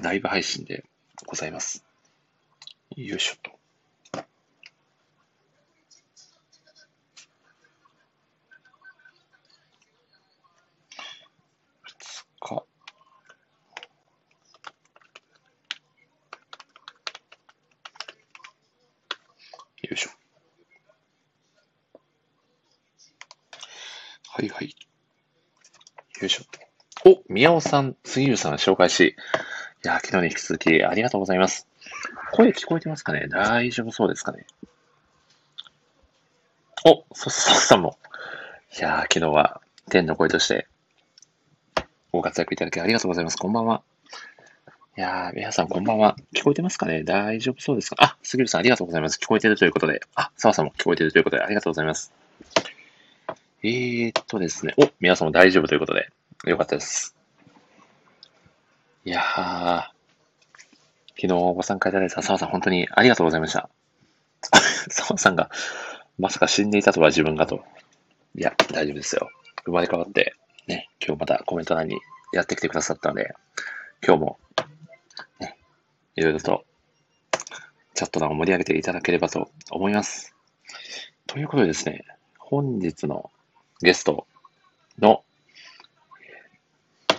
ライブ配信でございます。よいしょと。2日。よいしょ。はいはい。よいしょ。お、宮尾さん、杉浦さん紹介し、いや、昨日に引き続きありがとうございます。声聞こえてますかね？大丈夫そうですかね？お、そ、そさんも。いや、昨日は天の声としてご活躍いただきありがとうございます。こんばんは。いや、皆さんこんばんは。聞こえてますかね？大丈夫そうですか？あ、杉浦さんありがとうございます。聞こえてるということで。あ、澤さんも聞こえてるということでありがとうございます。えーっとですね。お、皆さんも大丈夫ということで。よかったです。いやー、昨日ご参加いただいた澤さん、本当にありがとうございました。澤さんが、まさか死んでいたとは自分がと。いや、大丈夫ですよ。生まれ変わって、ね、今日またコメント欄にやってきてくださったので、今日も、ね、いろいろと、チャット欄を盛り上げていただければと思います。ということでですね、本日のゲストの、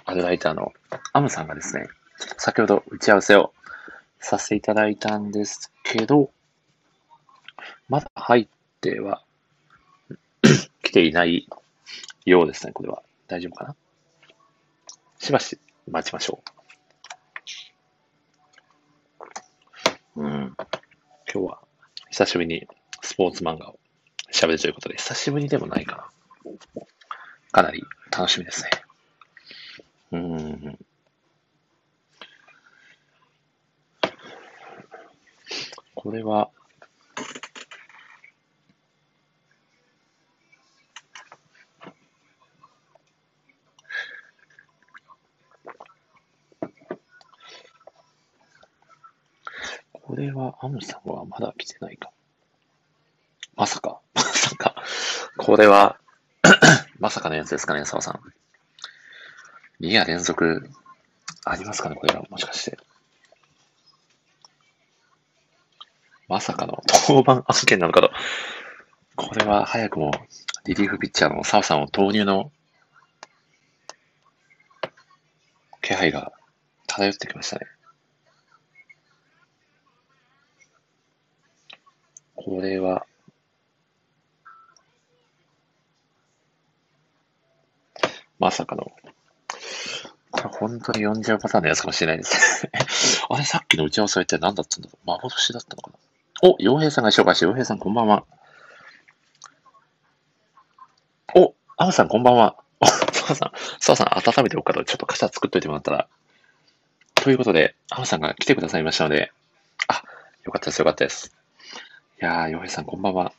アドライターのアムさんがですね、先ほど打ち合わせをさせていただいたんですけど、まだ入っては 来ていないようですね、これは。大丈夫かな？しばし待ちましょう。うん。今日は久しぶりにスポーツ漫画を喋るということで、久しぶりでもないかな。かなり楽しみですね。うん。これは、これは、アムさんはまだ来てないか。まさか、まさか、これは、まさかのやつですかね、澤さん。2夜連続、ありますかね、これは、もしかして。まさかの登板案件なのかと。これは早くもリリーフピッチャーの澤さんを投入の気配が漂ってきましたね。これは、まさかの、これ本当に呼んじゃうパターンのやつかもしれないですね。あれ、さっきの打ち合わせは一体何だったんだろう幻だったのかなお、洋平さんが紹介して、洋平さんこんばんは。お、アムさんこんばんは。お、澤さん、澤さん温めておくから、ちょっと傘作っといてもらったら。ということで、アムさんが来てくださいましたので、あ、よかったです、よかったです。いやー、洋平さんこんばんは。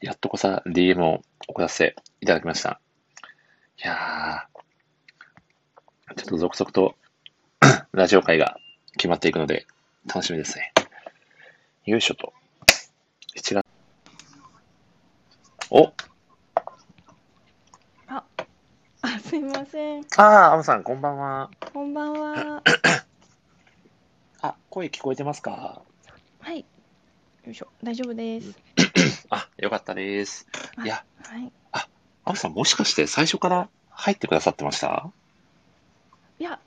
やっとこさ DM を送らせていただきました。いやー、ちょっと続々と ラジオ会が決まっていくので、楽しみですね。よいしょと。7月。おあ、すいません。ああ、アムさん、こんばんは。こんばんは。あ、声聞こえてますか？はい。よいしょ。大丈夫です。あ、よかったです。いや、はい。アムさん、もしかして最初から入ってくださってました？いや、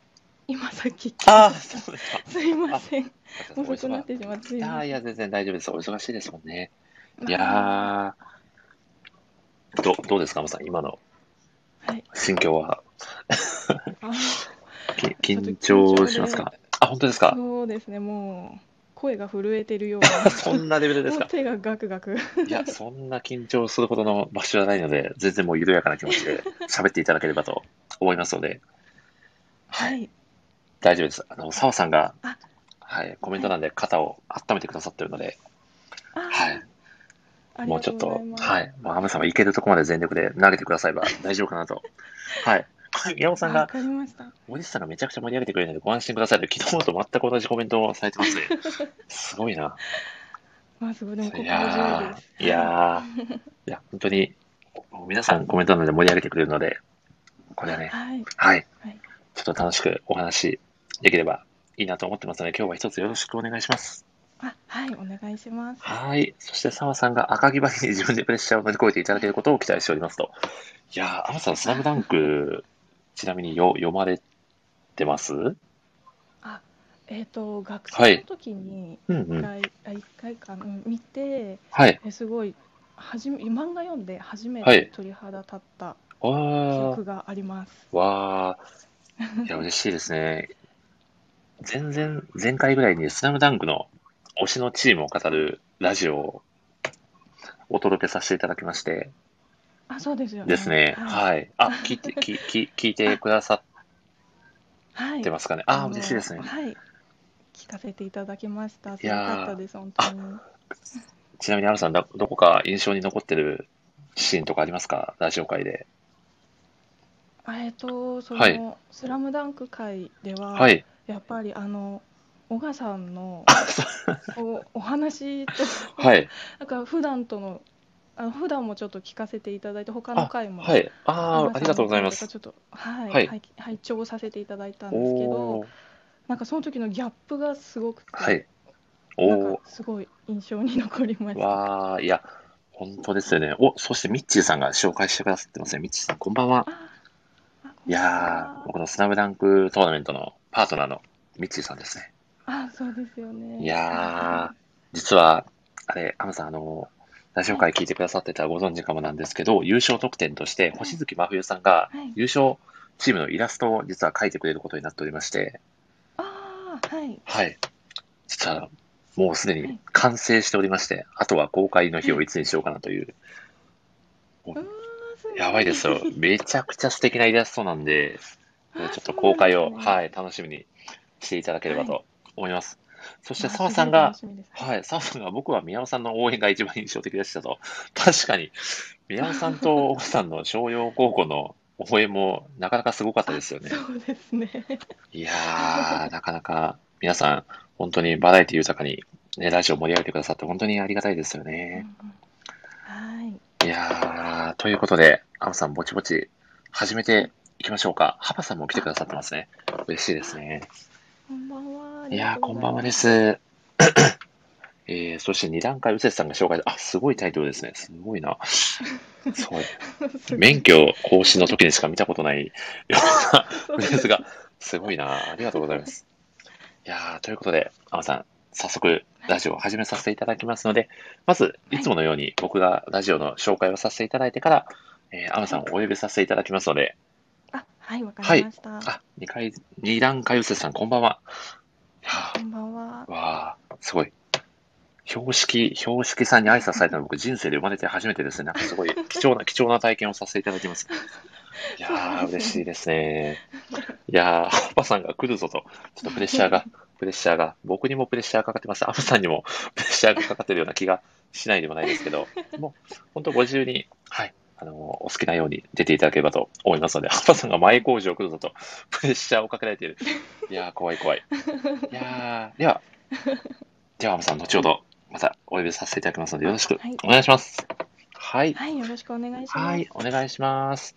今さっき。ああ、そうですか。すいません。お遅くなっ忙てしまってすいいや全然大丈夫です。お忙しいですもんね。いあやー、どどうですか、アムさん、今のはい。心境は？あ きちょっと緊張しますかあ、本当ですか？そうですね。もう声が震えてるような。そんなレベルですか？手がガクガク。いや、そんな緊張するほどの場所じゃないので、全然もう緩やかな気持ちで喋っていただければと思いますので、はい。大丈夫です。あの、澤さんがあ、はい、コメント欄で肩を温めてくださってるので、あはい、ありがもうちょっととうございます。、はい、もうハムさんはいけるとこまで全力で投げてくだされば 大丈夫かなと。はい。宮本さんが、わかりました。森下さんがめちゃくちゃ盛り上げてくれるのでご安心くださいと、昨日と全く同じコメントをされてますね。すごいな。まあ、すごい、でも心い強いや。ー、いやー、いや、本当に、皆さんコメント欄で盛り上げてくれるので、これはね、はい。はい、はい。ちょっと楽しくお話できればいいなと思ってますので、今日は一つよろしくお願いします。あ、はい、お願いします。はい。そして、澤さんが赤木張りに自分でプレッシャーを乗り越えていただけることを期待しておりますと。いやー、アマさん、スラムダンク、ちなみによ読まれてます？うんえっ、と、学はい生の時にうん。一回、あ一回か、うん、見て、はい。えすごい、はじめ、漫画読んで初めはいて鳥肌立ったわ記ー、憶があります。わー。いや、嬉しいですね。全然、前回ぐらいにスラムダンクの推しのチームを語るラジオをお届けさせていただきまして、あ、そうですよね。ですね。はい。はい。あ、聞いて、聞聞聞いてくださはいってますかね。あ、の嬉しいですね。はい。聞かせていただきました。すごかったです、本当に。ちなみに、アルさん、どどこか印象に残ってるシーンとかありますか？ラジオ界で。あえっと、その、はいスラムダンク界では、はい。やっぱりあの、小川さんのあ、そうおお話と、はい。なんか普段との、あの普段もちょっと聞かせていただいて、他の回も、はい。ああ、ありがとうございます。回とかちょっと、はい、はい拝拝聴させていただいたんですけどお、ー。なんかその時のギャップがすごくて、はい。なんおかすごい印象に残りましー。た。わー、いや、本当ですよね。お、そしてミッチーさんが紹介してくださってますね。ミッチーさん、こんばんは。ああいやー、僕のスラムダンクトーナメントのパートナーのミッチーさんですね。あ、そうですよね。いやー、実は、あれ、アムさん、あの、ラジオ会聞いてくださってたらご存知かもなんですけど、優勝特典として、星月真冬さんがはい優勝チームのイラストを実は描いてくれることになっておりまして、ああ、はい。はい。実は、もうすでに完成しておりまして、あとは公開の日をいつにしようかなという、うわーすごやばいですよ。めちゃくちゃ素敵なイラストなんで、ちょっと公開を、い。はい、楽しみにしていただければと思います。そして、あ澤さんが、はい、澤さんが僕は宮尾さんの応援が一番印象的でしたと。確かに、宮尾さんと奥さんの商陽高校の応援もなかなかすごかったですよね。そうですね。いやー、なかなか皆さん、本当にバラエティ豊かに、ね、ラジオ盛り上げてくださって本当にありがたいですよね。はい。いやー、ということで、アムさん、ぼちぼち始めていきましょうか。ハパさんも来てくださってますね。嬉しいですね。こんばんは。いやー、こんばんはです。す。えー、そして二段階右折さんが紹介、あ、すごいタイトルですね。すごいな。すごい。免許更新の時にしか見たことない ようなフレーズが、すごいな。ありがとうございます。いやー、ということで、アマさん、早速、ラジオを始めさせていただきますので、まず、いつものように僕がラジオの紹介をさせていただいてから、えー、アマさんをお呼びさせていただきますので、あ、はい、わかりました。あ、二回、二段階右折さん、こんばんは。こんばんは。わあ、すごい。標識、標識さんに挨拶されたの僕人生で生まれて初めてですね。なんかすごい 貴重な、貴重な体験をさせていただきます。いやー、嬉しいですね。いやー、ハッパさんが来るぞと、ちょっとプレッシャーが、プレッシャーが、僕にもプレッシャーかかってます。アムさんにも プレッシャーがかかってるような気がしないでもないですけど、もう、本当ご自由に、はい、あの、お好きなように出ていただければと思いますので、ハッパさんが前工場来るぞと、プレッシャーをかけられている。いやー、怖い怖い。いやー、では、では、アムさん、後ほど、またお呼びさせていただきますので、よろしくはいお願いします。はい。はい、よろしくお願いします。はい、お願いします。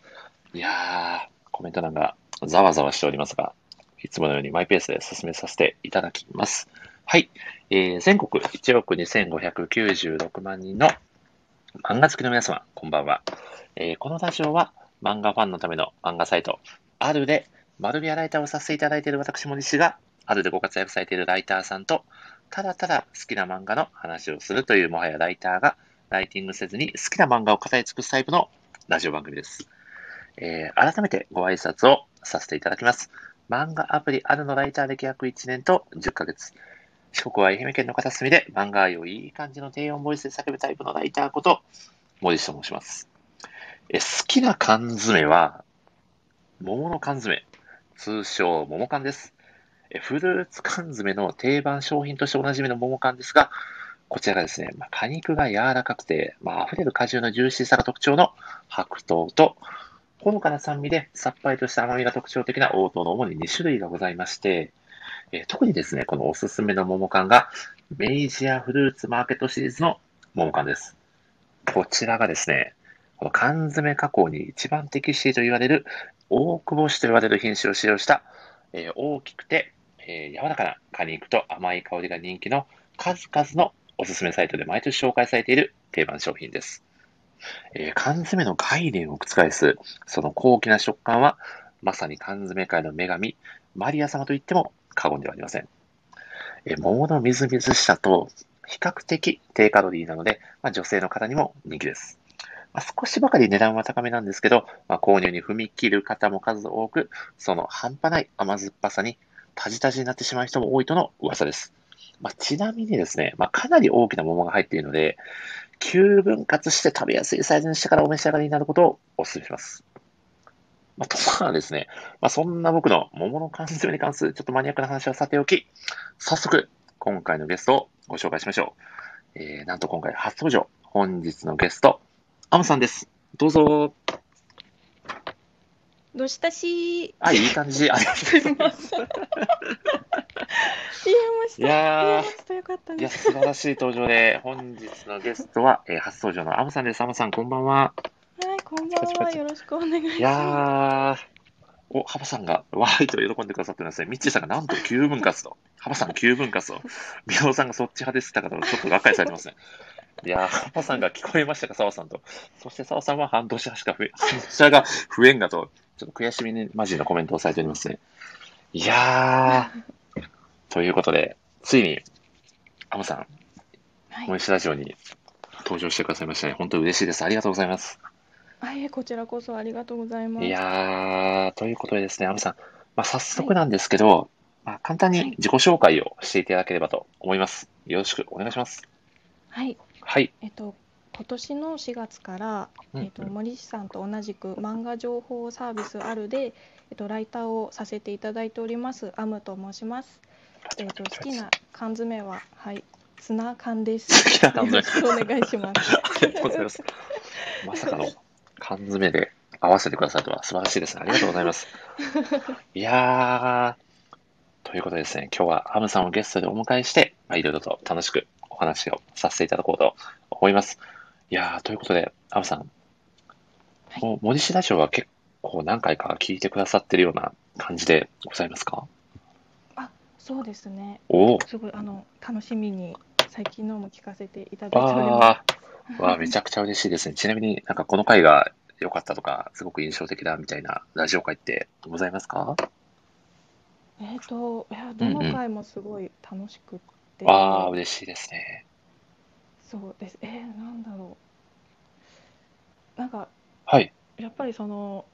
いやー、コメント欄がざわざわしておりますが、いつものようにマイペースで進めさせていただきます。はい。えー全国1億2596万人の漫画好きの皆様、こんばんは。えーこのラジオは漫画ファンのための漫画サイト、あるで丸ビアライターをさせていただいている私森氏が、あるでご活躍されているライターさんと、ただただ好きな漫画の話をするというもはやライターが、ライティングせずに好きな漫画を語り尽くすタイプのラジオ番組です。えー改めてご挨拶をさせていただきます。漫画アプリあるのライター歴約1年と10ヶ月。四国は愛媛県の片隅で漫画愛をいい感じの低音ボイスで叫ぶタイプのライターこと、森氏と申します。え好きな缶詰は、桃の缶詰。通称、桃缶です。えフルーツ缶詰の定番商品としておなじみの桃缶ですが、こちらがですね、まあ、果肉が柔らかくて、まあ、溢れる果汁のジューシーさが特徴の白桃と、ほのかな酸味でさっぱりとした甘みが特徴的な応答の主に2種類がございまして、えー特にですね、このおすすめの桃缶が、メイジアフルーツマーケットシリーズの桃缶です。こちらがですね、この缶詰加工に一番適していると言われる大久保種と言われる品種を使用した、えー大きくて、ええ柔らかな果肉と甘い香りが人気の数々のおすすめサイトで毎年紹介されている定番商品です。えー缶詰の概念を覆す、その高貴な食感は、まさに缶詰界の女神、マリア様と言っても過言ではありません。えー桃のみずみずしさと、比較的低カロリーなので、まあ、女性の方にも人気です。まあ、少しばかり値段は高めなんですけど、まあ、購入に踏み切る方も数多く、その半端ない甘酸っぱさにタジタジになってしまう人も多いとの噂です。まあ、ちなみにですね、まあ、かなり大きな桃が入っているので、急分割して食べやすいサイズにしてからお召し上がりになることをお勧めします。まあ、とまあですね、まあ、そんな僕の桃の缶詰に関するちょっとマニアックな話はさておき、早速、今回のゲストをご紹介しましょう。えー、なんと今回初登場、本日のゲスト、アムさんです。どうぞ。どうしたしあ、いい感じ。ありがとすうございます。言えました。いやいや。素晴らしい登場で、本日のゲストは、えー初登場のアムさんです。アムさん、こんばんは。はい、こんばんは。よろしくお願いします。いやー、お、ハバさんが、わーいと喜んでくださってますね。ミッチーさんがなんと9分割と。ハバさん9分割と。ミオさんがそっち派ですって方がちょっとがっかりされてますね。いやー、ハバさんが聞こえましたか、澤さんと。そして澤さんは半年しか増え、半年が増えんがと、ちょっと悔しみにマジのコメントをされておりますね。いやー、ということで、ついに、アムさん、はい。モイシラジオに登場してくださいましたね。本当に嬉しいです。ありがとうございます。あいえ、こちらこそありがとうございます。いやー、ということでですね、アムさん、まあ、早速なんですけど、まあ、簡単に自己紹介をしていただければと思います。よろしくお願いします。はい。はい。えっと、今年の4月から、うんえっと、森氏さんと同じく漫画情報サービスあるで、えっと、ライターをさせていただいております、アムと申します。えっと、好きな缶詰は、はい、ツナ缶です。よろしくお願いします。ありがとうございます。まさかの缶詰で合わせてくださるとは素晴らしいですね。ありがとうございます。いやー、ということでですね、今日はアムさんをゲストでお迎えして、まあ、いろいろと楽しくお話をさせていただこうと思います。いやー、ということで、アムさん、はいもう森氏ラジオは結構何回か聞いてくださってるような感じでございますか？そうですね。おお、すごい、あの、楽しみに、最近のも聞かせていただいておりまあー、わあ、めちゃくちゃ嬉しいですね。ちなみになんかこの回が良かったとか、すごく印象的だみたいなラジオ回ってございますか？す。えっと、いや、どの回もすごい楽しくって。ああ、嬉しいですね。そうです。えー、なんだろう。なんか、はい。やっぱりその、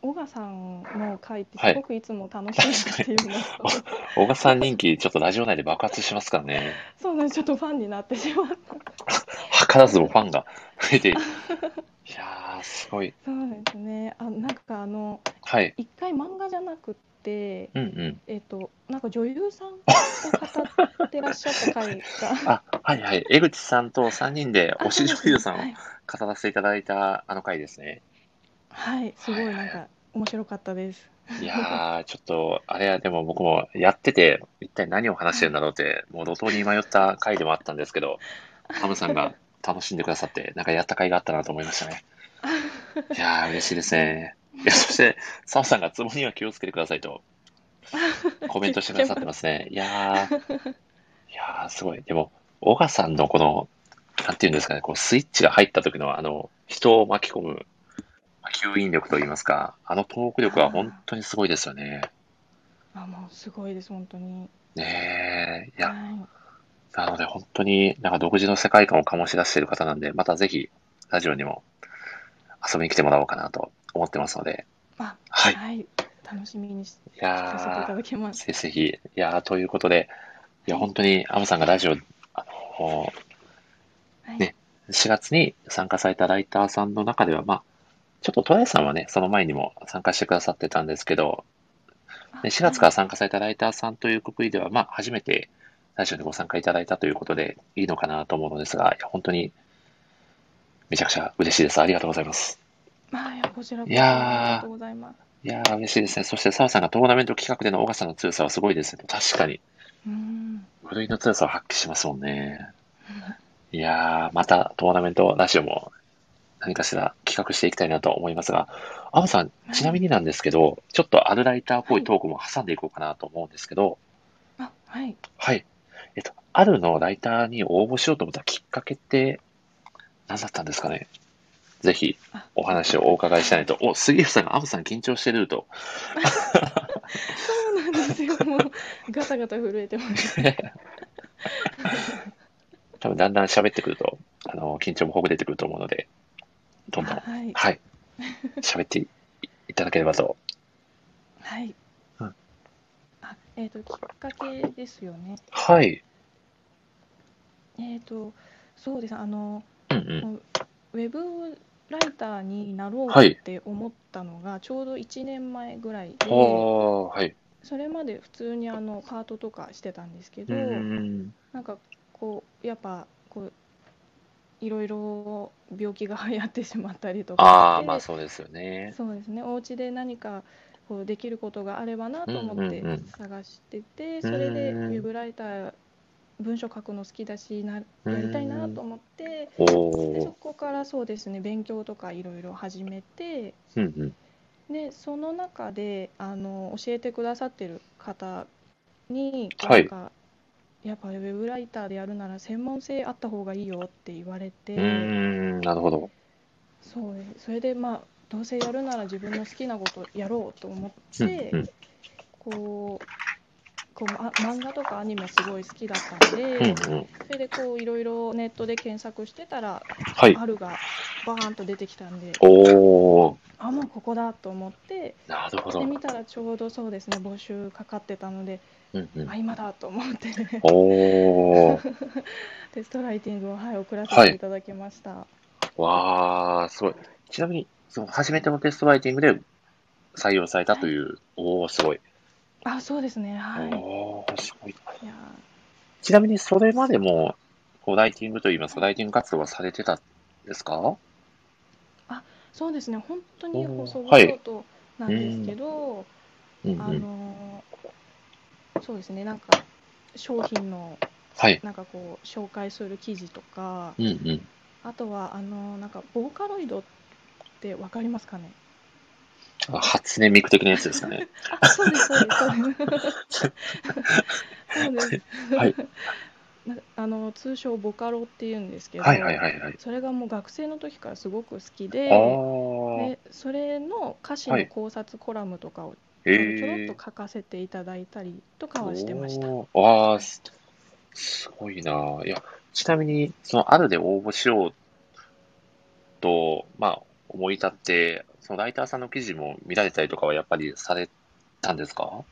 小賀さんの回ってはいすごくいつも楽しいなっていうのと、小川さん人気、ちょっとラジオ内で爆発しますからね。そうなんです。ちょっとファンになってしまった。図らずもファンが増えている。いやー、すごい。そうですね。あ、なんかあの、はい。一回漫画じゃなくって、うんうん。えっと、なんか女優さんを語ってらっしゃった回が、あ、はいはい。江口さんと3人で推し女優さんをはい、語らせていただいたあの回ですね。はい、すごいなんか面白かったです。いやー、ちょっと、あれはでも僕もやってて、一体何を話してるんだろうって、もう路頭に迷った回でもあったんですけど、ハムさんが楽しんでくださって、なんかやった回があったなと思いましたね。いやー、嬉しいですね。いや、そして、澤さんがツボには気をつけてくださいと、コメントしてくださってますね。いやー、いやー、すごい。でも、小川さんのこの、なんていうんですかね、こうスイッチが入った時のあの、人を巻き込む、吸引力といいますか、あのトーク力は本当にすごいですよね。あ、もうすごいです、本当に。ねえ、いや、はい。なので本当になんか独自の世界観を醸し出している方なんで、またぜひ、ラジオにも遊びに来てもらおうかなと思ってますので、あ、はいはい、楽しみにしい聞かせていやただきます。ー、ぜひぜひ、いやー、ということで、いや、本当に、アムさんがラジオ、あのはい。ね4月に参加されたライターさんの中では、まあ、ちょっとトライさんはね、その前にも参加してくださってたんですけど、あで4月から参加されたライターさんというくくりでは、まあ、初めてラジオにご参加いただいたということでいいのかなと思うのですが、本当にめちゃくちゃ嬉しいです。ありがとうございます。まあ、いや、こちらこそいやーありがとうございます。いやー、嬉しいですね。そして、澤さんがトーナメント企画での小笠の強さはすごいですね。確かに。うーん。無類の強さを発揮しますもんね。いやー、またトーナメントラジオも何かしら企画していきたいなと思いますが、アムさん、ちなみになんですけど、ちょっとアルライターっぽいトークも挟んでいこうかなと思うんですけど、あるのライターに応募しようと思ったきっかけって何だったんですかね？ぜひあお話をお伺いしたいと。お、杉浦さんがアムさん緊張してると。そうなんですよ。もうガタガタ震えてます。多分だんだん喋ってくると、あの、緊張もほぐれてくると思うので、どんどん、はい。はい、喋っていいただければと。はい。うんあ、えっ、と、きっかけですよね。はい。えっ、と、そうです。あの、うんうん。ウェブライターになろうはいって思ったのが、ちょうど1年前ぐらいで、はあ、はい。それまで普通にあのパートとかしてたんですけうど、ん。なんかこう、やっぱこう、いろいろ病気が流行ってしまったりとかああ、してまあそうですよね。そうですね、お家で何かこうできることがあればなと思ってうんうんうん探してて、それでうんウェブライター、文章書くの好きだしな、やりたいなと思って、おでそお。こからそうですね、勉強とかいろいろ始めて、うんうん。でその中であの教えてくださってる方に、はいなんか、やっぱウェブライターでやるなら専門性あった方がいいよって言われて。なるほど。そうねそれでまあどうせやるなら自分の好きなことやろうと思って、うんうんこうこうあ漫画とかアニメすごい好きだったので、うんうん。それでこういろいろネットで検索してたら、はい。あるがバーンと出てきたんでおお。あもうここだと思ってなるほどで。見たらちょうどそうですね募集かかってたので、うんうんあ。今だと思っておお。テストライティングを、はい、送らせていただきました。わあ、すごい。ちなみに、その初めてのテストライティングで採用されたという、おお、すごい。あそうですねはいおお、すごい。いやちなみに、それまでも、こう、ライティングといいますか、ライティング活動はされてたんですか？そうですね、本当におー細はい々となんですけど、あうんうん。のーそうですね、なんか商品のはい。なんかこう紹介する記事とか、うんうん。あとはあのーなんかボーカロイドってわかりますかね？あ初音ミク的なやつですかね。あ、そうですそうですそうです。はい。な あの通称ボカロって言うんですけど、はいはいはいはい。それがもう学生の時からすごく好きで。でそれの歌詞はいの考察コラムとかをえちょろっえと書かせていただいたりとかはしてました。おーわあ、すすごいな。いや、ちなみに、その、あるで応募しようと、まあ、思い立って、そのライターさんの記事も見られたりとかはやっぱりされたんですか？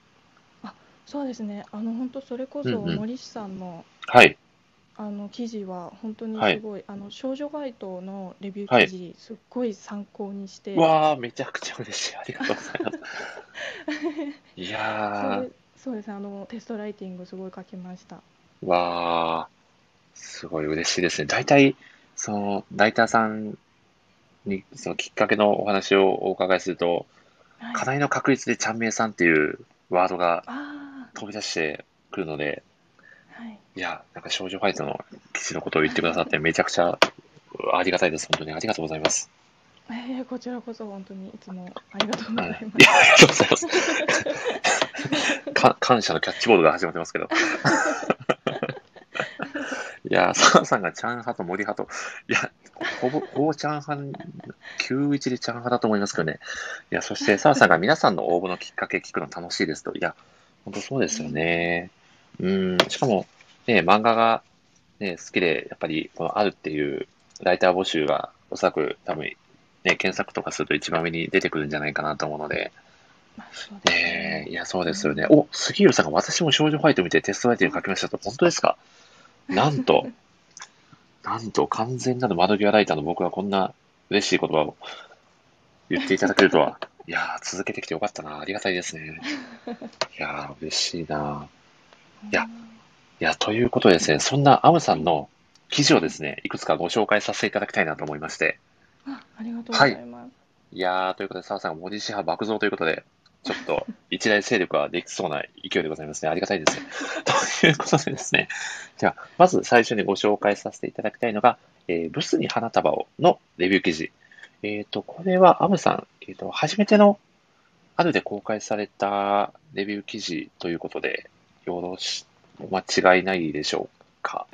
そうですね。あの本当それこそうんうん森氏さんのはい。あの記事は本当にはいすごい、あの少女バイトのレビュはいー記事、すっごい参考にして、わあ、めちゃくちゃ嬉しい。ありがとうございます。いそやれそうですね。あのテストライティングすごい書きました。ー、わあ、すごい嬉しいですね。大体、その、ライターさんに、そのきっかけのお話をお伺いすると、はい、課題の確率でちゃんめいさんっていうワードがあ飛び出してくるので、あ、はい。いや、なんか少女ファイトの記事のことを言ってくださってめちゃくちゃありがたいです。本当にありがとうございます。えー、こちらこそ本当にいつもありがとうございます。はいいや、ありがとうございます。か感謝のキャッチボールが始まってますけど。いや、澤さんがチャン派と森派と、いや、ほぼ、ほぼチャン派、91でチャン派だと思いますけどね。いや、そして澤さんが皆さんの応募のきっかけ聞くの楽しいですと。いや、本当そうですよね。うん、しかも、ね、漫画が、ね、好きで、やっぱり、このあるっていうライター募集が、おそらく多分、ね、検索とかすると一番上に出てくるんじゃないかなと思うので、ですねえ、いね。や、そうですよね。お、杉浦さんが私も少女ファイト見てテストライティング書きましたと、本当ですか？なんと、なんと完全なる窓際ライターの僕がこんな嬉しい言葉を言っていただけるとは、いやー、続けてきてよかったな。ありがたいですね。いやー、嬉しいな。いやいや、ということでですね、そんなアムさんの記事をですね、いくつかご紹介させていただきたいなと思いまして、あ、ありがとうございます。いやー、ということで、澤さんが文字支派爆増ということで、ちょっと一大勢力ができそうな勢いでございますね。ありがたいですね。ということでですね、じゃあ、まず最初にご紹介させていただきたいのが、えーブスに花束をのレビュー記事。えっ、と、これはアムさん、えっ、と、初めてのあるで公開されたレビュー記事ということで、よろし、お間違いないでしょか？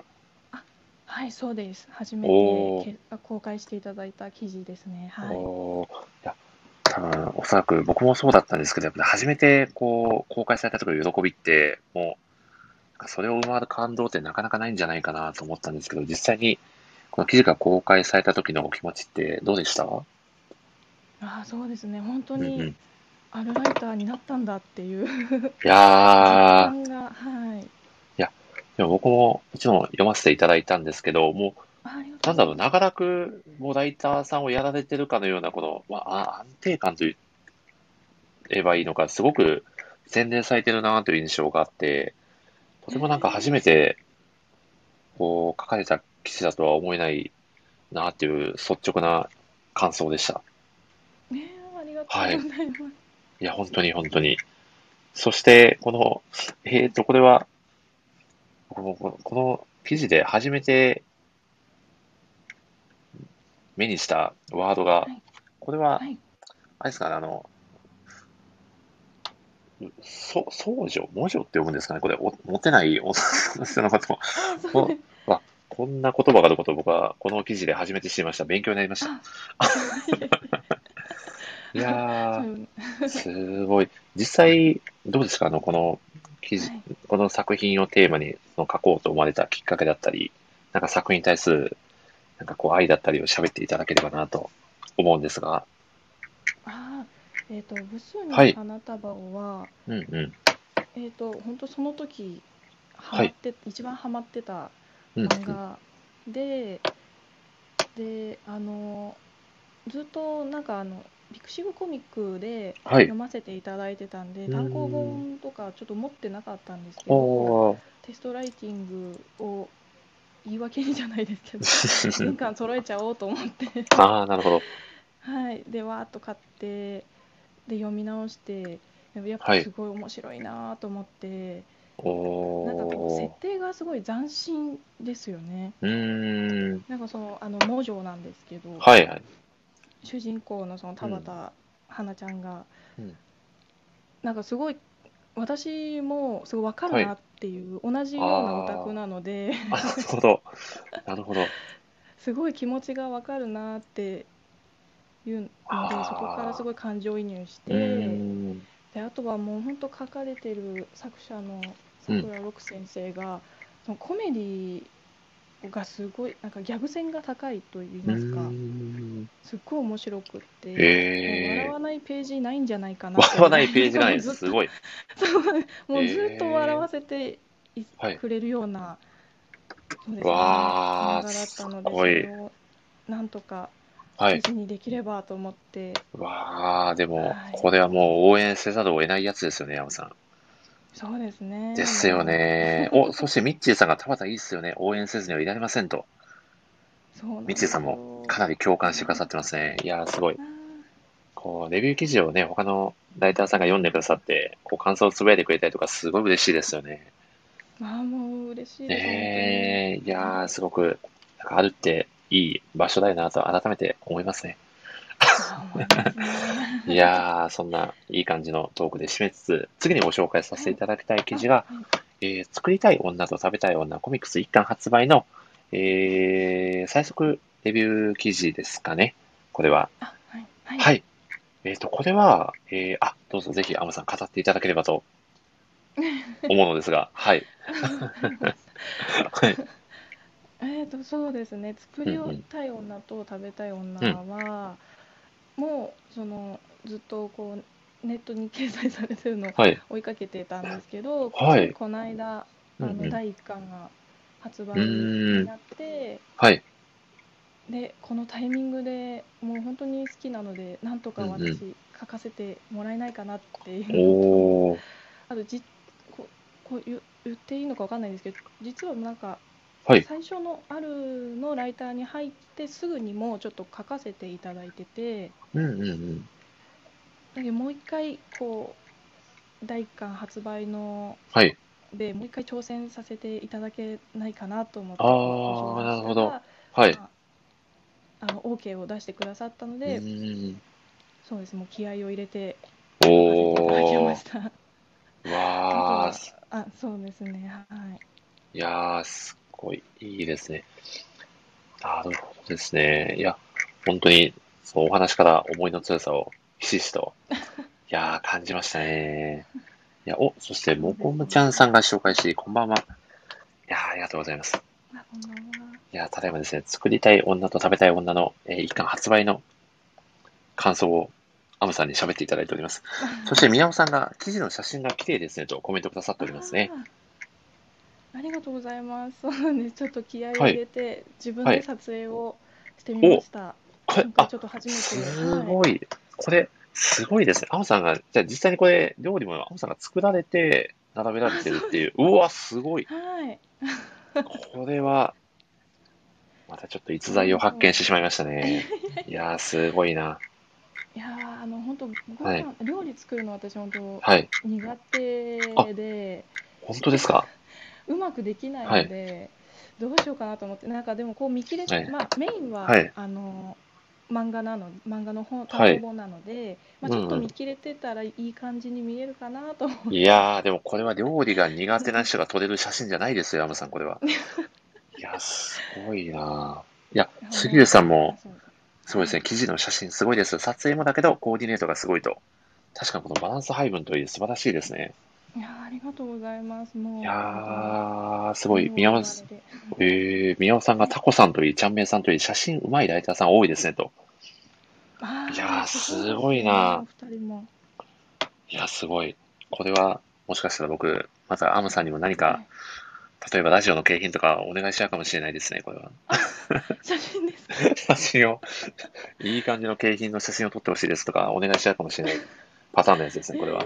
はい、そうです。初めてけ公開していただいた記事ですね。はい。おーいや、多分、おそらく僕もそうだったんですけど、やっぱり初めてこう、公開された時の喜びって、もう、それを上回る感動ってなかなかないんじゃないかなと思ったんですけど、実際に、この記事が公開された時のお気持ちってどうでした？ああ、そうですね。本当。にいアルライターになったんだっていう実やー、はい。でも僕ももちろん読ませていただいたんですけど、もう、なだろう。長らくもうライターさんをやられてるかのような、この、まあ、あ安定感と言えばいいのか、すごく洗練されてるなという印象があって、とてもなんか初めて、こう、書かれた記事だとは思えないなっていう率直な感想でした。ねえありがとうございます。いや、本当に本当に。そして、この、えっと、これは、この記事で初めて目にしたワードがはい、これは、はい。あれですかね、あの、そ、僧女文女って読むんですかねこれ、おモテない女の人のこと。こんな言葉があることを僕はこの記事で初めて知りました。勉強になりました。あ いやー、すごい。実際、どうですか？あの、この記事、はいこの作品をテーマにその書こうと思われたきっかけだったり、なんか作品に対する、なんかこう愛だったりを喋っていただければなと思うんですが。あーえっ、と部数はいに花束をは、うんうん。えっ、と本当その時ハはいマって、一番ハマってたうん漫画で、であのずっとなんかあのピクシブコミックではい読。ませていただいてたんで、うん単行本とかちょっと持ってなかったんですけど。テストライティングを言い訳にじゃないですけど、玄関揃えちゃおうと思って、ああ、なるほど。はい、でわーっと買ってで読み直してやっはいぱすごい面白いなと思って、おなんかこう設ー。定がすごい斬新ですよね。うーん。なんかそのあの文女なんですけど、はいはい。主人公のその田畑花ちゃんが、うんなんかすごい私もすごいわかるなっていう、同じようなオタクなのであ、なるほど。なるほど。すごい気持ちがわかるなっていうのでそこからすごい感情移入しうて。であとはもう本当書かれてる作者の桜六先生が、そのコメディがすごいなんかギャグ線が高いと言いうますか、すっごい面白くって、もうへ笑わないページないんじゃないかな笑わないページがないです。ごい。もうずっと笑わせていはいくれるような、そうですね、わーだったのすごいで、それをなんとかはい。記事にできればと思って、わあ、でもはい、これはもう応援せざるを得ないやつですよね、山さん。そうですね。ですよね。お、そしてミッチーさんが田畑いいっすよね。応援せずにはいられませんと。そうなんミッチーさんもかなり共感してくださってますね。いやー、すごい。こう、レビュー記事をね、他のライターさんが読んでくださって、こう、感想をつぶやいてくれたりとか、すごい嬉しいですよね。あーもう嬉しいです。ねえ、いやー、すごく、なんかあるっていい場所だよなと改めて思いますね。いやー、そんないい感じのトークで締めつつ、次にご紹介させていただきたい記事が、えー作りたい女と食べたい女コミックス一巻発売の、えー最速レビュー記事ですかね。これは。あ、はい、はい、はい。えっ、と、これは、えーあ、どうぞぜひ、アムさん語っていただければと 思うのですが、はい。はい。えーとそうですね作りたい女と食べたい女は、もうそのずっとこうネットに掲載されてるのをはい。追いかけてたんですけど、はいこの間あの、第1巻が発売になってはい。でこのタイミングでもう本当に好きなのでなんとかうんうん私書かせてもらえないかなっていうのと、おー。あとじここう言言っていいのかわかんないんですけど実はなんかはい。最初のあるのライターに入ってすぐにもうちょっと書かせていただいててうんうんうん。だけどもう一回こう第一巻発売のはい。でもう一回挑戦させていただけないかなと思ってあーご相談したらなるほどはい。まああの OK を出してくださったのうで、ーん。そうですもう気合を入れて書かせていただきおました。ー。わー。ああそうですねはいいやー、すっごいいいですね。なるほどですね。いや、本当に、そう、お話から思いの強さをひしひしと、いやー、感じましたね。いや、お、そして、もこむちゃんさんが紹介し、こんばんは。いやー、ありがとうございます。いやー、ただいまですね、作りたい女と食べたい女の、えー一巻発売の感想を、アムさんに喋っていただいております。そして、宮尾さんが、記事の写真が綺麗ですね、とコメントくださっておりますね。ありがとうございます。そうなんです。ちょっと気合い入れて、自分で撮影をしてみました。これ今、回あちょっと初めて。すはいごい。これ、すごいですね。アムさんが、じゃあ実際にこれ、料理もアムさんが作られて、並べられてるっていう。うわ、すごい。はい。これは、またちょっと逸材を発見してしまいましたね。いやー、すごいな。いやーあの本当ごはい飯、料理作るの私本当はい。苦手で本当ですか？うまくできないので、どうしようかなと思ってなんかでもこう見切れまあメインは、はいあの漫画なの漫画の本はい単行本なので、まあ、ちょっと見切れてたらいい感じに見えるかなと思って、いやー、でもこれは料理が苦手な人が撮れる写真じゃないですよ、アムさん、これは。いや、すごいないや、杉浦さんも、そうですね。記事の写真すごいです。撮影もだけど、コーディネートがすごいと。確かにこのバランス配分といい素晴らしいですね。いやーありがとうございますもういやー、すすごい。宮尾さん、えー、宮尾さんがタコさんといい、ちゃんめいさんといい、写真うまいライターさん多いですね、と。いやーすごいなお二人もいや、すごい。これは、もしかしたら僕、またアムさんにも何か、例えばラジオの景品とかお願いしちゃうかもしれないですね、これは。写真ですか？写真を、いい感じの景品の写真を撮ってほしいですとか、お願いしちゃうかもしれないパターンのやつですね、これは。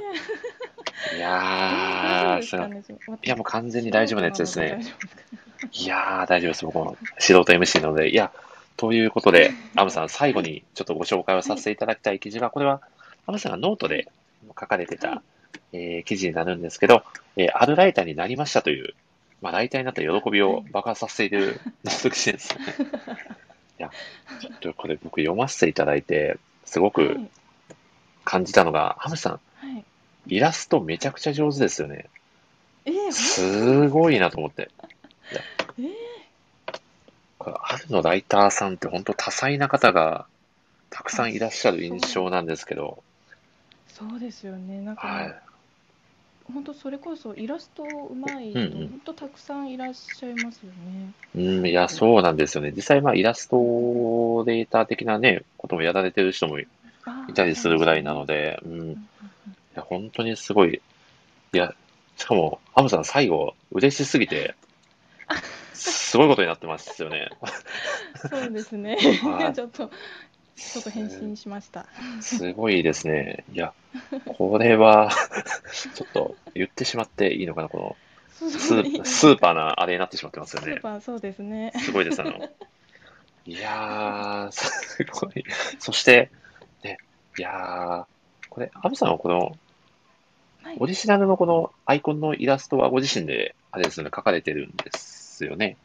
いやー、すごい。いや、もう完全に大丈夫なやつですね。いやー、大丈夫です。僕も素人 MC なので。いや、ということで、アムさん、最後にちょっとご紹介をさせていただきたい記事が、これは、アムさんがノートで書かれてた、えー記事になるんですけど、えーアルライターになりましたという、まあ、ライターになった喜びを爆発させているノート記事ですね。いや、ちょっとこれ僕読ませていただいて、すごくはい感じたのが、アムさん、はいイラストめちゃくちゃ上手ですよね。えー、すごいなと思って。えーこれアルのライターさんって本当多彩な方がたくさんいらっしゃる印象なんですけど、そうですよねなんか、はい。本当それこそイラストうまい人、うんうん本当たくさんいらっしゃいますよね。うん、いや、そうなんですよね。実際、まあ、イラストデータ的なね、こともやられてる人もいたりするぐらいなので、うん。や、本当にすごい。いや、しかも、アムさん最後、嬉しすぎて、すごいことになってますよね。そうですねは。いちょっとちょっと返信しました。すごいですね。いや、これは、ちょっと言ってしまっていいのかな、このスースーパーなあれになってしまってますよねスー。パーそうですね。すごいです、あの。いやー、すごい。そして、ね、いやー、これ、アブさんはこの、はい。オリジナルのこのアイコンのイラストはご自身で、あれですよね、描かれてるんですよね。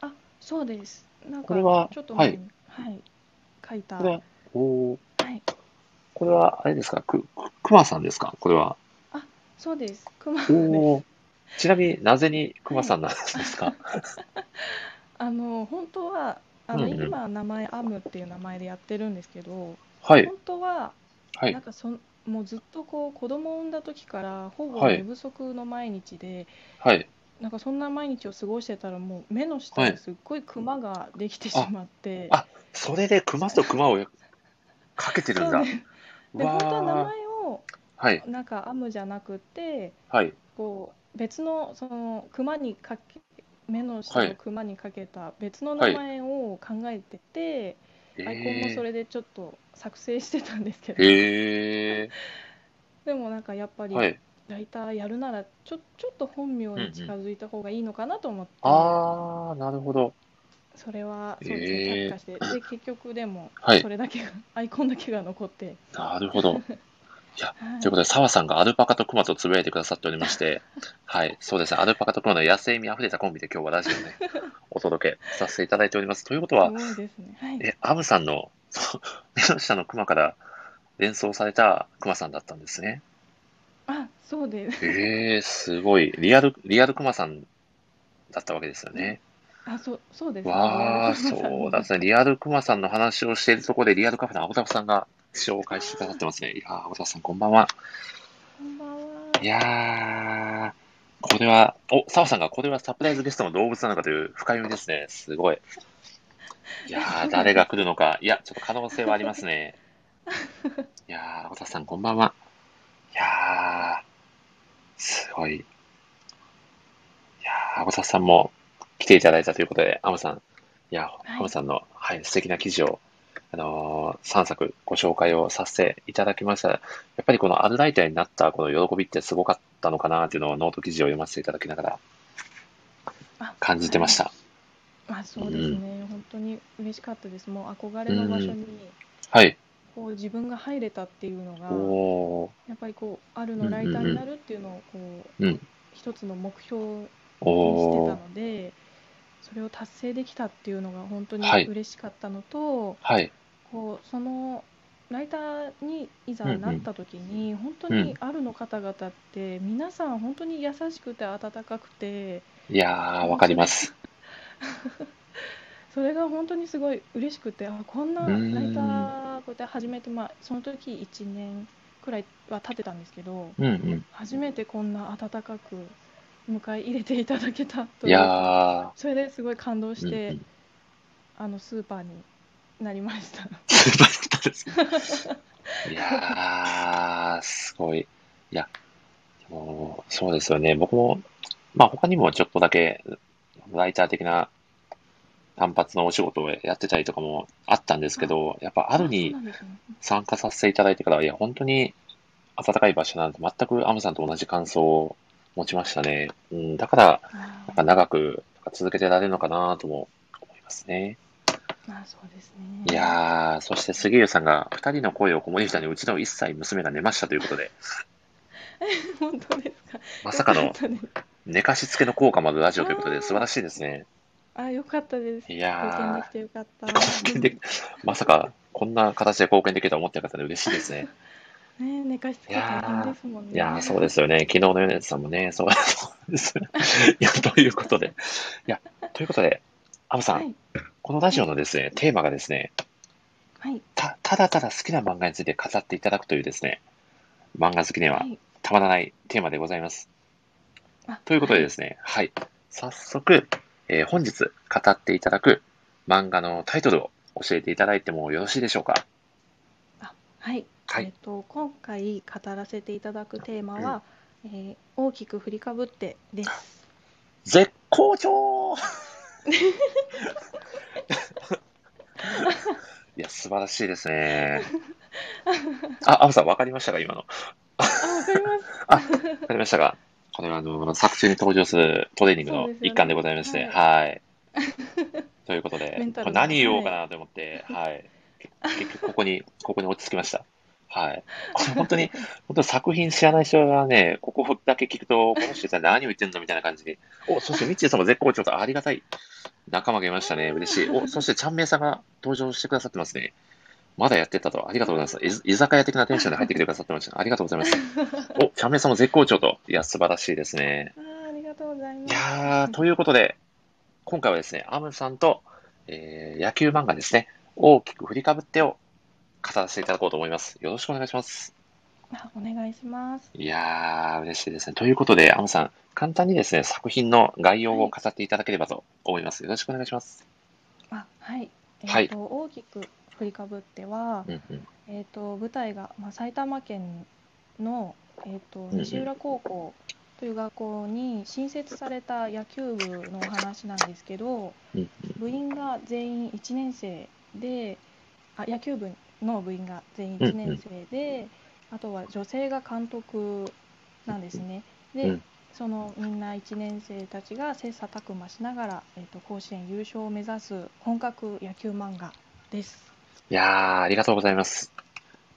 あそうです。なんかこれはちょっとはい。はい。書いた。これは、おー。はい。これは、あれですか、く、くくまさんですか？これは。そうです。クマです。おーちなみになぜにくまさんなんですか、あの本当はあの、うんうん。今名前アムっていう名前でやってるんですけど、はい、本当ははい。なん、かそんもうずっとこう子供を産んだ時からほぼはい。寝不足の毎日で、はい。なんかそんな毎日を過ごしてたらもう目の下にすっごいクマができてしまって、あそれで熊と熊をかけてるんだ。そうね。でわ本当は名ー前をはい、なんかアムじゃなくてはい、こう別のそのクマにかけ目の下はい。をクマにかけた別の名前を考えてて、アイコンもそれでちょっと作成してたんですけど、へえでもなんかやっぱりはい。ライターやるならちょちょっと本名に近づいた方がいいのかなと思って、あー、なるほど。それはそうですね、却下して。で結局でもはい。それだけが、アイコンだけが残って、なるほど。はいということで、澤さんがアルパカとクマとつぶやいてくださっておりまして、はい、そうですね、アルパカとクマの野生味あふれたコンビで今日はラジオね、お届けさせていただいております。ということはね。はい、え、アムさんの、目の下のクマから連想されたクマさんだったんですね。あそうです。ええすごい。リアル、リアルクマさんだったわけですよね。あ、そう、そうですね。わあ、そうだですね。リアルクマさんの話をしているところで、リアルカフェの青田さんが紹介してくださってますね。いやー、青田さん、こんばんは。こんばんは。いやー、これは、お、澤さんがこれはサプライズゲストの動物なのかという深読みですね。すごい。いやー、誰が来るのか。いや、ちょっと可能性はありますね。いやー、青田さん、こんばんは。いやー、すごい。いやー、青田さんも来ていただいたということで、アムさん、いや、はいアムさんの、はい、素敵な記事を、あのー、3作ご紹介をさせていただきました。やっぱりこのアルライターになったこの喜びってすごかったのかなっていうのをノート記事を読ませていただきながらあ感じてまし。た。はいまあ、そうですね。本当に嬉しかったです。もう憧れの場所に、はい。こう自分が入れたっていうのが、やっぱりこう、あるのライターになるっていうのを、こう、うん一つの目標にしてたので、それを達成できたっていうのが本当にはい嬉しかったのと、はい。こうそのライターにいざうんうんなった時に、本当うんにあるの方々って皆さん本当に優しくて温かくていやー、わかります。それが本当にすごい嬉しくてあこんなライターこうやって始めて、まあ、その時1年くらいは経ってたんですけどうんうん。初めてこんな温かく迎え入れていただけたといいやそれですごい感動ー、して、うんうんあのスーパーになりました。スーパーだったです。いやー、すごい。いや、でもそうですよね。僕も、まあ他にもちょっとだけ、ライター的な単発のお仕事をやってたりとかもあったんですけど、やっぱあるそうになんですね参加させていただいてから、いや、本当に暖かい場所なんで、全くアムさんと同じ感想を持ちましたね。うん、だから、あやっぱ長く続けてられるのかなとも思いますね。ーまあそうですね。いやー、そして杉浦さんが、二人の声を子守歌にうちの一歳娘が寝ましたということで、本当ですか？まさかの寝かしつけの効果もあるラジオということで、素晴らしいですね。あ、よかったです。い貢献でやきてよかった。まさかこんな形で貢献できるとは思ってなかったので嬉しいですね。ね、寝かしつけ大変ですもんね。いやー、そうですよね。昨日の米津さんもね、そう そうです。いや、ということで、いや、ということで、アムさん、はい。このラジオのですね、テーマがですね、はい。た、ただただ好きな漫画について語っていただくというですね、漫画好きにははい。たまらないテーマでございます。あということでですね、はい。早速、えー本日語っていただく漫画のタイトルを教えていただいてもよろしいでしょうか？はい。はいえっと、今回語らせていただくテーマは、えー大きく振りかぶってです。絶好調 いや、素晴らしいですね。あ、アムさん、わかりましたか今の？あ、わかります。わかりましたか？これは、あの、作中に登場するトレーニングのそうですよね一環でございまして、ははい。ということでメン、これ何言おうかなと思って、はい。結局、ここに、ここに落ち着きました。はい。本当に、本当に作品知らない人がね、ここだけ聞くと、この人さん何を言ってんのみたいな感じで。お、そしてミッチーさんも絶好調とありがたい仲間がいましたね。嬉しい。お、そしてちゃんめいさんが登場してくださってますね。まだやってたと。ありがとうございます。い居酒屋的なテンションで入ってきてくださってました。ありがとうございます。お、ちゃんめいさんも絶好調と。いや、素晴らしいですね。あーありがとうございまいす。やー、ということで、今回はですね、アムさんと、えー野球漫画ですね、大きく振りかぶってを語らせていただこうと思います。よろしくお願いします。あお願いします。いやー、嬉しいですね。ということで、アムさん、簡単にですね、作品の概要を語っていただければと思います。よろしくお願いします。あ、はい。えっ、はいと、大きく振りかぶっては、うんうん。えっ、と舞台が、まあ、埼玉県の、えっと西浦高校という学校に新設された野球部のお話なんですけど、うん部員が全員1年生であ野球部の部員が全員1年生で、あとは女性が監督なんですね。で、うんそのみんな1年生たちが切磋琢磨しながら、えっと甲子園優勝を目指す本格野球漫画です。いやー、ありがとうございます。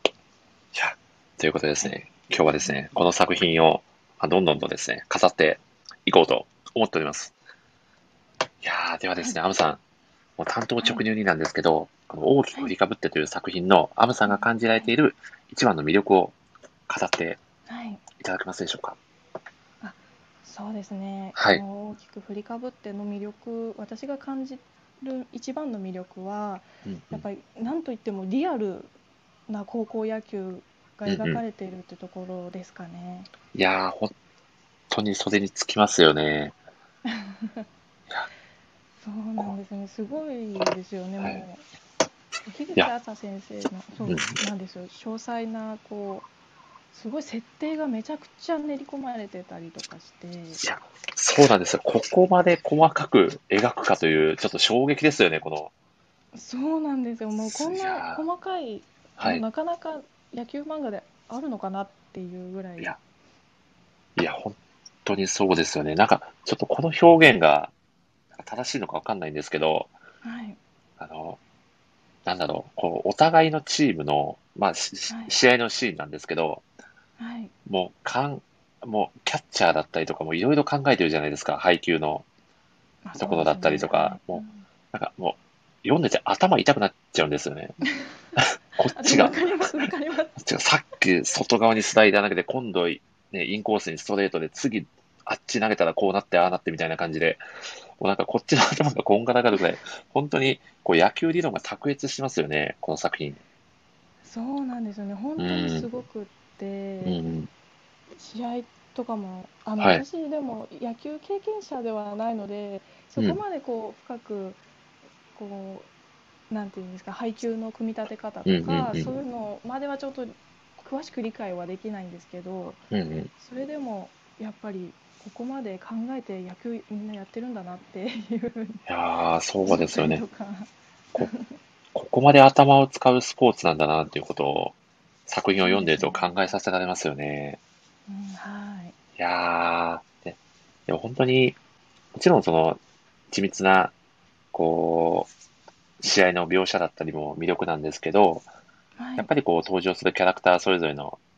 いや、ということでですね、今日はですね、この作品を、まあどんどんとですね、語っていこうと思っております。いやー、ではですね、アムさん、もう担当直入になんですけど、この大きく振りかぶってという作品のアムさんが感じられている一番の魅力を語ってはい。いただけますでしょうか？そうですね、はい大きく振りかぶっての魅力、私が感じる一番の魅力は、うんうんやっぱりなんといってもリアルな高校野球が描かれているってところですかね。いやー、本当に袖につきますよね。そうなんですね、すごいですよね、はいもう。樋口や朝先生の、そううんなんですよ、詳細な、こう、すごい設定がめちゃくちゃ練り込まれてたりとかして、いや、そうなんですよ。ここまで細かく描くかという、ちょっと衝撃ですよね、この。そうなんですよ、もうこんな細かい、はい。なかなか野球漫画であるのかなっていうぐらい。いやいや、本当にそうですよね。なんか、ちょっとこの表現が正しいのかわかんないんですけど、はい、あの、なんだろう、こう、お互いのチームの、まあ、試合のシーンなんですけど、はい、もう、かん、もう、キャッチャーだったりとかもいろいろ考えてるじゃないですか、配球の。まあところだったりとかもなんかもう、読んでて頭痛くなっちゃうんですよね。こっちが。っちがさっき外側にスライダー投げて、今度、ね、インコースにストレートで、次、あっち投げたらこうなって、ああなってみたいな感じで、もうなんかこっちの頭がこんがらがるぐらい、本当にこう野球理論が卓越してますよね、この作品。そうなんですよね、本当にすごくって、うん、試合とかも、あの、はい。私でも野球経験者ではないので、そこまでこう深く、こう、なんていうんですか、配球の組み立て方とうんうんか、うん。そういうのまではちょっと詳しく理解はできないんですけど、うん、うん。それでもやっぱりここまで考えて野球みんなやってるんだなっていういやー、そうですよねと。かここまで頭を使うスポーツなんだなっていうことを、作品を読んでると考えさせられますよね。うんはいいやー、ででも本当に、もちろんその、緻密な、こう、試合の描写だったりも魅力なんですけど、はいやっぱりこう登場するキャラクターそれぞれのはい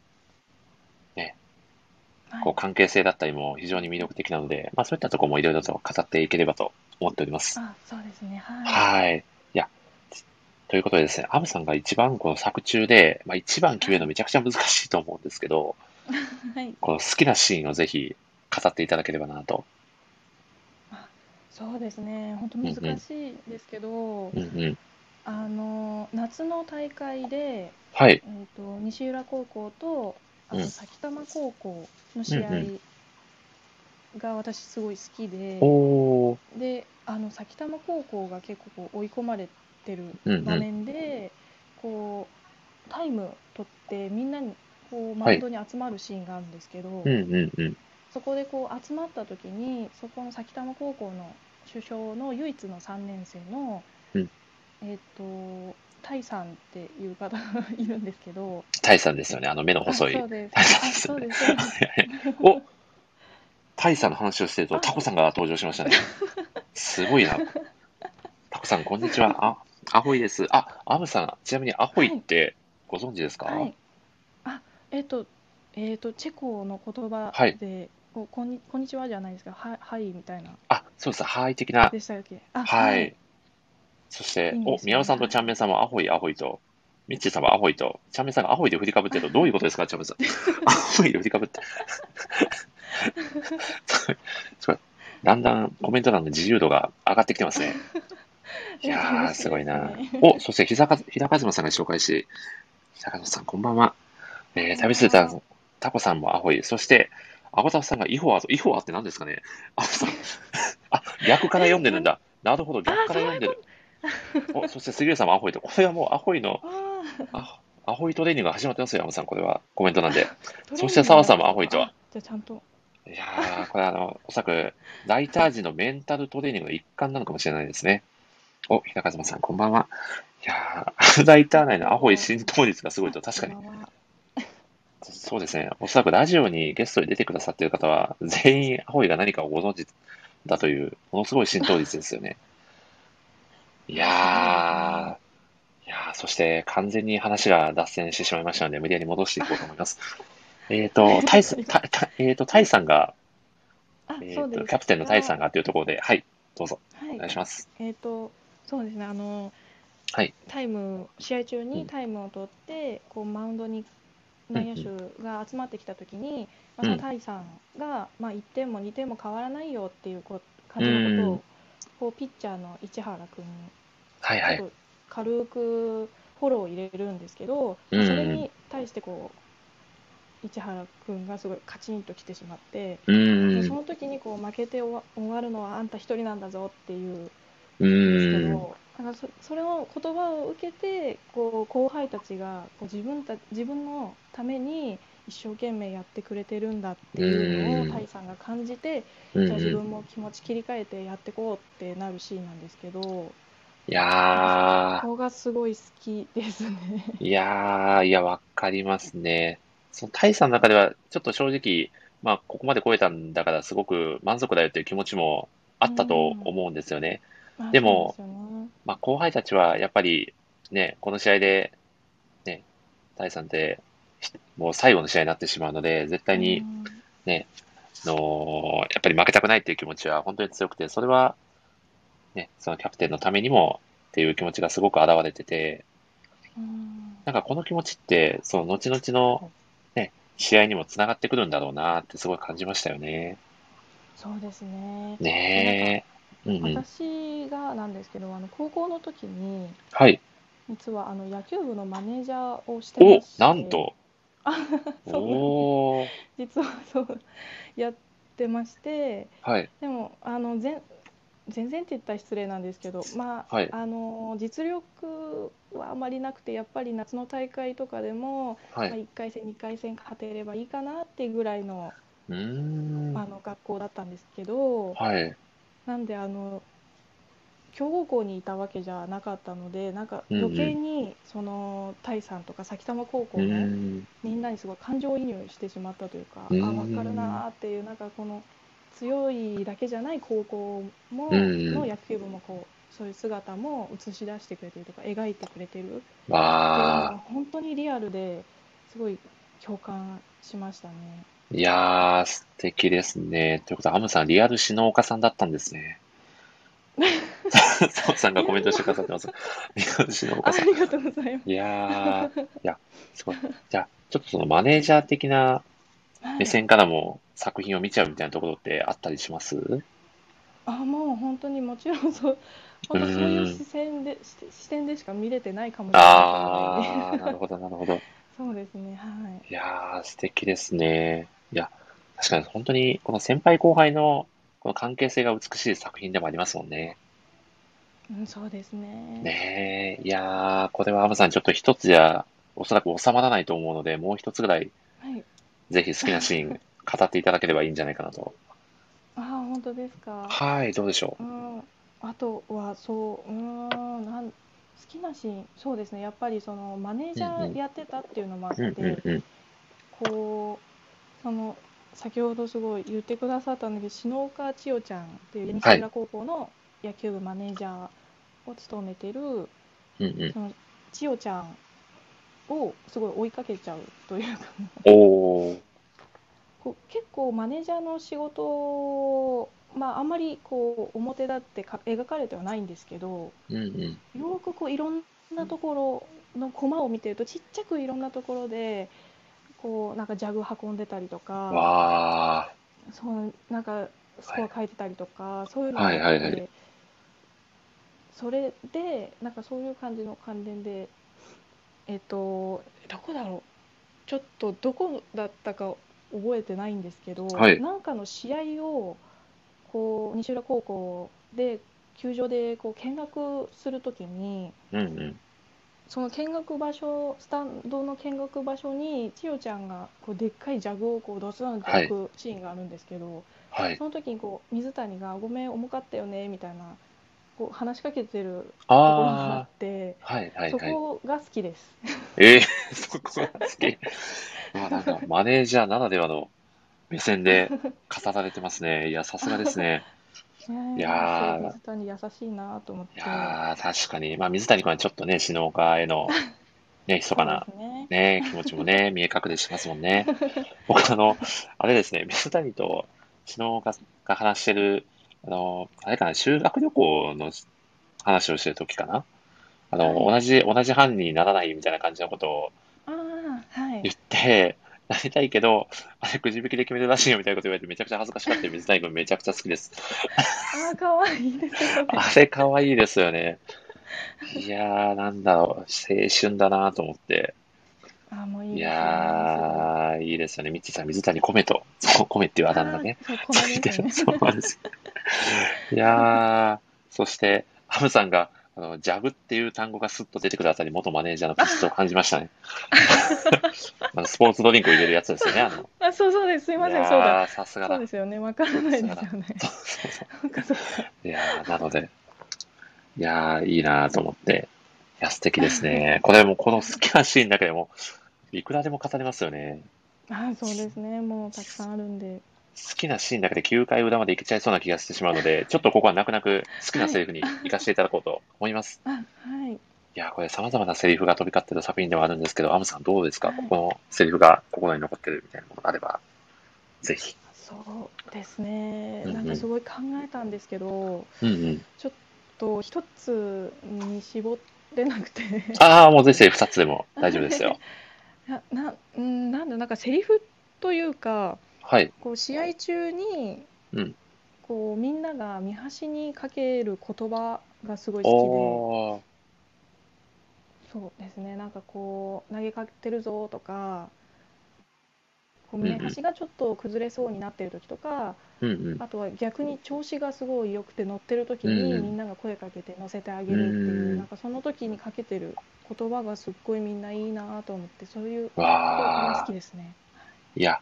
こう関係性だったりも非常に魅力的なので、まあそういったところもいろいろと語っていければと思っております。あそうですねはいはい。いや、ということでですね、アムさんが一番この作中で、まあ一番決めるのめちゃくちゃ難しいと思うんですけど、はいこの好きなシーンをぜひ語っていただければなと。そうですね本当難しいですけど、うんうん。あの夏の大会で、はい。えー、と西浦高校とあうんと埼玉高校の試合が私すごい好きで、おー。であの埼玉高校が結構こう追い込まれてる場面で、こうタイム取ってみんなにこうマはいウンドに集まるシーンがあるんですけど、うんうんうん。そこでこう集まった時にそこの埼玉高校の主将の唯一の3年生の、うんえっ、とタイさんっていう方が いるんですけどタイさんですよね。あの目の細いあそ。うです タイさんおタイさんの話をしてるとタコさんが登場しましたね。すごいな。タコさん、こんにちは。あ、アホイです。あ、アムさん、ちなみにアホイってご存知ですか、はい。あ、えっ、と、えっ、と、チェコの言葉はいで、こうこんに、こんにちはじゃないですか、は、はいみたいな。あ、そうです。ハイ的な。でしたっけ？あ、はい。。そしていいん、ですお、ね宮尾さんとチャンメンさんはアホイ、アホイと、ミッチーさんはアホイと、チャンメンさんがアホイで振りかぶってると、どういうことですか、チャンメンさん。アホイで振りかぶって。すごい。だんだんコメント欄の自由度が上がってきてますね。いやー、すごいな。お、そして、ひざか、ひだかずまさんが紹介し、ひだかずまさん、こんばんは。えー、旅するたタコさんもアホイ。そして、アボタフさんがイホアと、イホアって何ですかねアボさん。あ、逆から読んでるんだ。なるほど、逆から読んでる。お、そして杉浦さんもアホイと。これはもうアホイの、アホイトレーニングが始まってますよ、山さん。これはコメントなんで。ーそして澤さんもアホイとは。あじゃあ、ちゃんと。いやー、これあの、おそらく、ライター時のメンタルトレーニングの一環なのかもしれないですね。お、日高島さん、こんばんは。いやー、ライター内のアホイ浸透率がすごいと、確かにそうですね。おそらくラジオにゲストに出てくださっている方は、全員アホイが何かをご存知だという、ものすごい浸透率ですよね。いやー、いやーそして完全に話が脱線してしまいましたので、無理やり戻していこうと思います。えっと、タイさん、タタえっと、タイさんが、あ、えっと、そうです。キャプテンのタイさんがというところで、はい、どうぞ、はい。お願いします。えっ、と、そうですね、あの、はい。タイム、試合中うん。にタイムを取って、こうマウンドに内野手が集まってきたときに、まあ、そのうんタイさんが、まあ、1点も2点も変わらないよっていうこう感じのことを、うん。こうピッチャーの市原君にはいはい軽くフォローを入れるんですけど、うんそれに対してこう市原君がすごいカチンときてしまって、うーん。でその時にこう負けて終わるのはあんた一人なんだぞっていううですけ。ど、なんかそそれの言葉を受けてこう後輩たちがこう自分た自分のために一生懸命やってくれてるんだっていうのうんをタイさんが感じて、うんじゃあ自分うんも気持ち切り替えてやってこうってなるシーンなんですけど、いやここがすごい好きですね。ー、いやー、いや、わかりますね。その、タイさんの中では、ちょっと正直、まあ、ここまで超えたんだから、すごく満足だよっていう気持ちもあったと思うんですよね。まあでもそうですよねまあ、後輩たちは、やっぱり、ね、この試合で、ね、タイさんって、しもう最後の試合になってしまうので、絶対に、うんのやっぱり負けたくないっていう気持ちは本当に強くて、それは、ね、そのキャプテンのためにもっていう気持ちがすごく現れてて、うんなんかこの気持ちって、その後々の、ね、試合にもつながってくるんだろうなってすごい感じましたよね。そうですね。ねえ。私がなんですけど、あの高校の時にはい。実はあの野球部のマネージャーをしておまし、て、なんと。そう。実はそうやってまして、はい。でもあの全全然って言ったら失礼なんですけど、まあ、はいあの実力はあまりなくて、やっぱり夏の大会とかでも、まあ、はい。1回戦、2回戦勝てればいいかなってぐらいのうーん。あの学校だったんですけど、はい。なんであの強豪校にいたわけじゃなかったのでなんか余計にそのタイさんとか埼玉高校うーのん。みんなにすごい感情移入してしまったというか、うんあ分かるなーっていうなんかこの強いだけじゃない高校も、うんの野球部もこうそういう姿も映し出してくれてるとか描いてくれてるっていうのわが本当にリアルですごい共感しましたね。ー。いやー、素敵ですね。ということは、アムさん、リアル詩の岡さんだったんですね。そうさんがコメントしてくださってます。リアル詩のあ岡さん。りがとうございます。いやー、いや、すごい。じゃあ、ちょっとそのマネージャー的なはい目線からも作品を見ちゃうみたいなところってあったりします？あもう本当にもちろんそう。本当そういう視線で視視点でしか見れてないかもしれない。あー、なるほど、なるほど。そうですねはい。いやー、素敵ですね。いや、確かに本当に、この先輩後輩のこの関係性が美しい作品でもありますもんね。うん、そうですね。ねえ、いやー、これはアムさん、ちょっと一つじゃ、おそらく収まらないと思うので、もう一つぐらい、はいぜひ好きなシーン、語っていただければいいんじゃないかなと。あ本当ですか？はい、どうでしょう？んあとはそううーんなん好きなシーンそうですねやっぱりそのマネージャーやってたっていうのもあって。こうその先ほどすごい言ってくださったんだけど篠岡千代ちゃんっていう西浦高校の野球部マネージャーを務めてる、うんうん。その千代ちゃんをすごい追いかけちゃうというかおー。こう結構マネージャーの仕事を、まあ、あんまりこう表立ってか描かれてはないんですけどうんうん。よくこういろんなところのコマを見てるとちっちゃくいろんなところでこうなんかジャグ運んでたりとかわそうなんかスコア書いてたりとか、そういうのがあって、はいはいはいそれでなんかそういう感じの関連でえっとどこだろうちょっとどこだったか覚えてないんですけど、はいなんかの試合をこう西浦高校で球場でこう見学するときにー。うんうん。その見学場所スタンドの見学場所に千代ちゃんがこうでっかいジャグをこうドスンって置くシーンがあるんですけど、はい。その時にこう水谷が「ごめん重かったよね」みたいなこう話しかけてるところがああって、ー。はいはいそはい。こが好きです。えー、そこが好き。まあなんか、マネージャーならではの目線で語られてますね。いや、さすがですね。いや水谷優しいなと思って。いやー、確かに。まあ、水谷君はちょっとね、篠岡への、ね、密かなね。ね、気持ちもね、見え隠れしますもんね。僕、あの、あれですね、水谷と篠岡が話してる、あの、あれかな、修学旅行の話をしてる時かな。あの、はい同じ、同じ班にならないみたいな感じのことをああはい言って、なりたいけど、あれくじ引きで決めるらしいよみたいなこと言われてめちゃくちゃ恥ずかしかった水谷君めちゃくちゃ好きです。ああ、可愛いですよね。あれ可愛いですよね。いやー、なんだろう、青春だなと思って。ああ、もういいね。やー、いいですよね。ミッチーさん、水谷米と、そう、米っていうあだ名ね。そう、これですね。そうなんです。いやー、そして、ハムさんが、あの、ジャブっていう単語がスッと出てくるあたり、元マネージャーの気質を感じましたね。あのスポーツドリンクを入れるやつですよね。あのあ、そうそうです。すいません、いそうだ。さすがだ。そうですよね。わからないですよね。そうそうそ。ういやー、なので、いやー、いいなーと思って。いや、素敵ですね。これも、この好きなシーンだけでも、いくらでも語れますよね。あ、そうですね。もうたくさんあるんで。好きなシーンだけで9回裏までいけちゃいそうな気がしてしまうので、ちょっとここは泣く泣く好きなセリフに行かせていただこうと思います。あ、はい。いやー、これ様々なセリフが飛び交ってる作品ではあるんですけど、アムさんどうですか、はいここのセリフが心に残ってるみたいなものがあれば、ぜひ。そうですね。なんかすごい考えたんですけど、うんうん。ちょっと一つに絞れなくて。ああ、もうぜひ2つでも 大丈夫ですよ。な、な、うん、なんだ、なんかセリフというか、はい。こう試合中に、うんこうみんなが見端にかける言葉がすごい好。きで、そうですね。なんかこう投げかけてるぞとか、こう見端がちょっと崩れそうになってる時とか、うんうん。あとは逆に調子がすごい良くて乗ってる時にうんみんなが声かけて乗せてあげるっていう、うんなんかその時にかけてる言葉がすっごいみんないいなと思って、そういう言葉わー好き。ですね。いや、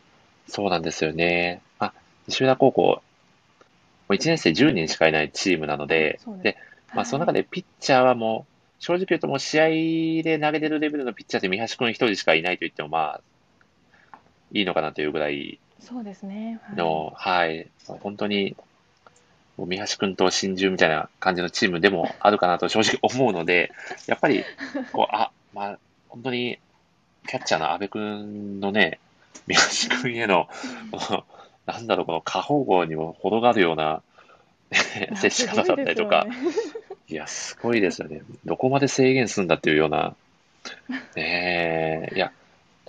そうなんですよね。あ、西浦高校、もう1年生10人しかいないチームなので、そうですで、まあ、その中でピッチャーはもう、正直言うともう試合で投げてるレベルのピッチャーって三橋君一人しかいないと言ってもまあ、いいのかなというぐらいそうですね。はいの、はい、本当に、三橋君と真珠みたいな感じのチームでもあるかなと正直思うので、やっぱり、こう、あ、まあ、本当に、キャッチャーの阿部君のね、三橋君への、なんだろう、この過保護にも程があるような、ね接し方だったりとか、いや、すごいですよね。どこまで制限するんだっていうような。ねえ、いや、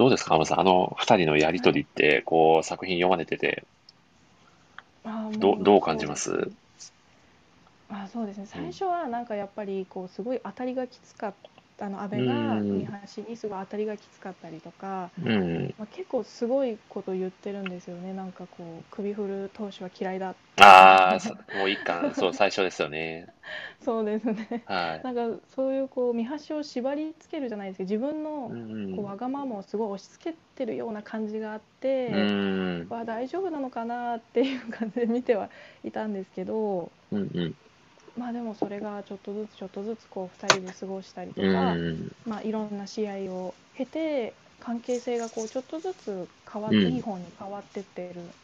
どうですか、浜さん？あの二人のやりとりって、こう、作品読まれてて、どどう感じます？あそうですね。最初はなんかやっぱりこうすごい当たりがきつかったあの阿部がうん三橋にすごい当たりがきつかったりとか、うん。まあ、結構すごいこと言ってるんですよねなんかこう首振る投手は嫌いだああ、そもう一巻、そう、最初ですよね。そうですねはい。なんかそういうこう三橋を縛り付けるじゃないですけど自分のうんこうわがままをすごい押し付けてるような感じがあって、うん。わ大丈夫なのかなっていう感じで見てはいたんですけどうんうん。まあでもそれがちょっとずつちょっとずつこう2人で過ごしたりとうか、ん。まあ、いろんな試合を経て関係性がこうちょっとずつ変わって、うんいい方に変わってってる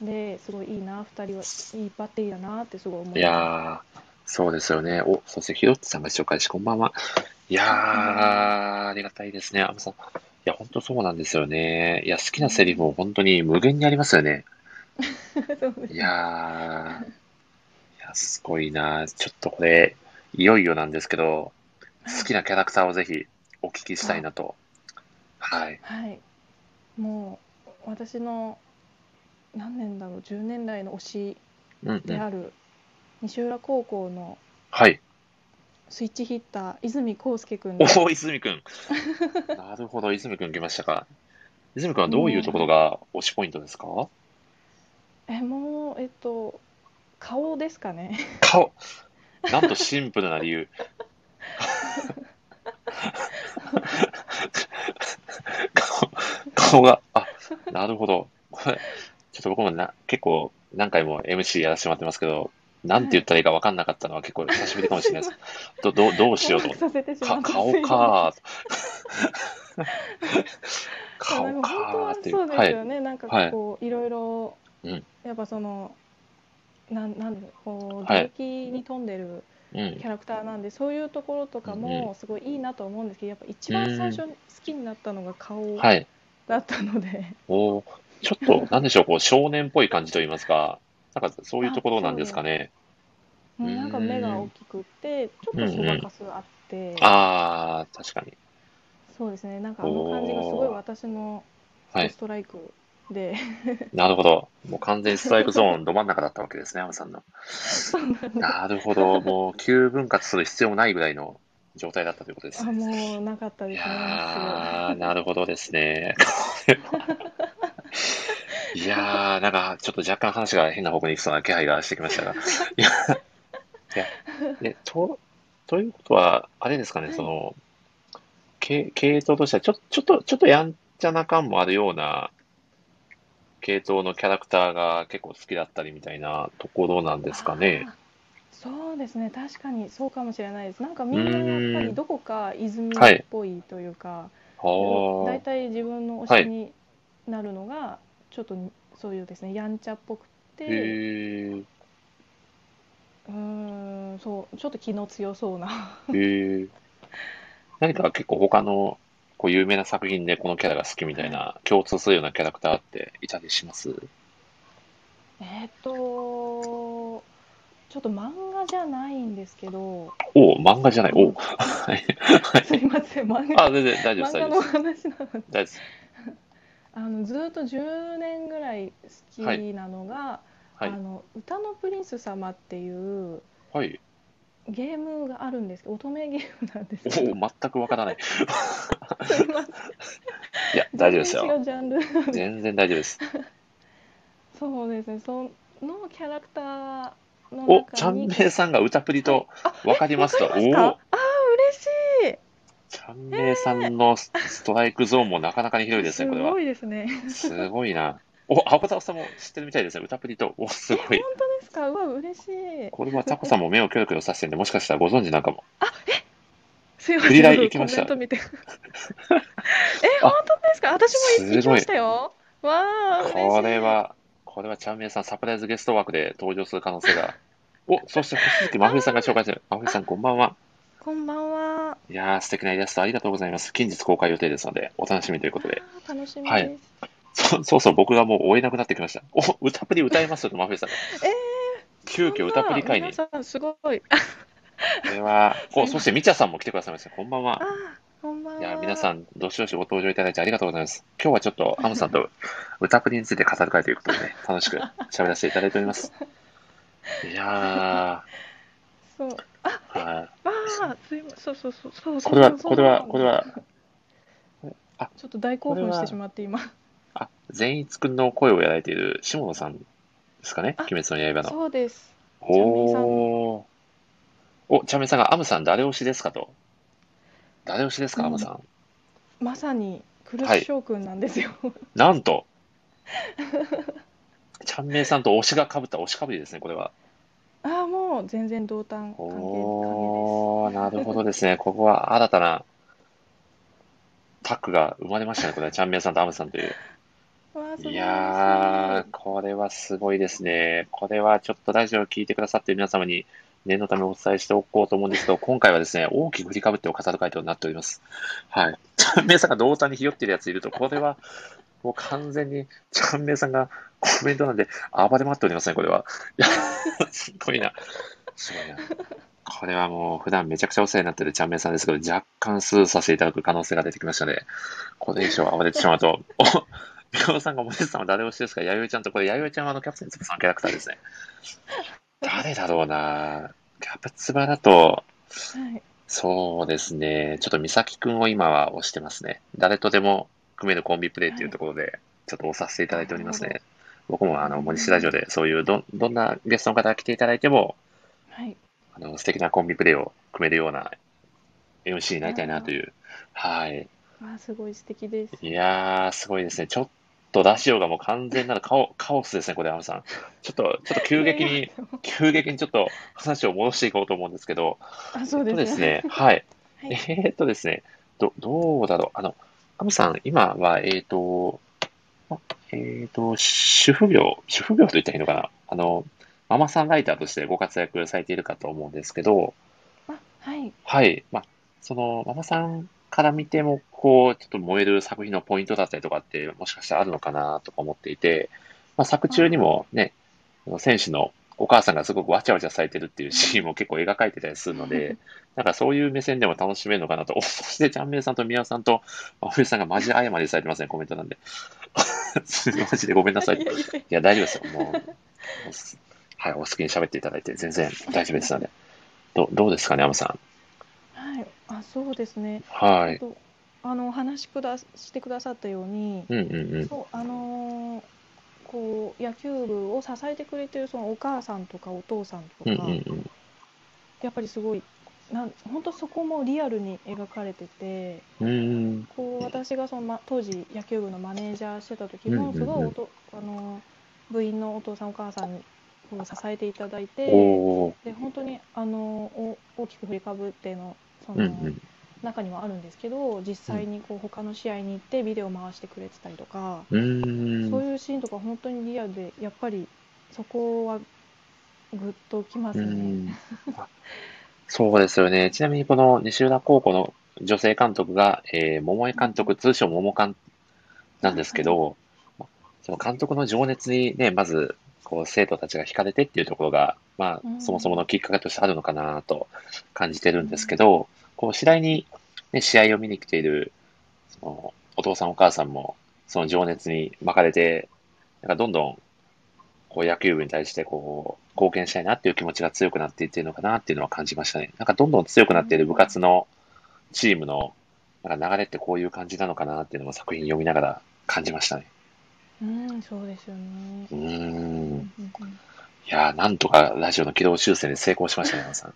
ですごいいいな2人はいいバッテリーだなってすごい思いやー、そうですよね。お、そしてひろっちさんが紹介し、こんばんは。いやー、ありがたいですね。あむさん。いや、本当そうなんですよね。いや、好きなセリフも本当に無限にありますよね。そうですいやー、いや、すごいな。ちょっとこれ、いよいよなんですけど、好きなキャラクターをぜひお聞きしたいなと。はい。はいもう私の何年だろう10年来の推し。である西浦高校のはい。スイッチヒッター泉康介君おお、泉くん。なるほど、泉くん来ましたか。泉くんはどういうところが推しポイントですか？えもうえっと顔ですかね顔。なんとシンプルな理由。顔、顔が、あ、なるほど。これ、ちょっと僕もな、結構何回も MC やらせてもらってますけど、なんて言ったらいいか分かんなかったのは結構久しぶりかもしれないです。ど、どう、どうしようと思って。か、顔かー。顔かーっていう。そうですよね、なんかはいこう、いろいろ、うんやっぱそのなんなんでこうはい。動機に富んでるうん。キ。ャラクターなんで、そういうところとかうんうもすごいいいなと思うんですけどやっぱ一番最初に好きになったのが顔はい。だったので、おーちょっと、なんでしょう、こう、少年っぽい感じと言いますか、なんかそういうところなんですかね。もう。なんか目が大きくってちょっとそばかすあって、ああ、確かに。そうですね。なんかあの感じがすごい私のはい。ストライクで、なるほど。もう完全にストライクゾーンど真ん中だったわけですね、アムさんの。なるほど。もう急分割する必要もないぐらいの状態だったということですあね。もうなかったいですね。やー、なるほどですね。いやー、なんかちょっと若干話が変な方向に行きそうな気配がしてきましたが。いや、いやでと、ということは、あれですかね、はいその、系系統としてはちょ、ちょっと、ちょっとやんちゃな感もあるような系統のキャラクターが結構好きだったりみたいなところなんですかね。そうですね、確かにそうかもしれないです。なんかみんなやっぱりどこか泉っぽいというか、は大あ。体自分の推しになるのが、ちょっとそういうですね、やんちゃっぽくて、うーん、そう、ちょっと気の強そうな。何か結構他のこう有名な作品でこのキャラが好きみたいな共通するようなキャラクターっていたりします？えっと、ちょっと漫画じゃないんですけど、おう漫画じゃない？おうはい。は すいい。ません、漫画あ、全然大丈夫です。漫画の大丈夫です。話なので。大丈夫。あのずーっと10年ぐらい好きなのが、はいあ。の歌のプリンス様っていうはい。ゲームがあるんですけど乙女ゲームなんですけど全くわからない。すいませんいや、大丈夫ですよ。全然違うジャンル全然大丈夫です。そうですねそのキャラクターのお、中にちゃんめいさんが歌プリとあわかりますと。おお、あー嬉しいちゃんめいさんのスストライクゾーンもなかなかに広いですね、これはすご。いですねすごいな。お、青田さんも知ってるみたいですね。歌プリと。お、すごい。本当ですか？うわ嬉しいこれはタコさんも目をキョロキョロさせてるんで、もしかしたらご存知なんかも。すいま振り台せん行きましたコメント見て え本当ですか？私も行きましたよわあ嬉しいこれは、これはちゃんめいさんサプライズゲスト枠で登場する可能性が。お、そして星月真冬さんが紹介してる。真冬さんこんばんは。こんばんはいやー、素敵なイラストありがとうございます。近日公開予定ですので、お楽しみということで。楽しみです、はいそ そうそう、僕がもう追えなくなってきました。お、歌プリ歌いますよと、真冬さんが。え急遽歌プリ会に。皆さんすごい。これは、お、そしてみちゃさんも来てくださいました。こんばんはあ。、こんばんは。いや、皆さん、どしどしご登場いただいてありがとうございます。今日はちょっと、アムさんと歌プリについて語る会ということでね、楽しく喋らせていただいております。いやそう。ー、はい。ああ、すいません。そうそうそうそうそう。これは、これは、これ。は、ちょっと大興奮してしまって今。あ、善逸くんの声をやられている下野さんですかね？あ鬼滅の刃の。そうです。おー。お、ちゃんめいさんが、アムさん誰推しですかと。誰推しですか、うんアムさん。まさにクルス将軍なんですよ。なんと、ちゃんめいさんと推しがかぶった推しかぶりですね、これは。ああ、もう全然同担関係関係おー、なるほどですね。ここは新たなタッグが生まれましたね、これは。ちゃんめいさんとアムさんという。いいやー、これはすごいですね。これはちょっとラジオを聞いてくださっている皆様に念のためお伝えしておこうと思うんですけど、今回はですね、大きく振りかぶってを語る回となっております。はい。ちゃんめいさんが同担にひよってるやついると、これはもう完全にちゃんめいさんがコメントなんで暴れ回っておりますね、これは。いや、すごいな。すごいな。これはもう普段めちゃくちゃお世話になってるちゃんめいさんですけど、若干スルーさせていただく可能性が出てきましたので、これ以上暴れてしまうと、おみこさんが森さんは誰推しですか？弥生ちゃんと、これ弥生ちゃんはあのキャプテン翼さんのキャラクターですね。誰だろうなキャプツバだと、はい。そうですね、ちょっと美咲くんを今は推してますね。誰とでも組めるコンビプレイっていうところで、ちょっと押させていただいておりますなるね。僕もあの、森氏ラジオでそういうど、どんなゲストの方が来ていただいても、はい。あの、素敵なコンビプレイを組めるような MC になりたいなという。はい。わあ、すごい素敵です。いやー、すごいですね。ちょっとラジオがもう完全なるカオ カオスですね、これ、アムさん。ちょっと、ちょっと急激に急激にちょっと話を戻していこうと思うんですけど、あ、そうえっとですすね、はい。はいえーっとですね、ど、どうだろう。あの、アムさん、今は、えーっと、あえーっと、主婦業、主婦業と言ったらいいのかな。あの、ママさんライターとしてご活躍されているかと思うんですけど、あ、はい。はい。まあ、その、ママさんから見ても、こう、ちょっと燃える作品のポイントだったりとかって、もしかしたらあるのかなとか思っていて、まあ、作中にもね、あの選手のお母さんがすごくわちゃわちゃされてるっていうシーンも結構描かれてたりするので、なんかそういう目線でも楽しめるのかなと。おそして、ちゃんめいさんと宮尾さんと、真冬さんがマジ謝りされてますね、コメントなんで。マジでごめんなさい。いいや大丈夫ですよ。もう、はい、お好きに喋っていただいて全然大丈夫ですので。どどうですかね、アムさん。はい、あ、そうですね。はい。とあのお話しくだしてくださったように、うんうんうん。そうあのーこう野球部を支えてくれてるそのお母さんとかお父さんとか、うんうんうん。やっぱりすごいなん本当そこもリアルに描かれててうーん。こう私がその、ま、当時野球部のマネージャーしてた時うんうんうんもすごいおと、あの部員のお父さんお母さんにこう支えていただいて。で本当にあのお大きく振りかぶってのその、うんうん。中にはあるんですけど実際にこう他の試合に行ってビデオ回してくれてたりとか、うーん。そういうシーンとか本当にリアルでやっぱりそこはグッときますね。うんそうですよね。ちなみにこの西浦高校の女性監督が、えー、桃江監督、通称桃監なんですけど、その監督の情熱にね、まず、こう、生徒たちが惹かれてっていうところが、まあ、うんそもそものきっかけとしてあるのかなと感じてるんですけど、こう、次第に、ね、試合を見に来ている、その、お父さんお母さんも、その情熱に巻かれて、なんかどんどん、こう野球部に対してこう貢献したいなっていう気持ちが強くなっていってるのかなっていうのは感じましたね。なんかどんどん強くなっている部活のチームのなんか流れってこういう感じなのかなっていうのも作品読みながら感じましたね。うん、そうですよね。うーん。いやー、なんとかラジオの軌道修正に成功しましたね、山田さ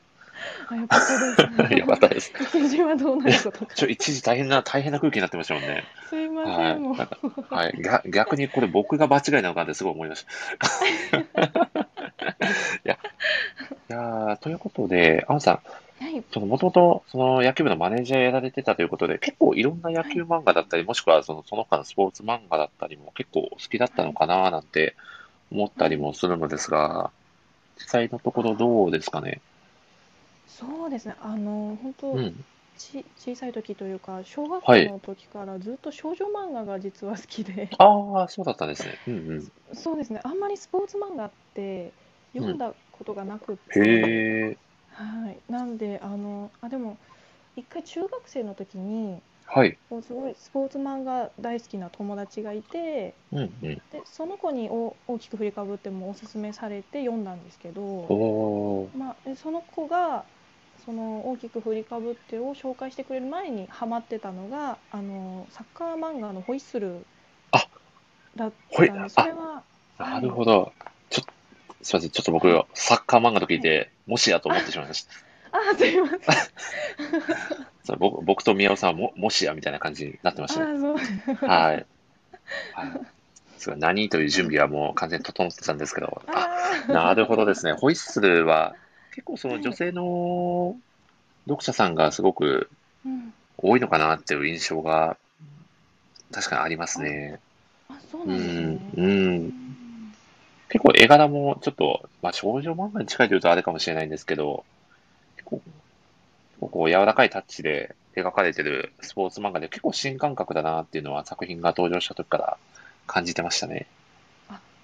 あ、よかったです、ん。よかったです。一時はどうなることか。ちょ、一時大変な、大変な空気になってましたもんね。すいまはい。せん、もう。なんか、はい。逆逆にこれ僕が場違いなのかってすごい思いました。いや、いやーということで、アンさん、もともと、その野球部のマネージャーやられてたということで、結構いろんな野球漫画だったり、もしくはその、その他のスポーツ漫画だったりも結構好きだったのかななんて思ったりもするのですが、実際のところどうですかね？そうですね。あの、本当、うん。ち小さい時というか、小学はい校の時からずっと少女漫画が実は好きで、ああ、そうだったんですね。うんうん。そうですね。あんまりスポーツ漫画って読んだことがなくって、へえ。はい。なんで、あの、あ、でも、一回中学生の時に、はい。こうすごいスポーツ漫画大好きな友達がいて、うんうん。でその子にお大きく振りかぶってもおすすめされて読んだんですけど、おー。まあ、でその子がその大きく振りかぶってを紹介してくれる前にハマってたのがあのサッカー漫画の「ホイッスルあ」だったんでそれはなるほど。ちょっと、すいません。ちょっと僕、サッカー漫画と聞いて、もしやと思ってしまいました。あすいません そう僕僕と宮尾さんはも、もしやみたいな感じになってまあしたね。はい。はい。すごい、何という準備はもう完全に整ってたんですけど、あ、あなるほどですね。ホイッスルは、結構その女性の読者さんがすごくうん多いのかなっていう印象が、確かにありますね。あそうんですねん、う。うんん結構絵柄もちょっと、まあ少女漫画に近いというとあれかもしれないんですけど、結構、結構こう柔らかいタッチで描かれてるスポーツ漫画で結構新感覚だなっていうのは作品が登場した時から感じてましたね。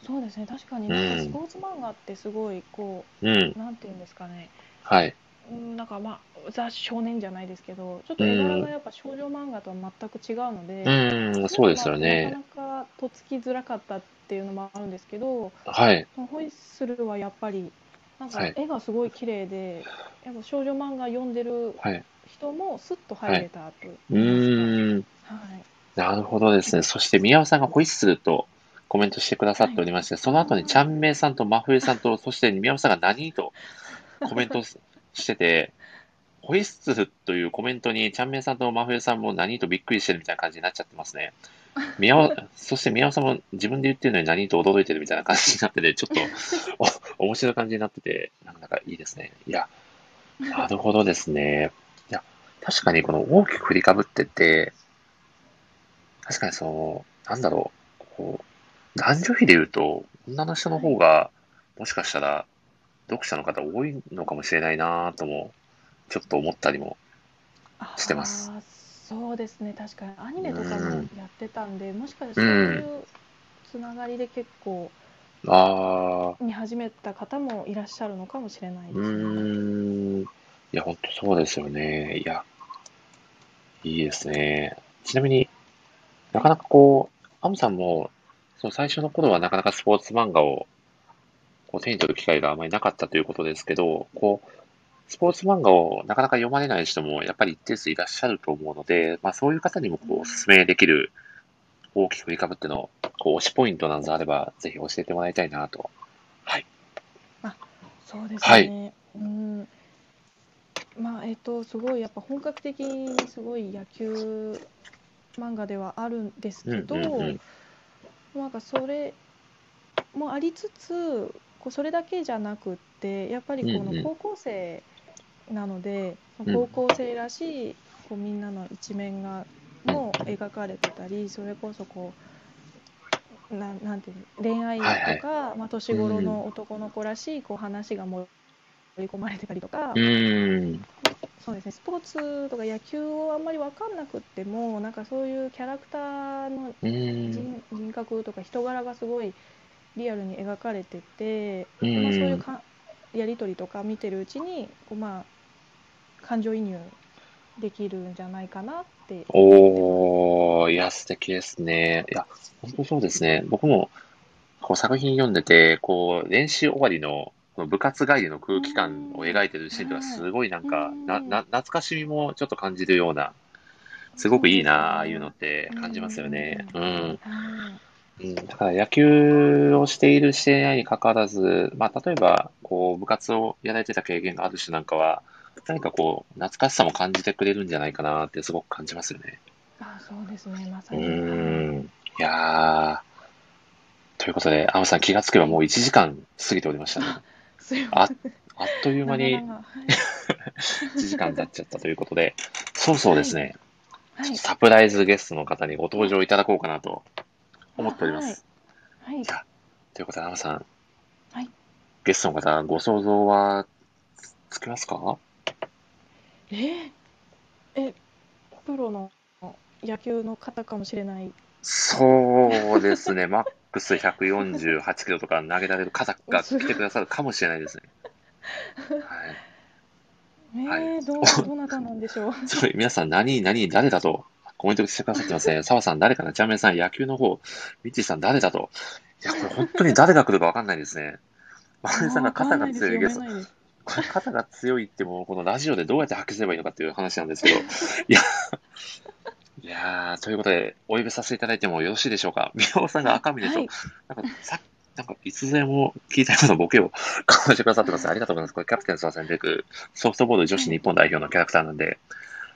あそうですね確かにうんなんかスポーツ漫画ってすごいこうん。うなんていうんですかねはい。うんなんかまあザ少年じゃないですけどちょっと絵柄がやっぱ少女漫画とは全く違うので、うん、そうですよね。なかなかとっつきづらかったっていうのもあるんですけど、はい。ホイッスルはやっぱりなんかはい絵がすごい綺麗で、やっぱ少女漫画読んでるはい。人もスッと入れたとう言いーん。はい。なるほどですね。そして宮尾さんがホイッスルとコメントしてくださっておりまして、その後にちゃんめいさんと真冬さんと、そして宮尾さんが何とコメントしてて、ホイッスルというコメントにちゃんめいさんと真冬さんも何とびっくりしてるみたいな感じになっちゃってますね。宮尾、そして宮尾さんも自分で言ってるのに何と驚いてるみたいな感じになってて、ちょっとお面白い感じになってて、なんだかいいですね。いや、なるほどですね。いや、確かにこの大きく振りかぶってって、確かにその、なんだろう、こう、男女比で言うと、女の人の方が、もしかしたら、読者の方多いのかもしれないなとも、ちょっと思ったりも。あしてますーそうですね確かにアニメとかもうんやってたんで、もしかしたらそういうつながりで結構ああ、見始めた方もいらっしゃるのかもしれないでうすね。いや、本当そうですよね。いや、いいですね。ちなみになかなかこう、アムさんも、そう、最初の頃はなかなかスポーツ漫画をこう手に取る機会があまりなかったということですけど、こう、スポーツ漫画をなかなか読まれない人もやっぱり一定数いらっしゃると思うので、まあそういう方にもこうお勧めできる大きく振りかぶってのこう推しポイントなどあれば、ぜひ教えてもらいたいなと。はい。そうですはいね。うん。まあえっとすごいやっぱ本格的にすごい野球漫画ではあるんですけど、うんうんうんなんかそれもありつつ、こうそれだけじゃなくってやっぱりこうんうんの高校生なので、うん高校生らしいこうみんなの一面がも描かれてたり、それこそこうなんなんていうの恋愛とか、はいまあ年頃の男の子らしいこう話が盛り込まれてたりとか。うーん。そうですね、スポーツとか野球をあんまり分かんなくってもなんかそういうキャラクターの。人人格とか人柄がすごいリアルに描かれてて、うまあ、そういー。うんかやり取りとか見てるうちにこう、まあ、感情移入できるんじゃないかなっておー、いや、素敵ですね。いや、本当そうですね。僕も、こう作品読んでて、こう、練習終わりの部活帰りの空気感を描いてるシーンとか、すごいなんか、な、な、懐かしみもちょっと感じるような、すごくいいなああいうのって感じますよね。うん。はいうん、だから野球をしているしていないに関わらず、まあ、例えば、こう、部活をやられてた経験がある人なんかは、何かこう、懐かしさも感じてくれるんじゃないかなってすごく感じますよね。あそうですねまさうに、ーん。いやー。ということで、アムさん気がつけばもう1時間過ぎておりましたね。ああっという間に長々はい。1時間経っちゃったということで、そうそうですね。はい。サプライズゲストの方にご登場いただこうかなと思っております。はい。じゃあということで、アムさん。はい。ゲストの方、ご想像はつつきますか？え？えプロの野球の方かもしれない。そうですね、マックス148キロとか投げられる方が来てくださるかもしれないですね。はい。ねはいえどうどなたなんでしょう？すごい、皆さん、何、何、誰だと？コメントしてくださってますね。澤さん、誰かな？ジャーメンさん、野球の方、ミッチーさん、誰だと？いや、これ本当に誰が来るか分かんないですね。マネさんが肩が強いですこれ肩が強いってもう、このラジオでどうやって発揮すればいいのかっていう話なんですけど。いや、いやー、ということで、お呼びさせていただいてもよろしいでしょうか？宮尾さんが赤峰と、はいなんか、さなんか、いつでも聞いたようなボケをかましてくださってます。ありがとうございます。これ、キャプテン翼に出てくるソフトボール女子日本代表のキャラクターなんで、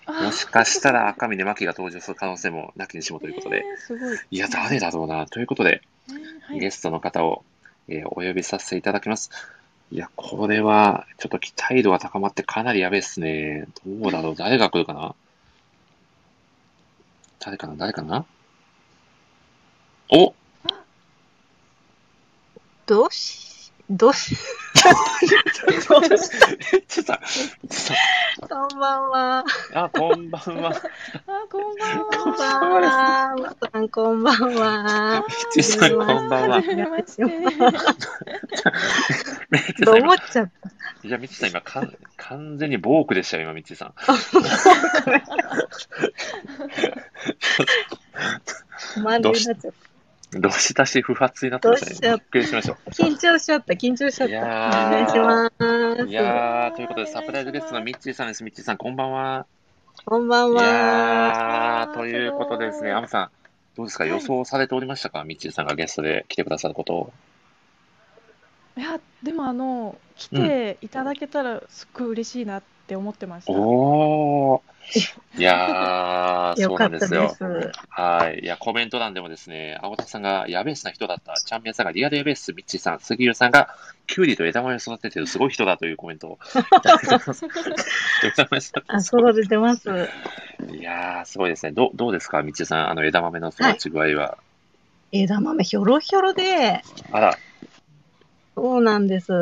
もしかしたら赤峰真希が登場する可能性もなきにしもということで、えーいいや、誰だろうな。ということで、ねはいゲストの方を、えーお呼びさせていただきます。いや、これは、ちょっと期待度が高まってかなりやべえっすね。どうだろう誰が来るかな？誰かな？誰かな？おどうし、どうし、ちょっと、ちょっと、こんばんは。あ、こんばんは。あこんばんこんばはんは。まさん、こんばんは。ちさん、こんばんはは。じめましてみ ちとさん、今思っちゃっいや、みちさん、今、かん完全にボークでしたよ、今、みちさん。た。まんになっちゃっどしたし不発になってましたね。びっくりしました。た。緊張しちゃった、緊張しちゃった。いやおー願いします。いやー、ということで、サプライズゲストのミッチーさんです。ミッチーさん、こんばんは。こんばんいは。やー、ーということでですね、アムさん、どうですか、はい予想されておりましたか、ミッチーさんがゲストで来てくださることを。いやでもあの来ていただけたらすっごい嬉しいなって思ってました。おー。いやー、そうなんですよ。はい。いや、コメント欄でもですね、青田さんがやべえすな人だった、チャンピオンさんがリアルやべえっす、ミッチーさん、杉浦さんがキュウリと枝豆を育ててるすごい人だというコメントを いただいてます。枝豆育てあ、育ててます。いやー、すごいですね。どどうですか、ミッチーさん、あの枝豆の育ち具合は。枝豆ひょろひょろで、あら、そうなんです。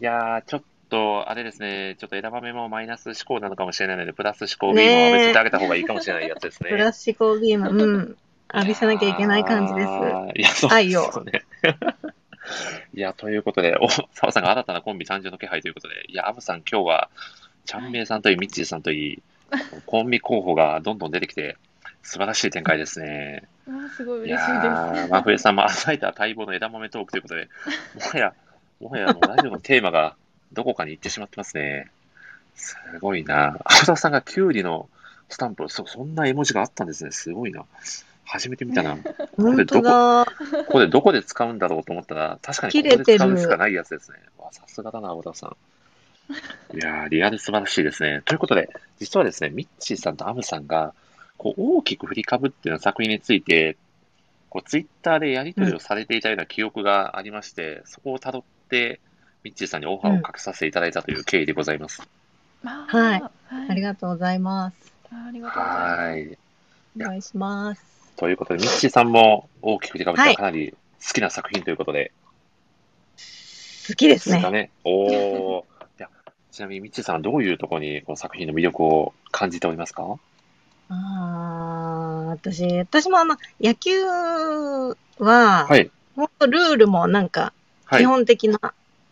いやー、ちょっと、あれですね、ちょっと枝豆もマイナス思考なのかもしれないので、プラス思考ビームを浴びせてあげた方がいいかもしれないやつですね。プラス思考ビーム、うん。浴びせなきゃいけない感じです。いや、そうですよね。いや、ということで、お、澤さんが新たなコンビ誕生の気配ということで、いや、アブさん今日は、ちゃんめいさんといい、ミッチーさんといい、コンビ候補がどんどん出てきて、素晴らしい展開ですね。わあすごい嬉しいです。ー、真冬さんも朝いた待望の枝豆トークということで、もはや、もはやもうラジオのテーマがどこかに行ってしまってますね。すごいな。青田さんがキュウリのスタンプ、そ、そんな絵文字があったんですね。すごいな。初めて見たな。本当だ。ここでどこで使うんだろうと思ったら、確かにここで使うしかないやつですね。わさすがだな、小田さん。いやー、リアル素晴らしいですね。ということで、実はですね、ミッチーさんとアムさんが、こう、大きく振りかぶっていうような作品について、こう、ツイッターでやり取りをされていたような記憶がありまして、そこを辿って、ミッチーさんにオファーをかけさせていただいたという経緯でございます。あはいはありがとうございます。あありがとうございます。はい。お願いします。ということで、ミッチーさんも大きく振りかぶっはいたかなり好きな作品ということで、好きですね。かね。おや、ちなみに、ミッチーさんはどういうところにこの作品の魅力を感じておりますか？ああ、私、私もあの、野球は、はい。本当ルールもなんか、はい。基い本的な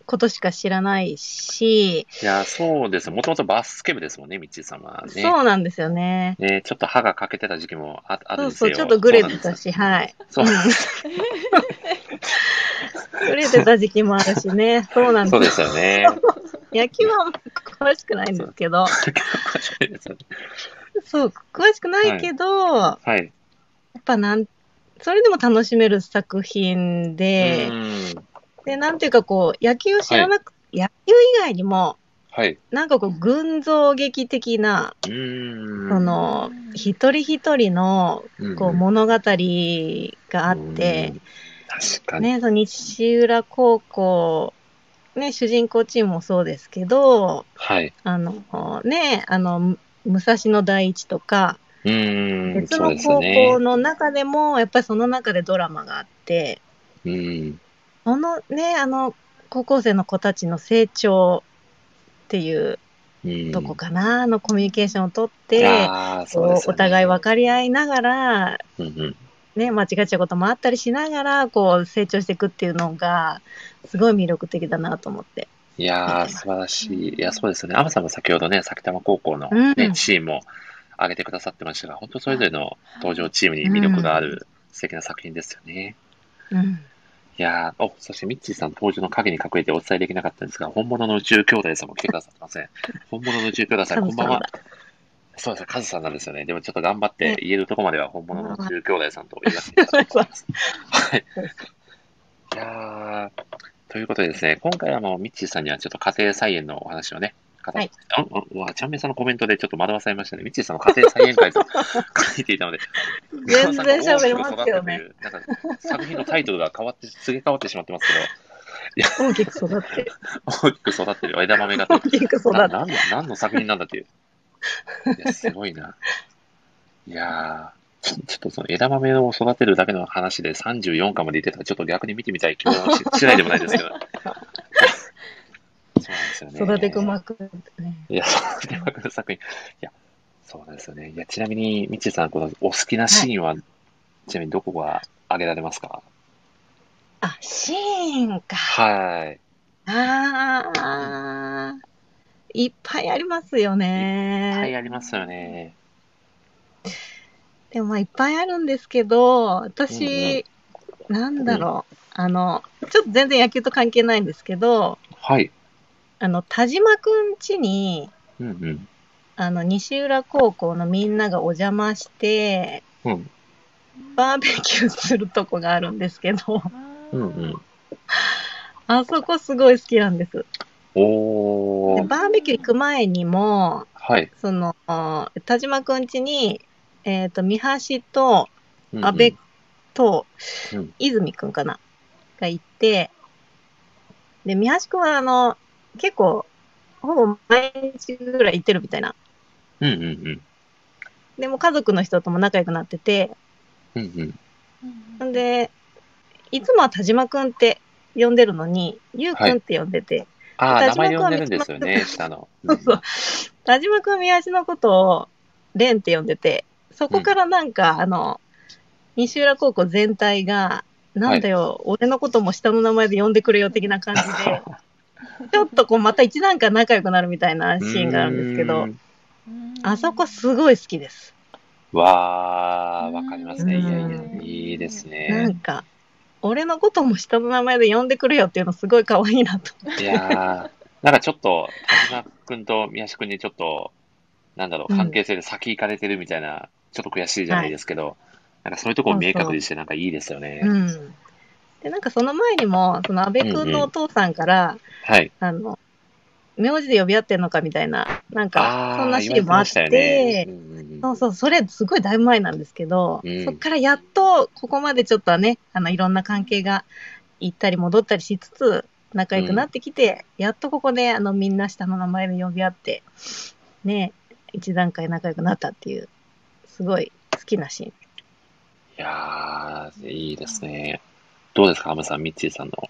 ことしか知らないし、や、そうです。もともとバスケ部ですもんね、ミッチーさんはね。そうなんですよね。ね、ちょっと歯が欠けてた時期もああるそうそう、んですよ。ちょっとグレてたし、はい。そうなんです。うんグレてた時期もあるしね。そうなんそうで。ですすよね。野球は詳しくないんですけど、そう詳しくないけど、やはい。っぱなん、それでも楽しめる作品でう、で、なんていうかこう、野球知らなく、野球以外にも、はい。なんかこう、群像劇的な。その、一人一人の、うん、こう、物語があって、うん、確かに。ね、その西浦高校、ね、主人公チームもそうですけど、はい。あの、ね、あの、武蔵野第一とか、うーん。別の高ね校。の中でも、やっぱりその中でドラマがあって、うん。そのね、あの、高校生の子たちの成長っていううん。とこかな、のコミュニケーションをとっいて、ねお互い分かり合いながら、うんうん。ね、間違っちゃうこともあったりしながら、こう、成長していくっていうのが、すごい魅力的だなと思って。いやー、素晴らしい。いや、そうですよね。アムさんも先ほどね、埼玉高校のうんね、チームを挙げてくださってましたが、本当それぞれの登場チームに魅力がある素敵な作品ですよね。うん。いやー、お、そしてミッチーさん登場の影に隠れてお伝えできなかったんですが、本物の宇宙兄弟さんも来てくださってません。本物の宇宙兄弟さん、こんばんは。そうですね、カズさんなんですよね。でもちょっと頑張って言えるとこまでは本物の宇宙兄弟さんと言わせていただきます。はい。いやー、ということでですね、今回はもうミッチーさんにはちょっと家庭菜園のお話をね、語って、はいあ、わ、ちゃんめいさんのコメントでちょっと惑わされましたね。ミッチーさんの家庭菜園会と書いていたので、全然喋れますよね。なんか作品のタイトルが変わって、すげ替わってしまってますけど、大きく育ってる。大きく育ってる枝豆が大きく育ってななんの何の作品なんだっていう。いや、すごいな。いやー、ちょっとその枝豆を育てるだけの話で34巻まで出てたら、ちょっっと逆に見てみたい気もししないでもないですけど。そうなんですよね。育てくまくってね。いや、育てまくる作品。いや、そうなんですよね。いや、ちなみに、みちさん、このお好きなシーンは、ちなみにどこが挙げられますか？あ、シーンか。はい。ああ、いっぱいありますよね。はい、ありますよね。でもまあいっぱいあるんですけど、私、なんだろう、あの、ちょっと全然野球と関係ないんですけど、はい。あの、田島くん家に、うんあの、西浦高校のみんながお邪魔して、うん。うん。バーベキューするとこがあるんですけど、うんうん。あそこすごい好きなんです。でおー。バーベキュー行く前にも、はい。その、田島くん家に、えっ、と、三橋とうんうん安倍とうん泉くんかな、がいて、で、三橋くんはあの、結構、ほぼ毎日ぐらい行ってるみたいな。うんうんうん。でも家族の人とも仲良くなってて、うんうん。んで、いつもは田島くんって呼んでるのに、ゆうくんって呼んでて、ああ、名前で呼んでるんですよね、下の。そうそう。田島くんは三橋のことを、レンって呼んでて、そこからなんか、あの、西浦高校全体が、なんだよ、俺のことも下の名前で呼んでくれよ的な感じで、ちょっとこうまた一段階仲良くなるみたいなシーンがあるんですけど、あそこすごい好きです。わー、わかりますね。いやいやう、んいいですなねん。か、俺のことも下の名前で呼んでくれよっていうのすごい可愛いなと。いやー、なんかちょっと、田島くんと宮下くんにちょっと、なんだろう、うん関係性で先行かれてるみたいな、ちょっと悔しいじゃないですけど、なんかそういうところを明確にしてなんかいいですよね。うん。で、なんかその前にも、その安倍くんのお父さんから、はい。あの、名字で呼び合ってんのかみたいな、なんか、そんなシーンもあってそうそう、それすごいだいぶ前なんですけど、うんそっからやっとここまでちょっとはね、あの、いろんな関係が行ったり戻ったりしつつ、仲良くなってきて、やっとここで、あの、みんな下の名前で呼び合って、ね、一段階仲良くなったっていう、すごい好きなシーン。いやー、いいですね。どうですか、ハムさん、ミッチーさんの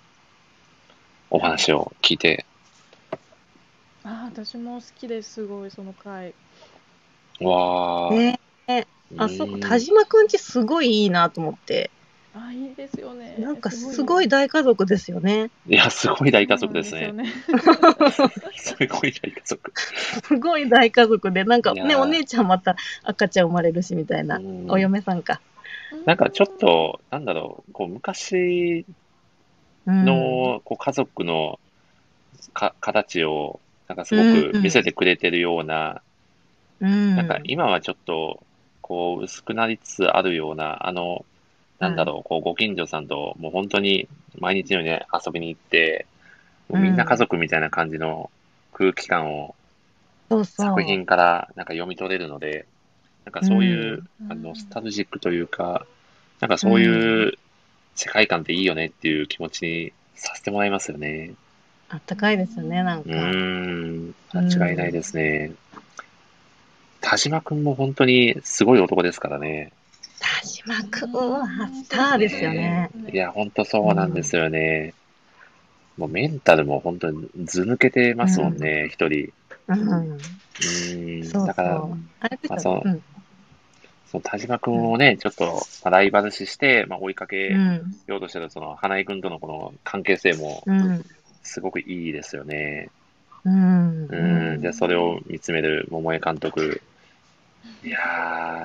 お話を聞いて。あー私も好きですすごいその回わー。ね、あそこ、うん田島くんちすごいいいなと思って、あーいいですよねなんかすごい大家族ですよね。いや、すごい大家族ですね。ね すごい大家族。すごい大家族で、なんかね、いやーお姉ちゃんまた赤ちゃん生まれるしみたいな、うんお嫁さんか。なんかちょっと、なんだろう、こう昔うん、のこう家族のか形を、なんかすごく見せてくれてるような、うん、なんか今はちょっと、こう薄くなりつつあるような、あの、なんだろう、こうご近所さんともう本当に毎日のように遊びに行って、もうみんな家族みたいな感じの空気感をそうそう。作品からなんか読み取れるので、なんかそういう、うんあのノスタルジックというか、なんかそういう世界観っていいよねっていう気持ちにさせてもらいますよね。あったかいですよね、なんうか。ーん、間違いないですね。田島くんも本当にすごい男ですからね。田島くんはスターですよね。いや、本当そうなんですよね。もうメンタルも本当にず抜けてますもんね、一、人。うん。うーん、だから、そう。あれですまあそう。その田島くんをね、ちょっと、まあライバル視して、まあ、追いかけうん。ようとしてる、その、花井くんとのこの関係性も、うん。すごくいいですよね。うん。うん、で、それを見つめる桃江監督。いや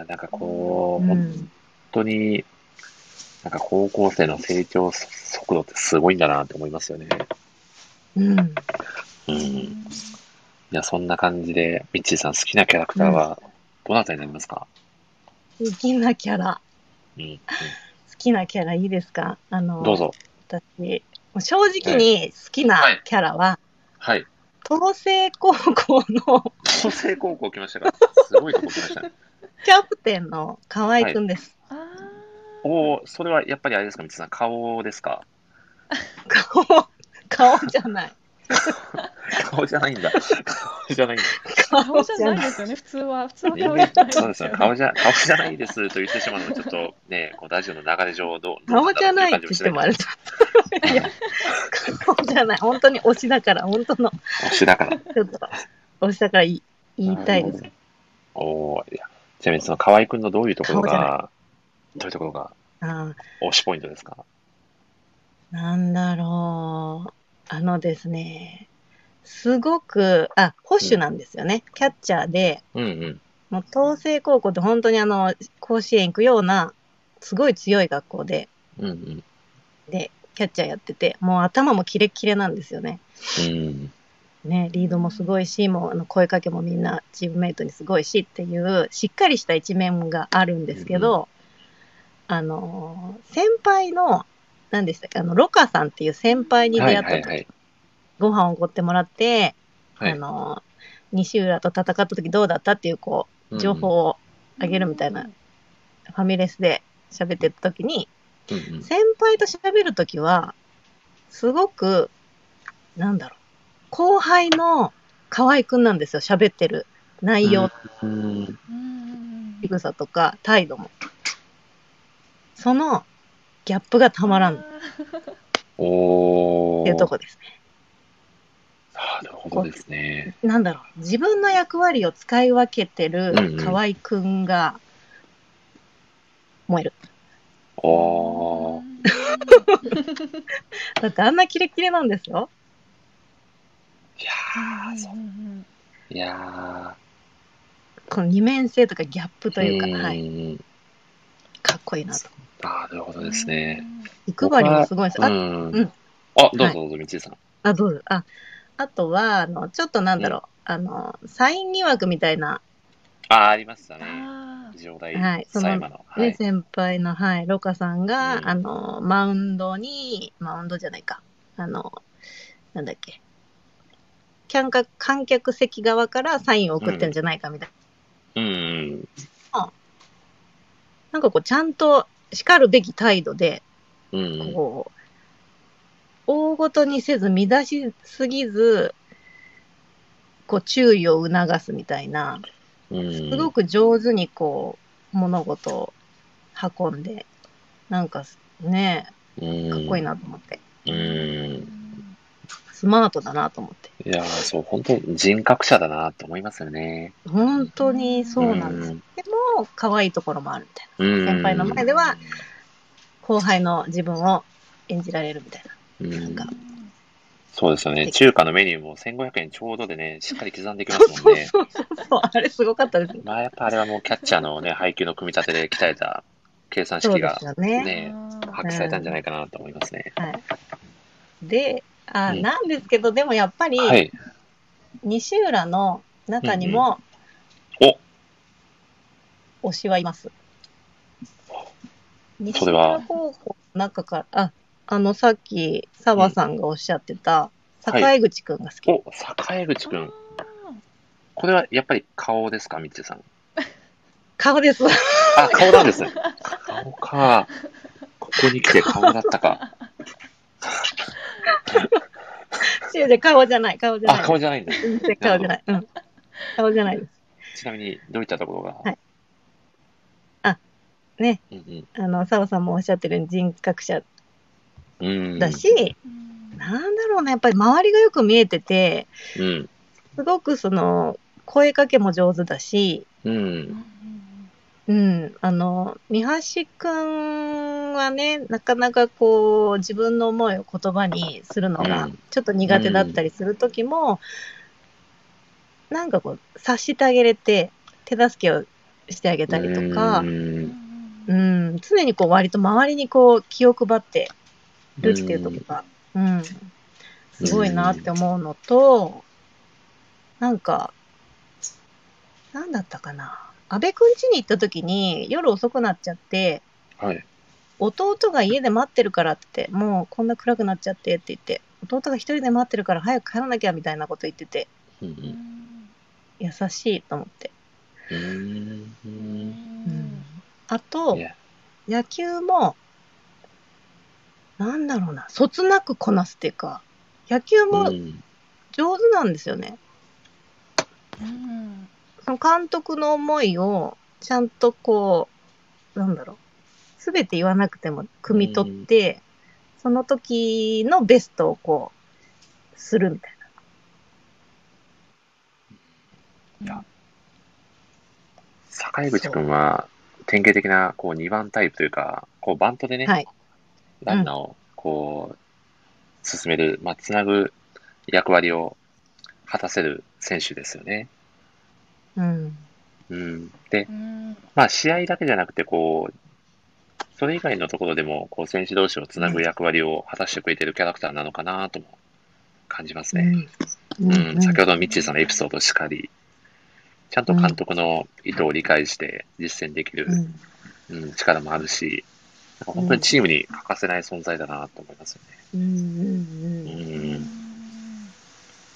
ー、なんかこう、うん本当に、なんか高校生の成長速度ってすごいんだなって思いますよね。うん。うん。いや、そんな感じで、ミッチーさん好きなキャラクターは、どなたになりますか？好きなキャラ。うん、うん。好きなキャラいいですか？あの、どうぞ。私、正直に好きなキャラは、はい。東星高校の創成高校来ましたか？すごいとこ来ましたね。キャプテンの河合くんです。あおーそれはやっぱりあれですか、ミッチーさん、顔ですか？顔、顔じゃない。顔じゃないんだ。顔じゃないんだ。ー顔じゃないですよね普通は普通は顔じゃないそうですよ。顔じゃ、顔じゃないですと言ってしまうのは、ちょっとね、こうラジオの流れ上どう、どう顔じゃないって言ってもあれだ。いや、顔じゃない。本当に推しだから、本当の、推しだから。ちょっと、推しだから言いたいです。おーいやちなみにその河合くんのどういうところが、どういうところがあ推しポイントですか？ーなんだろう。あのですね、すごく、あ、保守なんですよね。キャッチャーで、うんうん。もう東星高校って本当にあの、甲子園行くような、すごい強い学校で、うんうん。で、キャッチャーやってて、もう頭もキレッキレなんですよね。うん。ね、リードもすごいし、もうあの声かけもみんなチームメイトにすごいしっていう、しっかりした一面があるんですけど、あのー、先輩の、何でしたっけ、あの、ロカさんっていう先輩に出はい会った時、はいはい。ご飯をおごってもらって、はいあのー、西浦と戦った時どうだったっていう、こう、情報をあげるみたいな、ファミレスで喋ってた時に、うんうん。先輩と喋るときは、すごく、なんだろう、後輩の河合くんなんですよ、喋ってる内容、うん。うん仕草とか態度も。そのギャップがたまらんっおー。ていうとこですね。なるほどですね。なんだろう、自分の役割を使い分けてるうんうん河合くんが燃える。おー。だってあんなキレッキレなんですよ。いやー、そう。いやこの二面性とかギャップー。というか、んはい。かっこいいなと。ああ、なるほどですね。気配りもすごいです。あ、うん。うんあ、どうぞどうぞ、みちさん。あ、どうぞ。あ、あとは、あの、ちょっとなんだろう。あの、サイン疑惑みたいな、ああ、ありましたね。あ上代はいその。はね、い。先輩の、はい、ロカさんが、うんあの、マウンドに、マウンドじゃないか。あの、なんだっけ。キャンカ観客席側からサインを送ってるんじゃないかみたいな。うん。なんかこう、ちゃんと叱るべき態度で、うん。こう、大ごとにせず、乱しすぎず、こう、注意を促すみたいな、うん。すごく上手にこう、物事を運んで、なんかね、うん、かっこいいなと思って、うん。スマートだなと思って。いやー、そう、本当人格者だなって思いますよね。本当にそうなんです。うんでも、可愛いところもあるみたいな。うん。先輩の前では、後輩の自分を演じられるみたいうん、な。なんか、そうですよね。中華のメニューも1500円ちょうどでね、しっかり刻んでいきますもんね。そうそう、あれすごかったですね。まあ、やっぱあれはもうキャッチャーのね、配球の組み立てで鍛えた計算式がね。ね、発揮されたんじゃないかなと思いますね。はい。で、あ、うんなんですけど、でもやっぱり、はい。西浦の中にも、お推しはいます。西浦高校の中から、あ、あの、さっき、澤さんがおっしゃってた、はい坂井口くんが好き。お、坂口くん。これはやっぱり顔ですか、みっちさん。顔です。あ、顔なんですね。顔か。ここに来て顔だったか。顔じゃない、顔じゃなあ、い。顔じゃないんだ。全然顔じゃない。うん。顔じゃないです。ちなみに、どういったところが？はいね、うんあの、澤さんもおっしゃってる人格者うん。うん。だし、なんだろうな、やっぱり周りがよく見えてて、うん。すごくその、声かけも上手だし、うん。うん、あの、三橋くんはね、なかなかこう、自分の思いを言葉にするのがうん、ちょっと苦手だったりするときも、なんかこう、察してあげれて、手助けをしてあげたりとかう、ん。うん、常にこう、割と周りにこう、気を配ってるっていうところが、うん、すごいなって思うのと、なんか、なんだったかな。安倍くん家に行った時に夜遅くなっちゃって、はい。弟が家で待ってるからって、もうこんな暗くなっちゃってって言って、弟が一人で待ってるから早く帰らなきゃみたいなこと言ってて、うんうん。優しいと思って。うーん。うんあと野球も、なんだろうな、そつなくこなすっていうか、野球うもん。上手なんですよね。その監督の思いをちゃんとこう、なんだろう、すべて言わなくても汲み取って、その時のベストをこう、するみたい坂井口くんは、典型的な、こう、2番タイプというか、こう、バントでね、な。はい。ランナーを、こう、進める、まあ、つなぐ役割を果たせる選手ですよね。うん。うん。で、まあ、試合だけじゃなくて、こう、それ以外のところでも、こう、選手同士をつなぐ役割を果たしてくれてるキャラクターなのかなとも感じますね。うん。うん。先ほどのミッチーさんのエピソードしかり、ちゃんと監督の意図を理解して実践できる、うん。うん、力もあるし、なんか本当にチームに欠かせない存在だなと思いますよね。うん。うん。ううん。ん。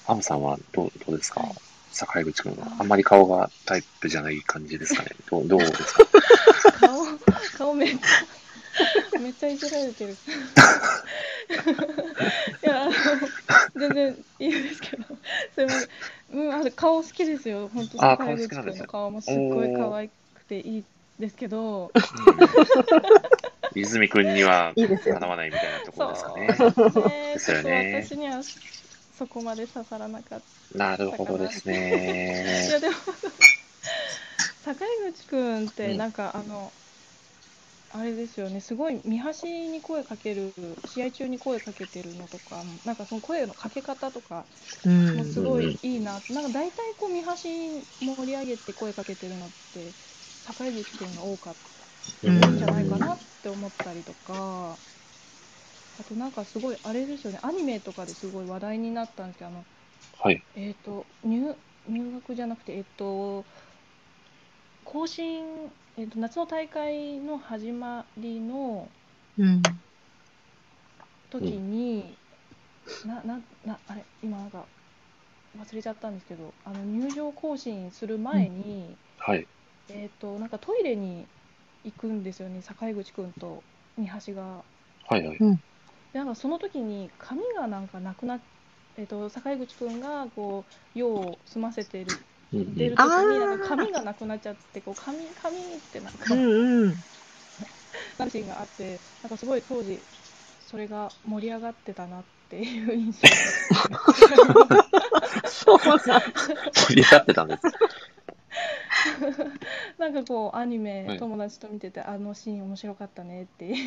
アムさんはどうどうですか？はい坂井口君は。あんまり顔がタイプじゃない感じですかね。どうどうですか？顔、顔めっちゃ、めっちゃいじられてる。いや、あの、全然いいですけど、すいません。うん、あれ顔好きですよ。本当あ坂井口顔好きなんですね君の顔もすっごい可愛くていいですけど、うん 泉君にはかなわないみたいなところですかね。ね、ですよね私にはそこまで刺さらなかった。なるほどですいやね。でも 坂井口くんってなんか、あのあれですよねすごい見橋に声かける試合中に声かけてるのとかなんかその声のかけ方とかうんもすごいいいな、なんか大体こう見橋盛り上げて声かけてるのって坂井口君が多かったうんんじゃないかなって思ったりとか、あとなんかすごいあれですよねアニメとかですごい話題になったんですけどあのはい。えっ、と入入学じゃなくてえっ、と更新、えー、と夏の大会の始まりのうん。時に、なななあれ今なんか忘れちゃったんですけどあの入場行進する前に、はい。えっ、となんかトイレに行くんですよね坂井口くんと三橋が。はいはい。でなんかその時に髪がなんかなくなっえっ、と坂井口くんがこう用を済ませてる。出る時になんか髪がなくなっちゃってこう髪髪ってなんかうんうん。なるシーンがあってなんかすごい当時それが盛り上がってたなっていう印象 そうなん 盛り上がってたんです。なんかこうアニメ、はい友達と見ててあのシーン面白かったねってす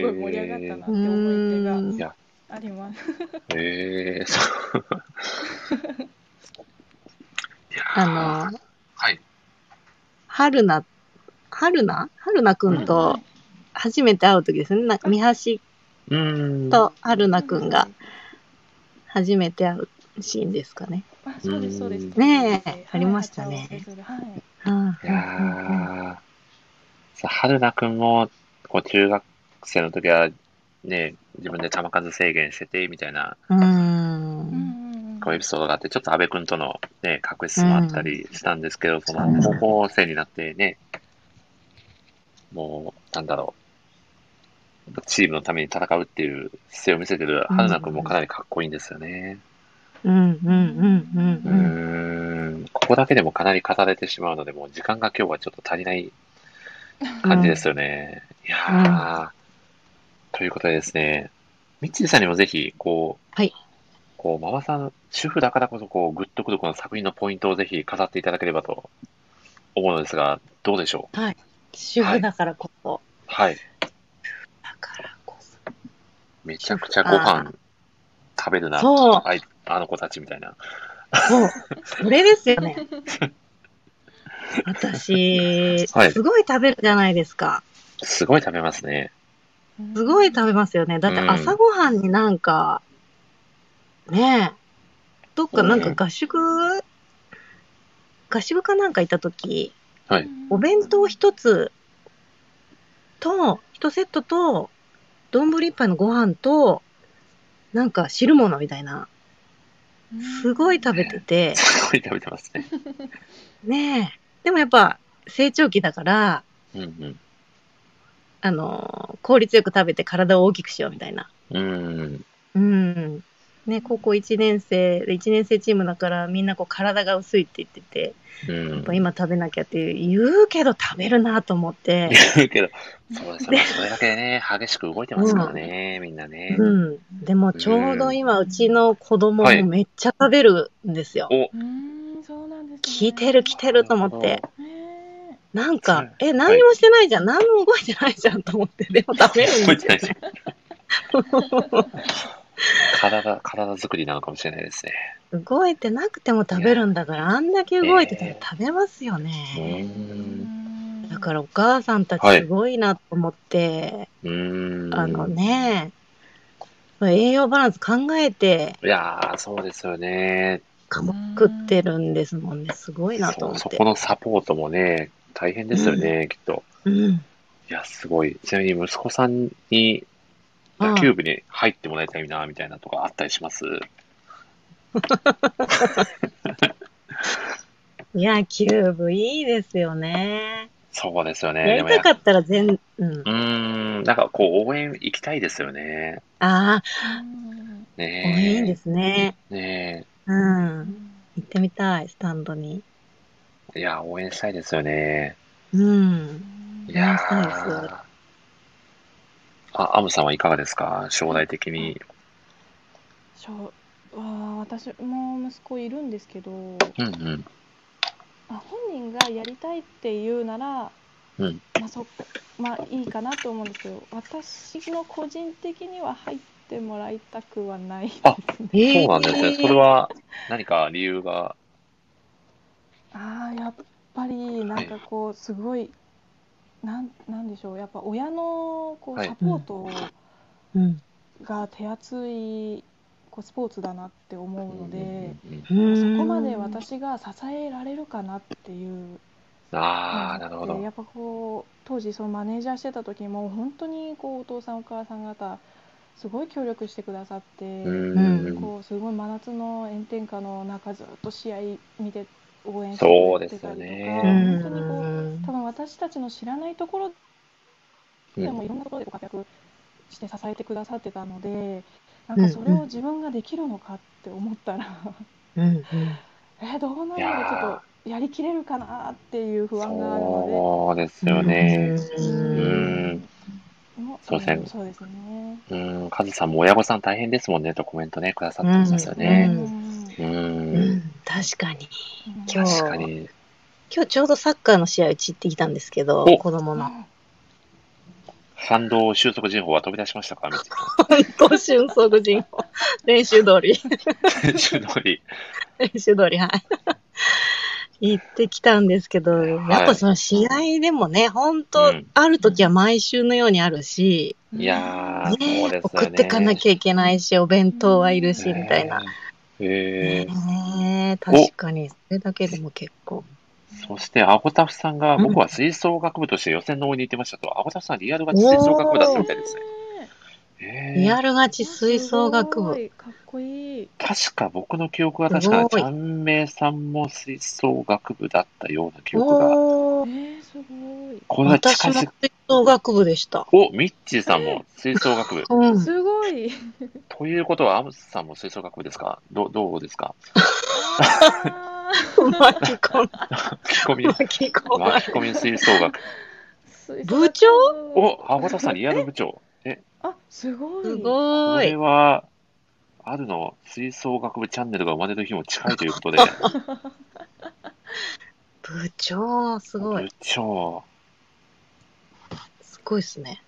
ごい盛り上がったなってう思い出がんいや、あります。ええそう。いやーあの、はい。春菜、春菜？春菜くんと初めて会う時ですね。なんか、三橋うーん。と春菜くんが初めて会うシーンですかね。あそうですそうです。ねえはいありましたねはい。うんいやー、さ春菜くんも、こう、中学生の時は、ね、自分で球数制限してて、みたいな、うん。こうエピソードがあって、ちょっと安部くんとのね、確執もあったりしたんですけど、そのうん高校生になってね、もう、なんだろう、チームのために戦うっていう姿勢を見せてる春菜くんもかなりかっこいいんですよね。うんうんうんうんううん。ここだけでもかなり語れてしまうので、もう時間が今日はちょっと足りない感じですよね。いやー、ということでですね、ミッチーさんにもぜひ、こう、はいこう、ママさん、主婦だからこそ、こう、グッとくるこの作品のポイントをぜひ飾っていただければと思うのですが、どうでしょう？主婦だからこそ。はい。だからこそ。めちゃくちゃご飯食べるな、そうあいあの子たちみたいな。そう。それですよね。私、はいすごい食べるじゃないですか。すごい食べますね。すごい食べますよね。だってうん朝ごはんになんか、ねえ、どっかなんか合宿、合宿かなんか行った時、はい。お弁当一つと、一セットと、丼一杯のご飯と、なんか汁物みたいな、すごい食べてて、すごい食べてますね。ねえ。でもやっぱ成長期だから、うんあの、効率よく食べて体を大きくしようみたいな。うん。うん。うん。ね、高校1年生で、1年生チームだからみんなこう体が薄いって言ってて、うん。やっぱ今食べなきゃって言うけど食べるなと思って、言うけど、そうですよね。それだけでね、激しく動いてますからね、みんなね。うん。でもちょうど今うちの子供はいもめっちゃ食べるんですよ。お、うんそうなんですね。来てる来てると思って。ねなんかはい、え、何もしてないじゃん、何も動いてないじゃんと思って、でも食べるんですよね。体、体作りなのかもしれないですね。動いてなくても食べるんだから、あんだけ動いてたら食べますよう。ね。ん。だからお母さんたちすごいなと思って、うん。あの。ね、栄養バランス考えていやー、そうですよね。食ってるんですもんね。すごいなとそ思ってうそこ。のサポートもね、大変ですよね、きっと。うん。いや、すごい。ちなみに息子さんに野球部に入ってもらいたいな、みたいなとかあったりします？野球部いいですよね。そうですよね。やりたかったら全、うん。うーん、なんかこう応援行きたいですよね。ああ、うん応ね援いいんですね。ねうん。行ってみたい、スタンドに。え。いや、応援したいですよね。うん。いですー。あ、アムさんはいかがですか？将来的に。しょわあ私も息子いるんですけどうんうん。あ本人がやりたいって言うならうん。まあそまあいいかなと思うんですけど私の個人的には入ってもらいたくはないですあね。そうなんですね。それは何か理由が？ああやっぱりなんかこうすごい、なんなんでしょうやっぱ親のこうはいサポートうん。が手厚いこうスポーツだなって思うので、うんうんうんうんそこまで私が支えられるかなっていうああ、なるほど。でやっぱこう当時そのマネージャーしてた時も本当にこうお父さんお母さん方すごい協力してくださって、うんこうすごい真夏の炎天下の中ずっと試合見て応援してそうですくれてたりとか、よね本当にこう多分私たちの知らないところでもいろんなところでご活躍して支えてくださってたのでなんかそれを自分ができるのかって思ったら、う。えどうなんいやーだろうちょっとやりきれるかなっていう不安があるので。そうですよね。ううんそうですねんそうですね。うん。カズさんも親御さん大変ですもんねとコメントね、くださってますようね。んう。うんん。確かに。うん今日。今日ちょうどサッカーの試合うち行ってきたんですけど、お子供の。反動収束人法は飛び出しましたか？みつ本当瞬足人法。練習通り。選手通り。練習通り、はい。行ってきたんですけど、いやっぱその試合でもね、本う当んある時は毎週のようにあるし、いやね。送ってかなきゃいけないし、お弁当はいるし、みたいな。へー。へー確かに、それだけでも結構。そして、アゴタフさんが、僕は吹奏楽部として予選の方に行ってましたと、アゴタフさんリアルが吹奏楽部だったみたいですね。へーリアルガチ吹奏楽部。かっこいい。確か僕の記憶が確かちゃんめいさんも吹奏楽部だったような記憶が。おーえー、すごい。これは近づく。吹奏楽部でした。お、ミッチーさんも吹奏楽部。うん。すごい。ということは、アムスさんも吹奏楽部ですか？どどうですか？あ巻き込む。巻き込み、巻き込む。巻き込み吹奏楽。ー部長お、アゴタフさんリアル部長。え、あ、すごい。すこごい。れは、あるの吹奏楽部チャンネルが生まれる日も近いということで、部長、すごい部。長、すごいですね。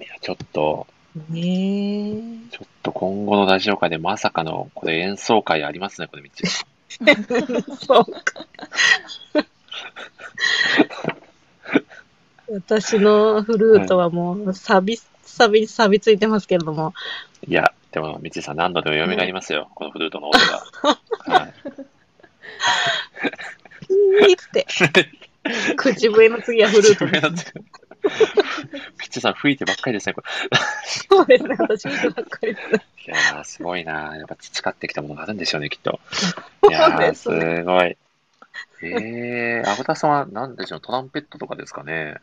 いや、ちょっと、ねえ。ちょっと今後のラジオ界でまさかの、これ演奏会ありますね、これ、みち。そうか。私のフルートはもう、サビ、サビ、サビついてますけれども。いや、でも、みちさん何度でも蘇りますよ、このフルートの音が。はい。ピーって。口笛の次はフルートです。みちさん吹いてばっかりですね、これ。そうですね、私見てばっかりです。いやー、すごいなやっぱ培ってきたものがあるんでしょうね、きっと。いやー。すごい。えー、アブタさんは何でしょう、トランペットとかですかね。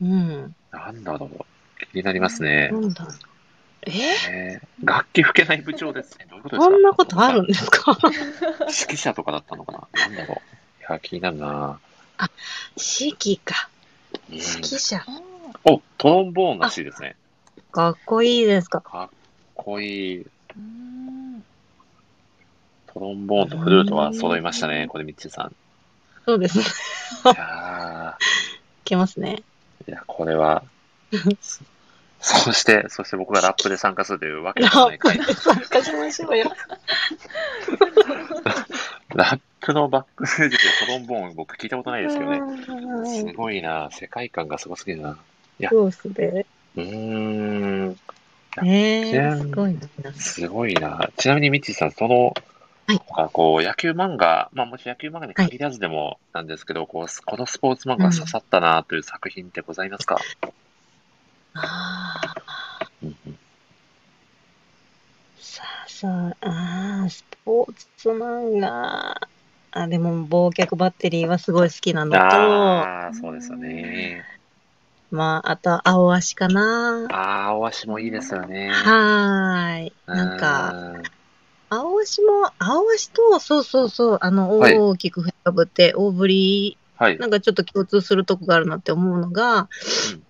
うん。なんだろう。気になりますね。なんだろう。ええー、楽器吹けない部長ですね。どういうことですか？こんなことあるんですか？指揮者とかだったのかな？なんだろう。いや、気になるな指揮か。うん指揮者。あお、トロンボーンらしいですね。かっこいいですか。かっこいい。ーうんトロンボーンとフルートは揃いましたね、これ、ミッチーさん。そうですね。いや いけますね。ー、いや、これは、そして、そして僕がラップで参加するというわけラでもない回ップで参加しましょうよ。ラップのバックステージでトロンボーン僕聞いたことないですけどね。すごいな世界観がすごすぎるな。そうですね。うーん、ねえ、全すごいな。すごいなちなみにミッチーさん、その、はい他こう野球漫画、まあもちろん野球漫画に限らずでもなんですけど、こうこのスポーツ漫画刺さったなという作品ってございますか、うんうんさあさあ、ああ、スポーツ漫画。あ、でも、忘却バッテリーはすごい好きなのと、ああ、そうですよね。まあ、あとは青足かな。ああ、青足もいいですよね。はーい。なんか、うん、青足も、青足と、そうそうそう、あの、はい大きく振りかぶって、大振り、はい。なんかちょっと共通するとこがあるなって思うのが、うん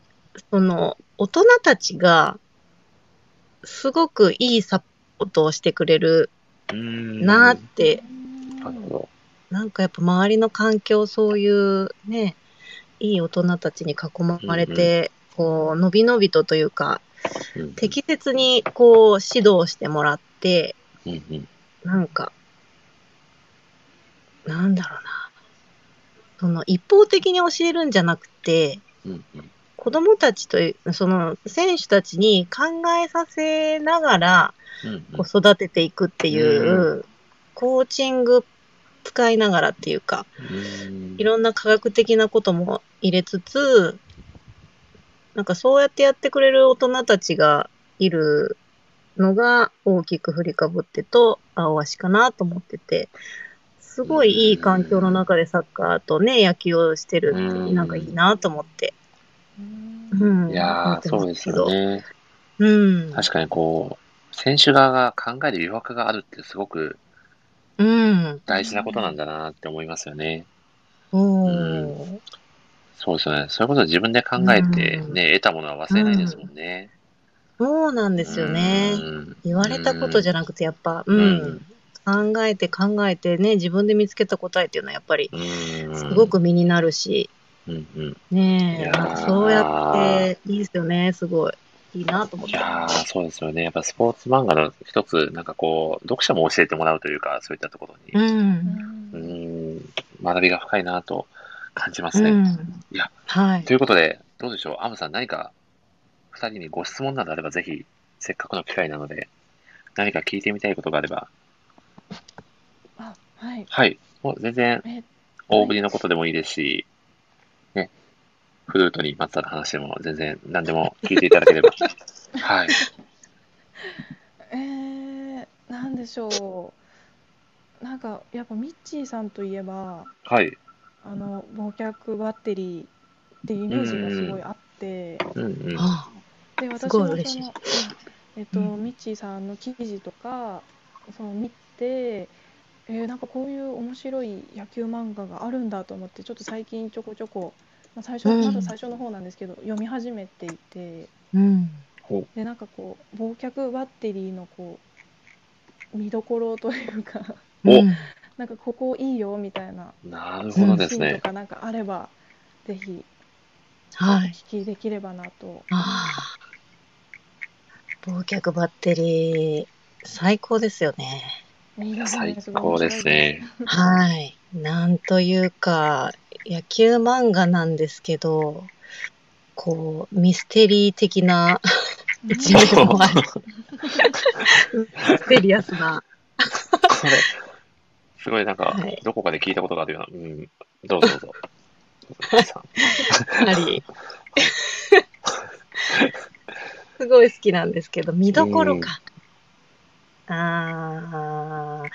その、大人たちが、すごくいいサポートをしてくれるなって、なんかやっぱ周りの環境、そういうね、いい大人たちに囲まれて、こう、のびのびとというか、うん適切にこう、指導してもらって、なんか、なんだろうな。その、一方的に教えるんじゃなくて、子供たちという、その、選手たちに考えさせながら、うんこう育てていくっていう、コーチング使いながらっていうか、うん。いろんな科学的なことも入れつつ、なんかそうやってやってくれる大人たちがいるのが大きく振りかぶってと青足かなと思ってて、すごいいい環境の中でサッカーとね、野球をしてるなんかいいなと思って。うんうん。いやー、そうですよね。うん。確かにこう、選手側が考える余白があるってすごくうん。大事なことなんだなって思いますよね。おうー。そうですよね。そういうことを自分で考えてうんね、得たものは忘れないですもんね。そうなんですよね。うん言われたことじゃなくて、やっぱ、ううんん。考えて考えてね、自分で見つけた答えっていうのはやっぱり、うんすごく身になるし、うんうんねえ、そうやって、いいですよね、すごい。いいなと思って。いやー、そうですよね。やっぱスポーツ漫画の一つ、なんかこう、読者も教えてもらうというか、そういったところう。に、うんうん、学びが深いなと感じますね。うん。いや、はいと。いうことで、どうでしょう、アムさん、何か二人にご質問などあれば、ぜひ、せっかくの機会なので、何か聞いてみたいことがあれば、あはいはい、もう全然え大ぶりのことでもいいですし、ね、フルートにまつわる話でも全然何でも聞いていただければ。はい。えー、なんでしょうなんかやっぱミッチーさんといえばはい。あの忘却バッテリーっていうイメージがすごいあって、うんうん。あで私もそのえっと、うんミッチーさんの記事とかその見て、えーなんかこういう面白い野球漫画があるんだと思ってちょっと最近ちょこちょこ、まあ、最初うんまだ最初の方なんですけど、読み始めていてうん。でなんかこう忘却バッテリーのこう見どころというかおうんなんかここいいよみたいななるほどですねシーンと。かなんかあればぜひおはい。聞きできればなと。ああ。忘却バッテリー、最高ですよね。いいですね最高です。ね。はい。なんというか、野球漫画なんですけど、こう、ミステリー的な一面もある。ミステリアスな。これ、すごいなんかはい、どこかで聞いたことがあるような。うん。どうぞどうぞ。あり。すごい好きなんですけど、見どころか。あー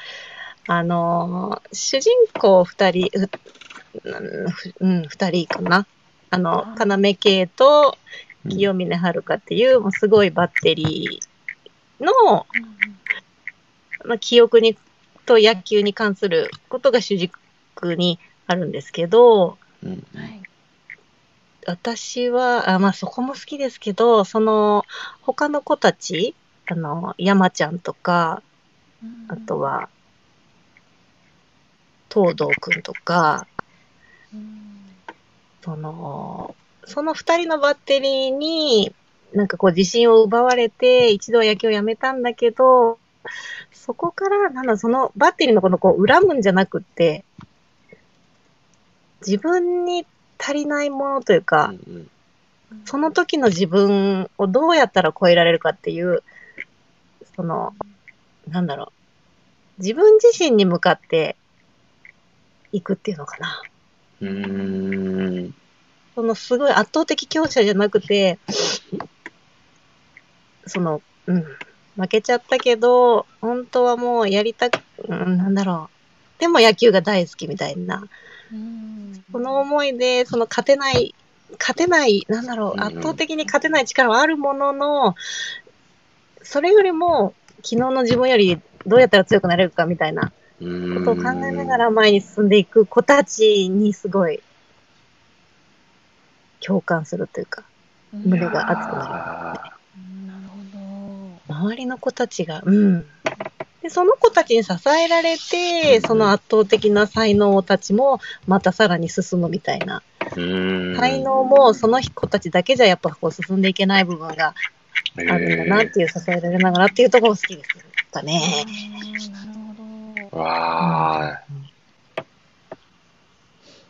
あのー主人公二人、ううん、二人かな。あの、あ要系とうん清峰遥っていう、もうすごいバッテリーの、まあ、記憶に、と野球に関することが主軸にあるんですけど、うん。私は、あまあそこも好きですけど、その、他の子たち、あの、山ちゃんとか、あと、は、東堂くんとか、うんその、その二人のバッテリーに、なんかこう自信を奪われて、一度野球をやめたんだけど、そこから、なんだ、そのバッテリーのこのこう恨むんじゃなくて、自分に足りないものというか、その時の自分をどうやったら超えられるかっていう、その、なんだろう。自分自身に向かっていくっていうのかな。うーん。そのすごい圧倒的強者じゃなくて、その、うん、負けちゃったけど、本当はもうやりたく、うん、なんだろう。でも野球が大好きみたいな。うんその思いで、その勝てない、勝てない、なんだろう、圧倒的に勝てない力はあるものの、それよりも、昨日の自分よりどうやったら強くなれるかみたいなことを考えながら前に進んでいく子たちにすごい共感するというか、うん胸が熱くなるなるほど。周りの子たちが、うん。で、その子たちに支えられて、んその圧倒的な才能たちもまたさらに進むみたいな。才能もその子たちだけじゃやっぱこう進んでいけない部分がああるんだなっていう支えられながらっていうところ好きですかね。なるわあ。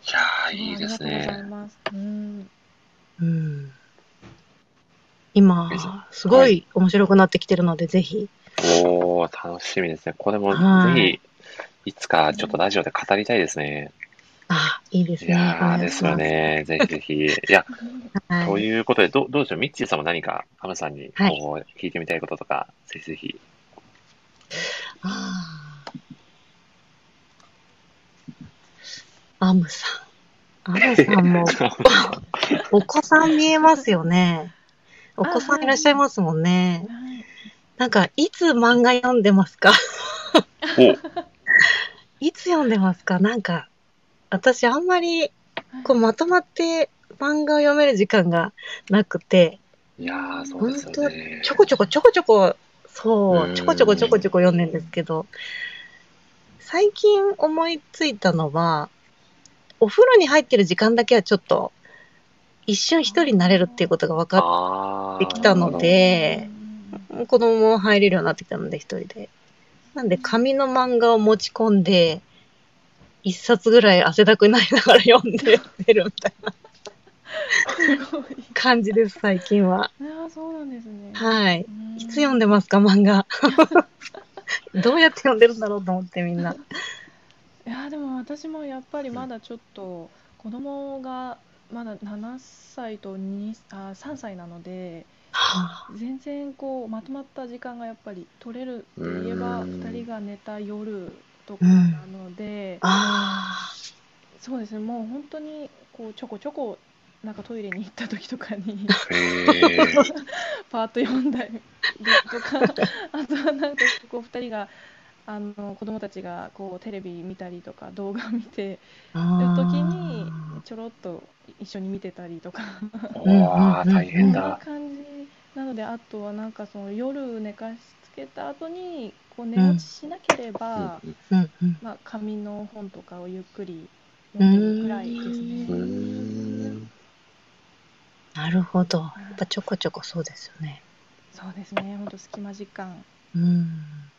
いやー、いいですありがとうございね。ます。うん。うん、今、すごい面白くなってきてるので、ぜひ。おー、楽しみですね。これもはいぜひ、いつかちょっとラジオで語りたいですね。あ、いいですね。いやー、ですよね。ぜひぜひ。いや、はい。ということで、どどうでしょう、ミッチーさんも何か、ハムさんにはいこう聞いてみたいこととか、ぜひぜひ。あーアムさん。アムさんも、お子さん見えますよね。お子さんいらっしゃいますもんね。はいなんか、いつ漫画読んでますか？お いつ読んでますか？なんか、私あんまり、こう、まとまって漫画を読める時間がなくて、いやー、そうですよね。ちょこちょこちょこちょこ、そうう、んちょこちょこちょこちょこ読んでんですけど、最近思いついたのは、お風呂に入ってる時間だけはちょっと、一瞬一人になれるっていうことが分かあーできたのでって、子供も入れるようになってきたので、一人で。なんで、紙の漫画を持ち込んで、一冊ぐらい汗だくになりながら読んで寝るみたいなすごい。感じです、最近は。ああ、そうなんですね。はい。うんいつ読んでますか、漫画？どうやって読んでるんだろうと思ってみんな。いやでも私もやっぱりまだちょっと子供がまだ7歳と2あ3歳なのではあ、全然こうまとまった時間がやっぱり取れるって言えばうん。2人が寝た夜とかなので、あそうですねもう本当にこうちょこちょこなんかトイレに行った時とかに パー。ッと読んだりとかあとはなんかこう2人があの子供たちがこうテレビ見たりとか動画見てあ。る時にちょろっと一緒に見てたりとかわー、大そんな変だ。感じなのであとはなんかその夜寝かしつけた後にこう寝落ちしなければ、うん。まあ、紙の本とかをゆっくり読んでるくらいですうね。なるほど。やっぱちょこちょこそうですよね。そうですね本当隙間時間うん。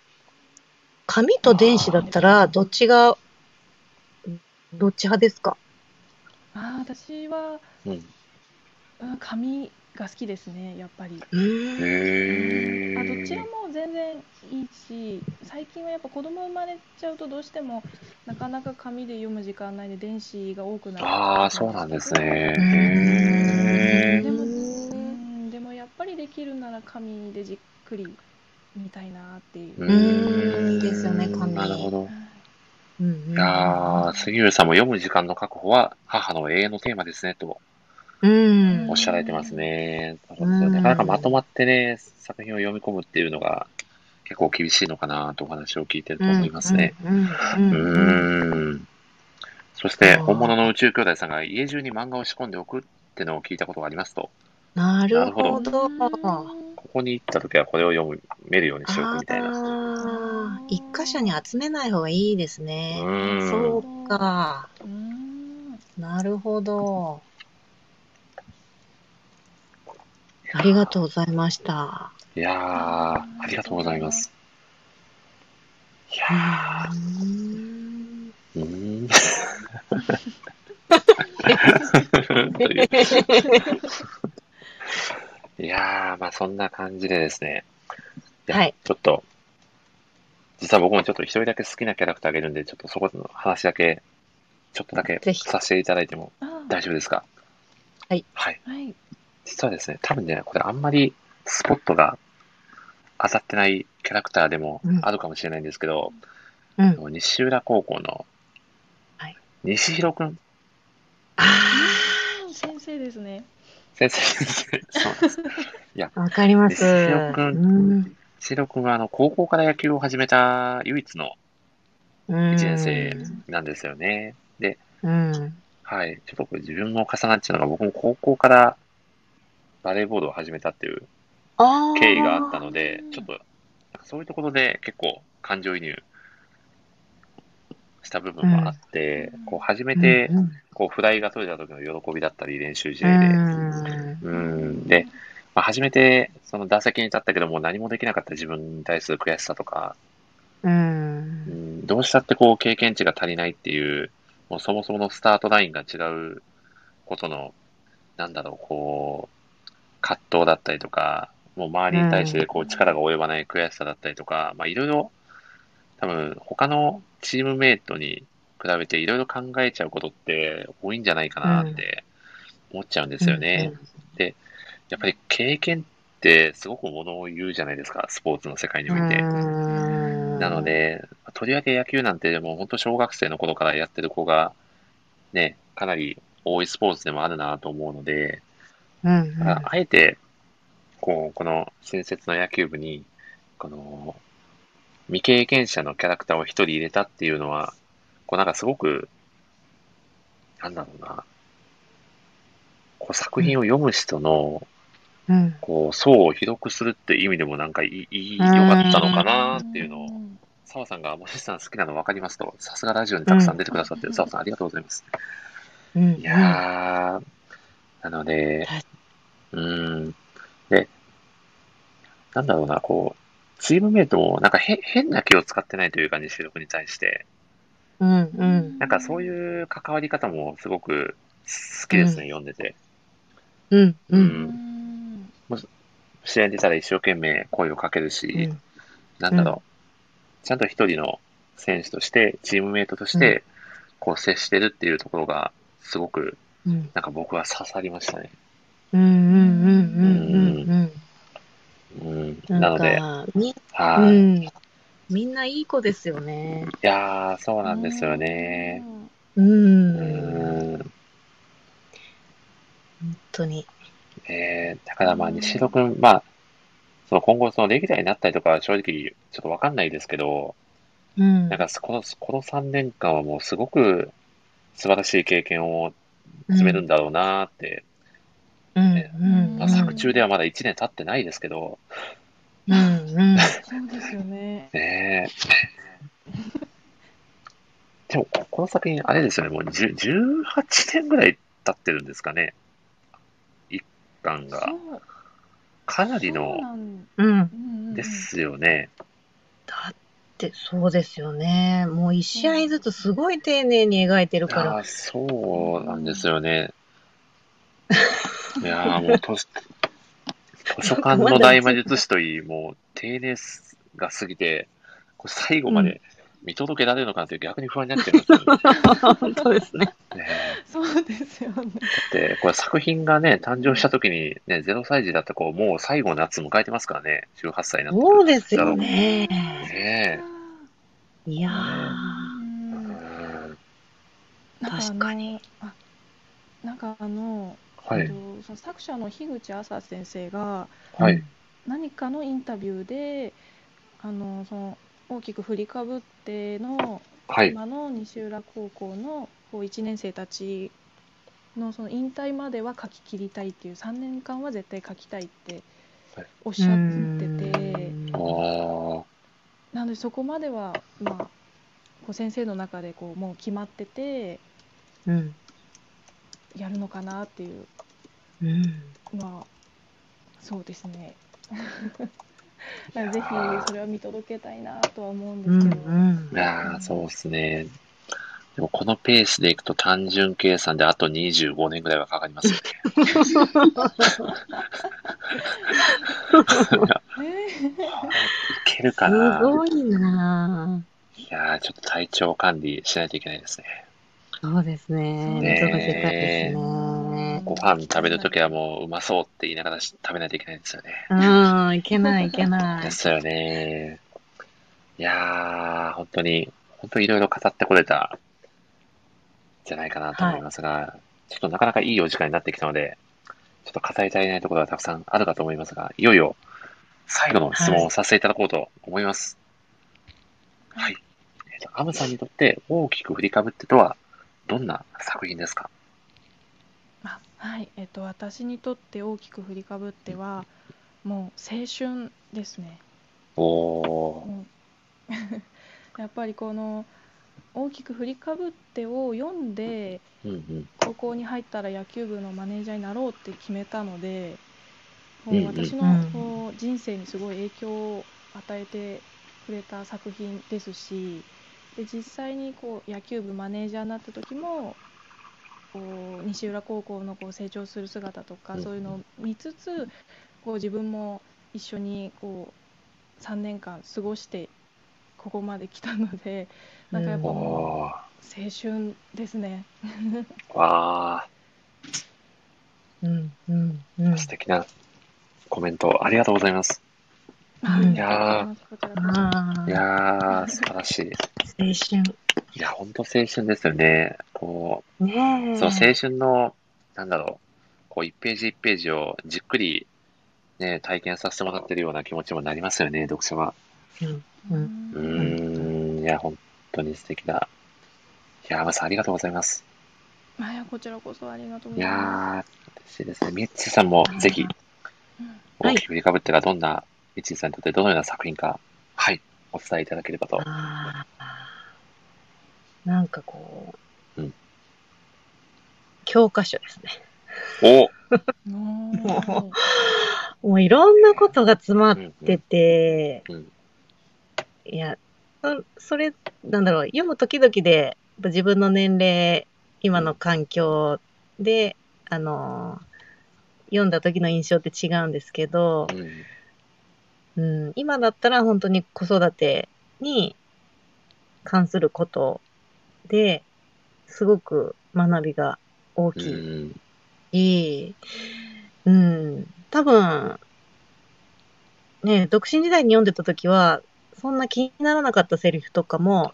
紙と電子だったら、どっちが、どっち派ですか？ああ私は、うん。うん、紙が好きですねやっぱり。へあどちらーも全然いいし最近はやっぱ子供生まれちゃうとどうしてもなかなか紙で読む時間ないで電子が多くなる。ああ、そうなんですね。でもうんでもやっぱりできるなら紙でじっくり見たいなっていう。うーんいいですよね紙なるほど。うんうんいやー、杉浦さんも読む時間の確保は母の永遠のテーマですね、とうんおっしゃられてますね。うんなかなかまとまってね、作品を読み込むっていうのが結構厳しいのかなとお話を聞いてると思いますね。うん。そして、本物の宇宙兄弟さんが家中に漫画を仕込んでおくってのを聞いたことがありますと、なるほなど。ここに行った時はこれを読む、見るようにしておくみたいな。一箇所に集めない方がいいですね。うんそうか。うんなるほど。ありがとうございました。いやー、ありがとうございます。いやうんー、うーん。いやー、まあそんな感じでですね。やはいちょっと、実は僕もちょっと一人だけ好きなキャラクターがいるんで、ちょっとそこの話だけ、ちょっとだけぜひさせていただいても大丈夫ですか？はい。はい。はい。実はですね、多分ね、これあんまりスポットが当たってないキャラクターでもうんあるかもしれないんですけど、うん。西浦高校のはい西広くん？あうん先生ですね。先生。そうなんです。あ、わかります。ですよくんうん。西広くんはあの高校から野球を始めた唯一の1 1年生なんですよね。で、うん。はい。ちょっとこれ自分も重なっちゃうのが、僕も高校からバレーボールを始めたっていう。経緯があったのでちょっと、そういうところで結構感情移入した部分もあって、うんこう初めてうんこうフライが取れた時の喜びだったり、練習試う合で。ん。うん、で、まあ、初めてその打席に立ったけども何もできなかった。自分に対する悔しさとか、う。うん。ん、どうしたってこう経験値が足りないっていう、もうそもそものスタートラインが違うことの、なんだろう、こう、葛藤だったりとか、もう周りに対してこう力が及ばない悔しさだったりとか、まあいろいろ、多分他のチームメイトに比べていろいろ考えちゃうことって多いんじゃないかなって思っちゃうんですよね。やっぱり経験ってすごくものを言うじゃないですか、スポーツの世界において。うんなの、で、とりわけ野球なんてもう本当小学生の頃からやってる子がね、かなり多いスポーツでもあるなと思うので、うんだからあえて、こう、この新設の野球部に、この、未経験者のキャラクターを一人入れたっていうのは、こうなんかすごく、なんだろうな、こう作品を読む人の、うん。こう、層を広くするって意味でもなんかいい、良かったのかなっていうのを、ん澤さんがもしさん好きなの分かりますと、さすがラジオにたくさん出てくださってる澤さんありがとうございます。うん。いやー、なのではい、うーん。で、なんだろうな、こう、チームメイトもなんかへ変な気を使ってないというか、西力に対して、うん。うん。なんかそういう関わり方もすごく好きですね、読んでて。うん。う。うんうんん試合に出たら一生懸命声をかけるし、なんだろう、ちゃんと一人の選手として、チームメイトとして、こう接してるっていうところが、すごく、うん。なんか僕は刺さりましたね。うん。うん。うん。うん。うん。なので、なんかみはい、いうん。みんないい子ですよね。やー、そうなんですよね。う。うんん。本当に。えー、だからまあ、西野くん、まあ、その今後、そのレギュラーになったりとか、正直、ちょっとわかんないですけど、うん。なんか、この、この3年間はもうすごく素晴らしい経験を積めるんだろうなーって、うん。ねうん。まあ、作中ではまだ1年経ってないですけど、うん。うん。そうですよね。ねえ。でも、ここの作品、あれですよね、もう10 18年ぐらい経ってるんですかね。一巻が。かなりのうん。ですよね。だって、そうですよね。もう一試合ずつすごい丁寧に描いてるから。ああ、そうなんですよね。いやーもう図書、図書館の大魔術師といい、もう丁寧が過ぎて、これ最後まで見届けられるのかなって逆に不安になっちゃいますよね。本当ですね。ねそうですよね。で、これ作品がね、誕生した時にね、0歳児だった子、もう最後の夏迎えてますからね、18歳になってる。そうですよね。ねいやうー。確かになんかあの、はいえっと、その作者の樋口麻先生がはい。何かのインタビューであのその大きく振りかぶってのはい。今の西浦高校のこう1年生たちのその引退までは書き切りたいっていう3年間は絶対書きたいってはいおっしゃってて、ああ。なのでそこまでは、まあ、こう先生の中でこうもう決まっててうん。やるのかなっていううん。まあそうですね ぜひそれは見届けたいなとは思うんうん。ですけど、うんいやーそうですね。でもこのペースでいくと単純計算であと25年ぐらいはかかりますよね。えいけるかすなごいないやーちょっと体調管理しないといけないですね。ぁそうですね。見ねいですね。ご飯食べるときはもううまそうって言いながらし食べないといけないんですよね。うん、いけないいけないで。すよね。いやー、本当に、本当にいろいろ語ってこれた、じゃないかなと思いますが、ちょっとなかなかいいお時間になってきたので、ちょっと語り足りないところがたくさんあるかと思いますが、いよいよ最後の質問をさせていただこうと思います。はい。えっ、と、アムさんにとって大きく振りかぶってとは、どんな作品ですか？あはい。えっと私にとって大きく振りかぶってはもう青春ですね。おー、もう やっぱりこの大きく振りかぶってを読んでうんうん。高校に入ったら野球部のマネージャーになろうって決めたのでもうん。ううん私のうん。こう人生にすごい影響を与えてくれた作品ですしで実際にこう野球部マネージャーになった時もこう西浦高校のこう成長する姿とかうんそういうのを見つつこう自分も一緒にこう3年間過ごしてここまで来たのでなんかやっぱもう。青春ですね。わうん、うん、うんー、。素敵なコメントありがとうございます。うんいやーいやー、素晴らしい。ー、青春。いや、本当青春ですよね。こ。う、その青春の、なんだろう、こう、1ページ1ページをじっくり、ね、体験させてもらってるような気持ちもなりますよね、読者は。うん、ううん。ん、いや、本当に素敵だ。いやー、まさんありがとうございます。あいやこちらこそありがとうごいざいまやー、嬉しいですね。ミッチーさんもぜひ、大きく振りかぶってがどんな、ミッチーさんにとってどのような作品か、はい、お伝えいただければと。あー。なんかこう、うん。教科書ですね。お！お ーもういろんなことが詰まっうんてて、うん。いや、そそれ、なんだろう、読む時々で、自分の年齢、今の環境で、あのー読んだ時の印象って違うんですけど、うんうん、今だったら本当に子育てに関することですごく学びが大うきいん。し、うん、多分、ね、独身時代に読んでた時は、そんな気にならなかったセリフとかも、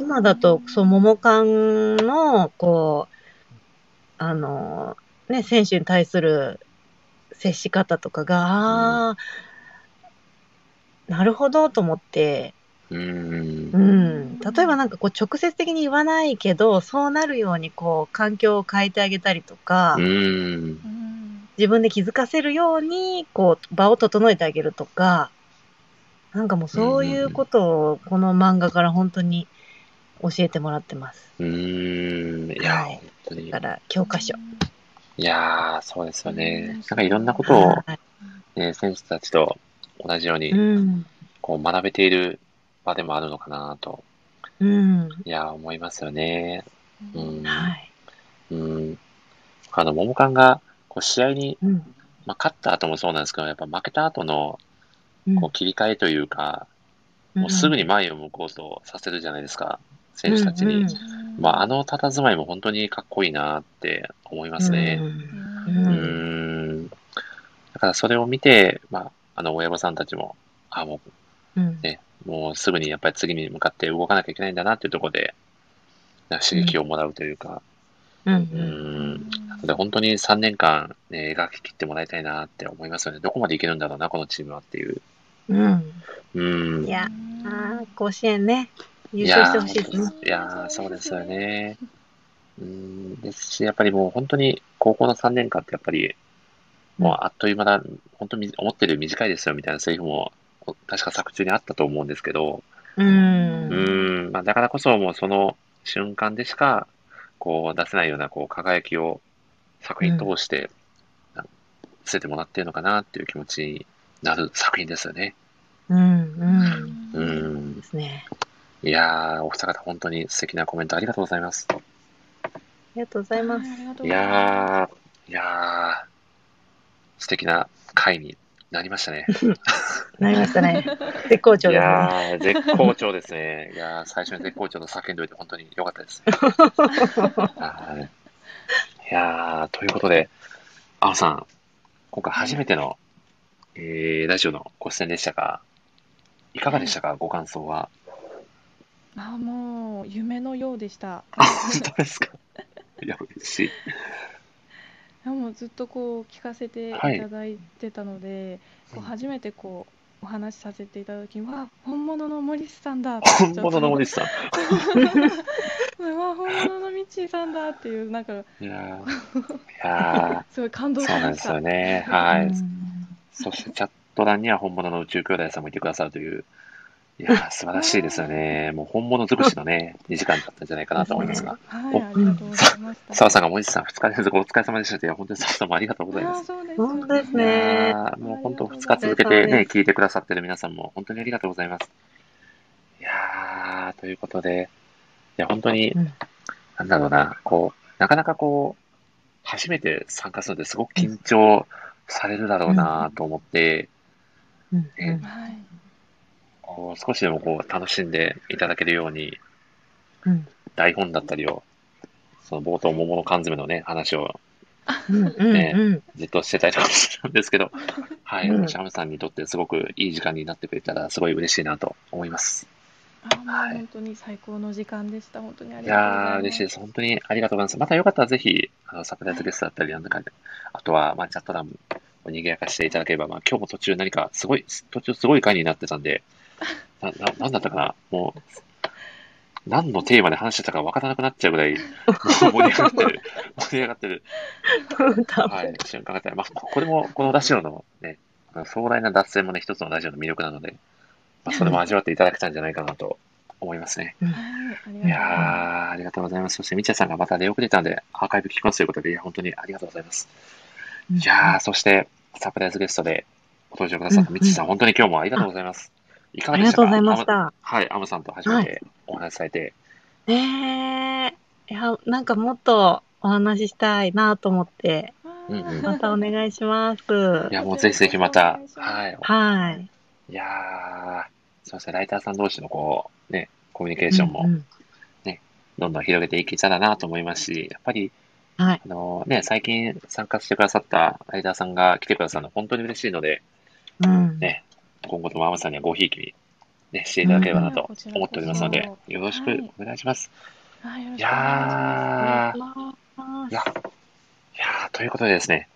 今だと、そう、桃缶の、こう、あの、ね、選手に対する接し方とかが、ああ、なるほどと思って、うんう。ん。例えばなんかこう直接的に言わないけど、そうなるようにこう環境を変えてあげたりとか、自分で気づかせるように、こう場を整えてあげるとか、なんかもうそういうことをこの漫画から本当に教えてもらってます。うん。いや、はい本当に。だから教科書。いやー、そうですよね。うんなんかいろんなことを、はいね、選手たちと同じように、うん。こう学べている場でもあるのかなと、うん。いやー、思いますよね。うん。はい。うん。あの、桃缶が、こう、試合に、うん。まあ、勝った後もそうなんですけど、やっぱ負けた後の、うんこう、切り替えというか、もうすぐに前を向こうとさせるじゃないですか、選手たちに。うんうんまあ、あの佇まいも本当にかっこいいなって思いますね。うんううんん。だからそれを見て、まあ、あの、親御さんたちも、あ、もうんう、もうすぐにやっぱり次に向かって動かなきゃいけないんだなっていうところで、なんか刺激をもらうというか、うんうん。で、本当に3年間、ね、描き切ってもらいたいなって思いますよね。どこまでいけるんだろうな、このチームはっていう。うん。うん。いや甲子園ね、優勝してほしいですね。いやーそうですよね。うん。ですし、やっぱりもう本当に高校の3年間ってやっぱり、もうあっという間だ、本当に思ってるより短いですよみたいなセリフも、確か作中にあったと思うんですけど、う。うんん。まあ、だからこそもうその瞬間でしか、こう出せないようなこう輝きを作品通して、見せてもらってるのかなっていう気持ちになる作品ですよね。うん。うん。うんで。すね。いやー、お二方本当に素敵なコメントありがとうございます。ありがとうございます。いやー、いやー、素敵な回になりましたね。なりましたね。絶好調いですね。やー、絶好調ですね。いやー、最初に絶好調と叫んでおいて本当に良かったです。はい。いやー、ということで、青野さん、今回初めての、えー、ラジオのご出演でしたが、いかがでしたか、ご感想は。あもう夢のようでした。あ、本当ですか？いや、嬉しい。いやもうずっとこう聞かせていただいてたので、こう初めてこうお話しさせていただいた時にわ本物の森さんだ本物の森ささん。んわ本物のミッチーさんだっていうなんかいやー、いや すごい感動ー、しました。そうなんですよね。はい。うん。そしてチャット欄には本物の宇宙兄弟さんもいてくださるという、いやー、素晴らしいですよね。もう本物尽くしのね、2時間だったんじゃないかなと思いますが。はい、おありがとうございました。澤さんがもじさん、2日連続お疲れ様でしたいや本当に澤さんもありがとうございます。あーそうです本当ですいねもう本当2日続けてね、聞いてくださってる皆さんも本当にありがとうございます。いやー、ということで、いや、本当に、うんなんだろうな、こう、なかなかこう、初めて参加するのですごく緊張されるだろうなと思って、うんうんはい。こう少しでもこう楽しんでいただけるように、うん台本だったりを、その冒頭、桃の缶詰のね、話をうんうんねうんずっとしてたりとかするんですけど、はい、うんシャムさんにとってすごくいい時間になってくれたら、すごい嬉しいなと思います。はい本当に最高の時間でした。本当にあいりがとうございます。やー、嬉しいです。本当にありがとうございます。またよかったらぜひ、あのサプライズゲストだったり、なんだかで、あとは、まあ、チャット欄を賑やかしていただければ、まあ、今日も途中何かすごい、途中すごい回になってたんで、な、な、なんだったかな？もう、何のテーマで話してたか分からなくなっちゃうぐらい、盛り上がってる、盛り上がってる、はい、瞬間があったりまあ、これも、このラジオのね、壮大な脱線もね、一つのラジオの魅力なので、まあ、それも味わっていただけたんじゃないかなと思いますね。はい、やー、ありがとうございます。そして、みちゃさんがまた出遅れたんで、アーカイブ聞きますということで、いや、本当にありがとうございます。いやー、そして、サプライズゲストでご登場くださったみちさん、本当に今日もありがとうございます。いかあがでしたかりがとうございました。はい、アムさんと初めてお話しされて、ねえ。いや、なんかもっとお話ししたいなと思って、うんうんまたお願いします。いや、もうぜひぜひまたはい。はい。いやー、そうですね、ライターさん同士のこう、ね、コミュニケーションもうんうんどんどん広げていけたらなと思いますし、やっぱり、はい。あのね、最近参加してくださったライターさんが来てくださるのは本当に嬉しいので、うん。ね、今後ともアムさんにはごひいきに、ね、していただければなと思っておりますので、よろしくはいお願いします。はい、い。やー、まいや、いやーということでですね、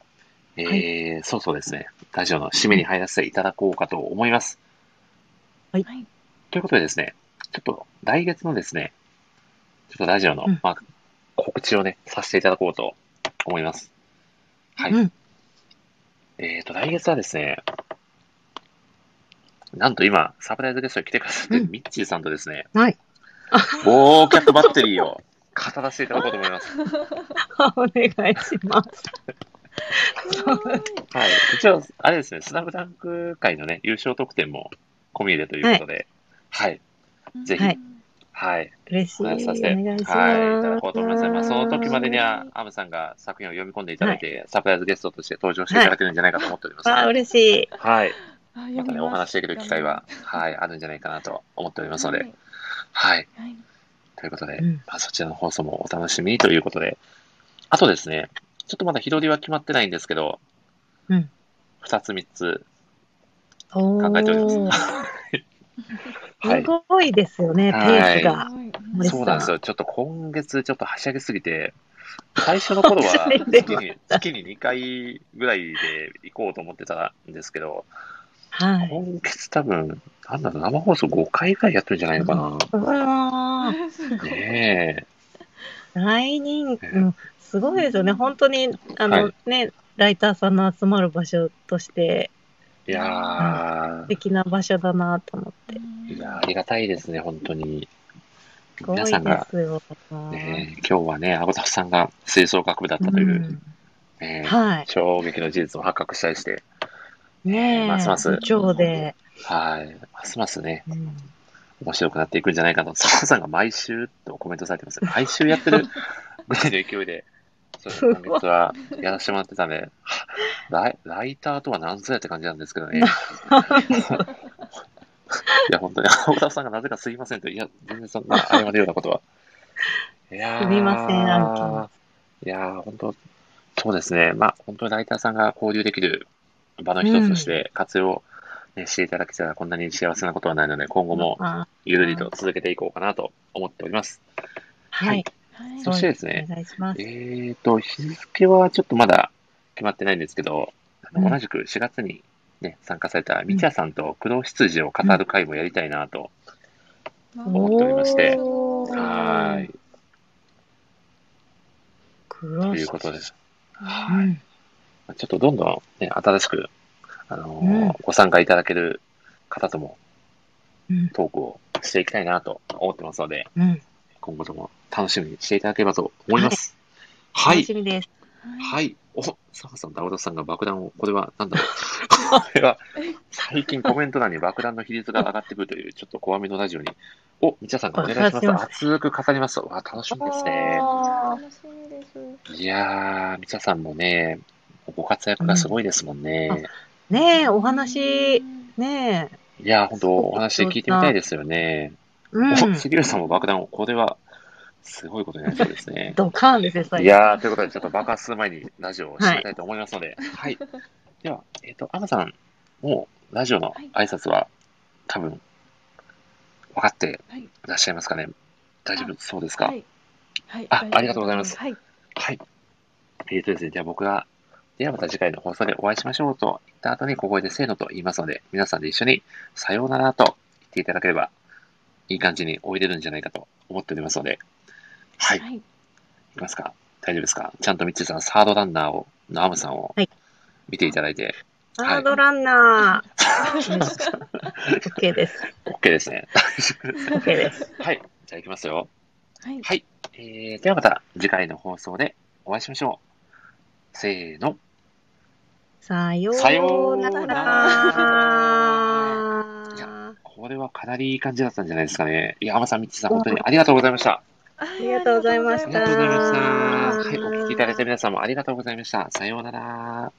えーそうそうですね、ラジオの締めに入らせていただこうかと思います。はいはいということでですね、ちょっと来月のですね、ちょっとラジオの、うんまあ、告知をね、させていただこうと思います。はい。うんえーと、来月はですね、なんと今、サプライズゲストに来てくださってるうんミッチーさんとですね、はい。忘却バッテリーを語らせていただこうと思います。お願いします。はい。一応、あれですね、スナムダンク界のね、優勝得点も込みでということで、はい。ぜひはいはい。嬉しい。おお話しさせて。はい、いただこうと思います。まあ、その時までには、アムさんが作品を読み込んでいただいて、サプライズゲストとして登場していただけるんじゃないかと思っておりますので、あ、はい。嬉しい。あまたね、お話しできる機会は、はい、あるんじゃないかなと思っておりますので、はい。はい。はい。ということで、うん。まあ、そちらの放送もお楽しみにということで、あとですね、ちょっとまだ日取りは決まってないんですけど、うん。二つ三つ考考えております。はい。す。ごいですよね、ペはい。ースが。そうなんですよ。ちょっと今月ちょっとはしゃぎすぎて、最初の頃は月に 月に2回ぐらいで行こうと思ってたんですけど、はい。今月多分、なんだろう、生放送5回ぐらいやってるんじゃないのかうわーすごいな。ね大人気、うんすごいですよね。本当に、あの、はいね、ライターさんの集まる場所として、え。いや素敵な場所だなと思って。ー、いやーありがたいですね、本当に。皆さんが。ね、今日はね、アゴタフさんが吹奏楽部だったという、うんねはい。衝撃の事実も発覚したりして、ねえ、ますます。部長で。はい、ますますね、うん。面白くなっていくんじゃないかと、澤さんが毎週とコメントされてます。毎週やってる。ぐらいの勢いで、そう今月は やらせてもらってたんで、は ライライターとは何ぞやって感じなんですけどね。いや、本当に、青田さんがなぜかすいませんと、いや、全然そんな謝るようなことは。いやーすみません案いやー、本当、そうですね。まあ、本当にライターさんが交流できる場の一つとして活用、ねしていただけたらこんなに幸せなことはないので、今後もあゆるりと続けていこうかなと思っております。はい。はいそしてですね。えーと、日付はちょっとまだ決まってないんですけど、あのうん同じく4月にね、参加されたみちゃさんと黒羊を語る会もやりたいなと思っておりましてはーい。黒ということです。うはい。んちょっとどんどんね、新しく、あのーうんご参加いただける方とも、うん。トークをしていきたいなと思ってますので、うん。今後とも楽しみにしていただければと思います。はい。楽しみです。はい。お、サカさん、ダウドさんが爆弾を、これは、なんだ？ろう。これは、最近コメント欄に爆弾の比率が上がってくるという、ちょっと怖めのラジオに。お、みちゃさんがお願いします。爆発します熱く語ります。わ、楽しみですね。あー楽しみです。いやー、みちゃさんもね、ご活躍がすごいですもんね。ねえ、お話、ねえ。いやー、本当お話聞いてみたいですよね。うん。お、杉浦さんも爆弾を、これは、すごいことになりそうですね。ドカーンですよ、最いやー、ということで、ちょっと爆発する前にラジオを締めたいと思いますので、はい。では、えっ、と、アマさん、もう、ラジオの挨拶は、多分、分かってはい。いらっしゃいますかね大丈夫そうですか？はい。はい。あありがとうございますはい。はい。えーとですね、じゃあ僕が、ではまた次回の放送でお会いしましょうと言った後に小声でせーのと言いますので、皆さんで一緒にさようならと言っていただければ、いい感じに終えれるんじゃないかと思っておりますので、はい。はい。いきますか大丈夫ですかちゃんとミッチーさん、サードランナーを、のアムさんをはい見ていただいて、ハードランナー。OK です。OK ですね。OK です。はい。じゃあ行きますよ。はい。はい。えー、ではまた次回の放送でお会いしましょう。せーの。さよううななら。いやこれはかなりいい感じだったんじゃないですかね。いや、アマさん、ミッさん、本当にありがとうございました。ありがとうございましたありがとうございました。はい。お聞きいただいた皆さんもありがとうございました。さようなら。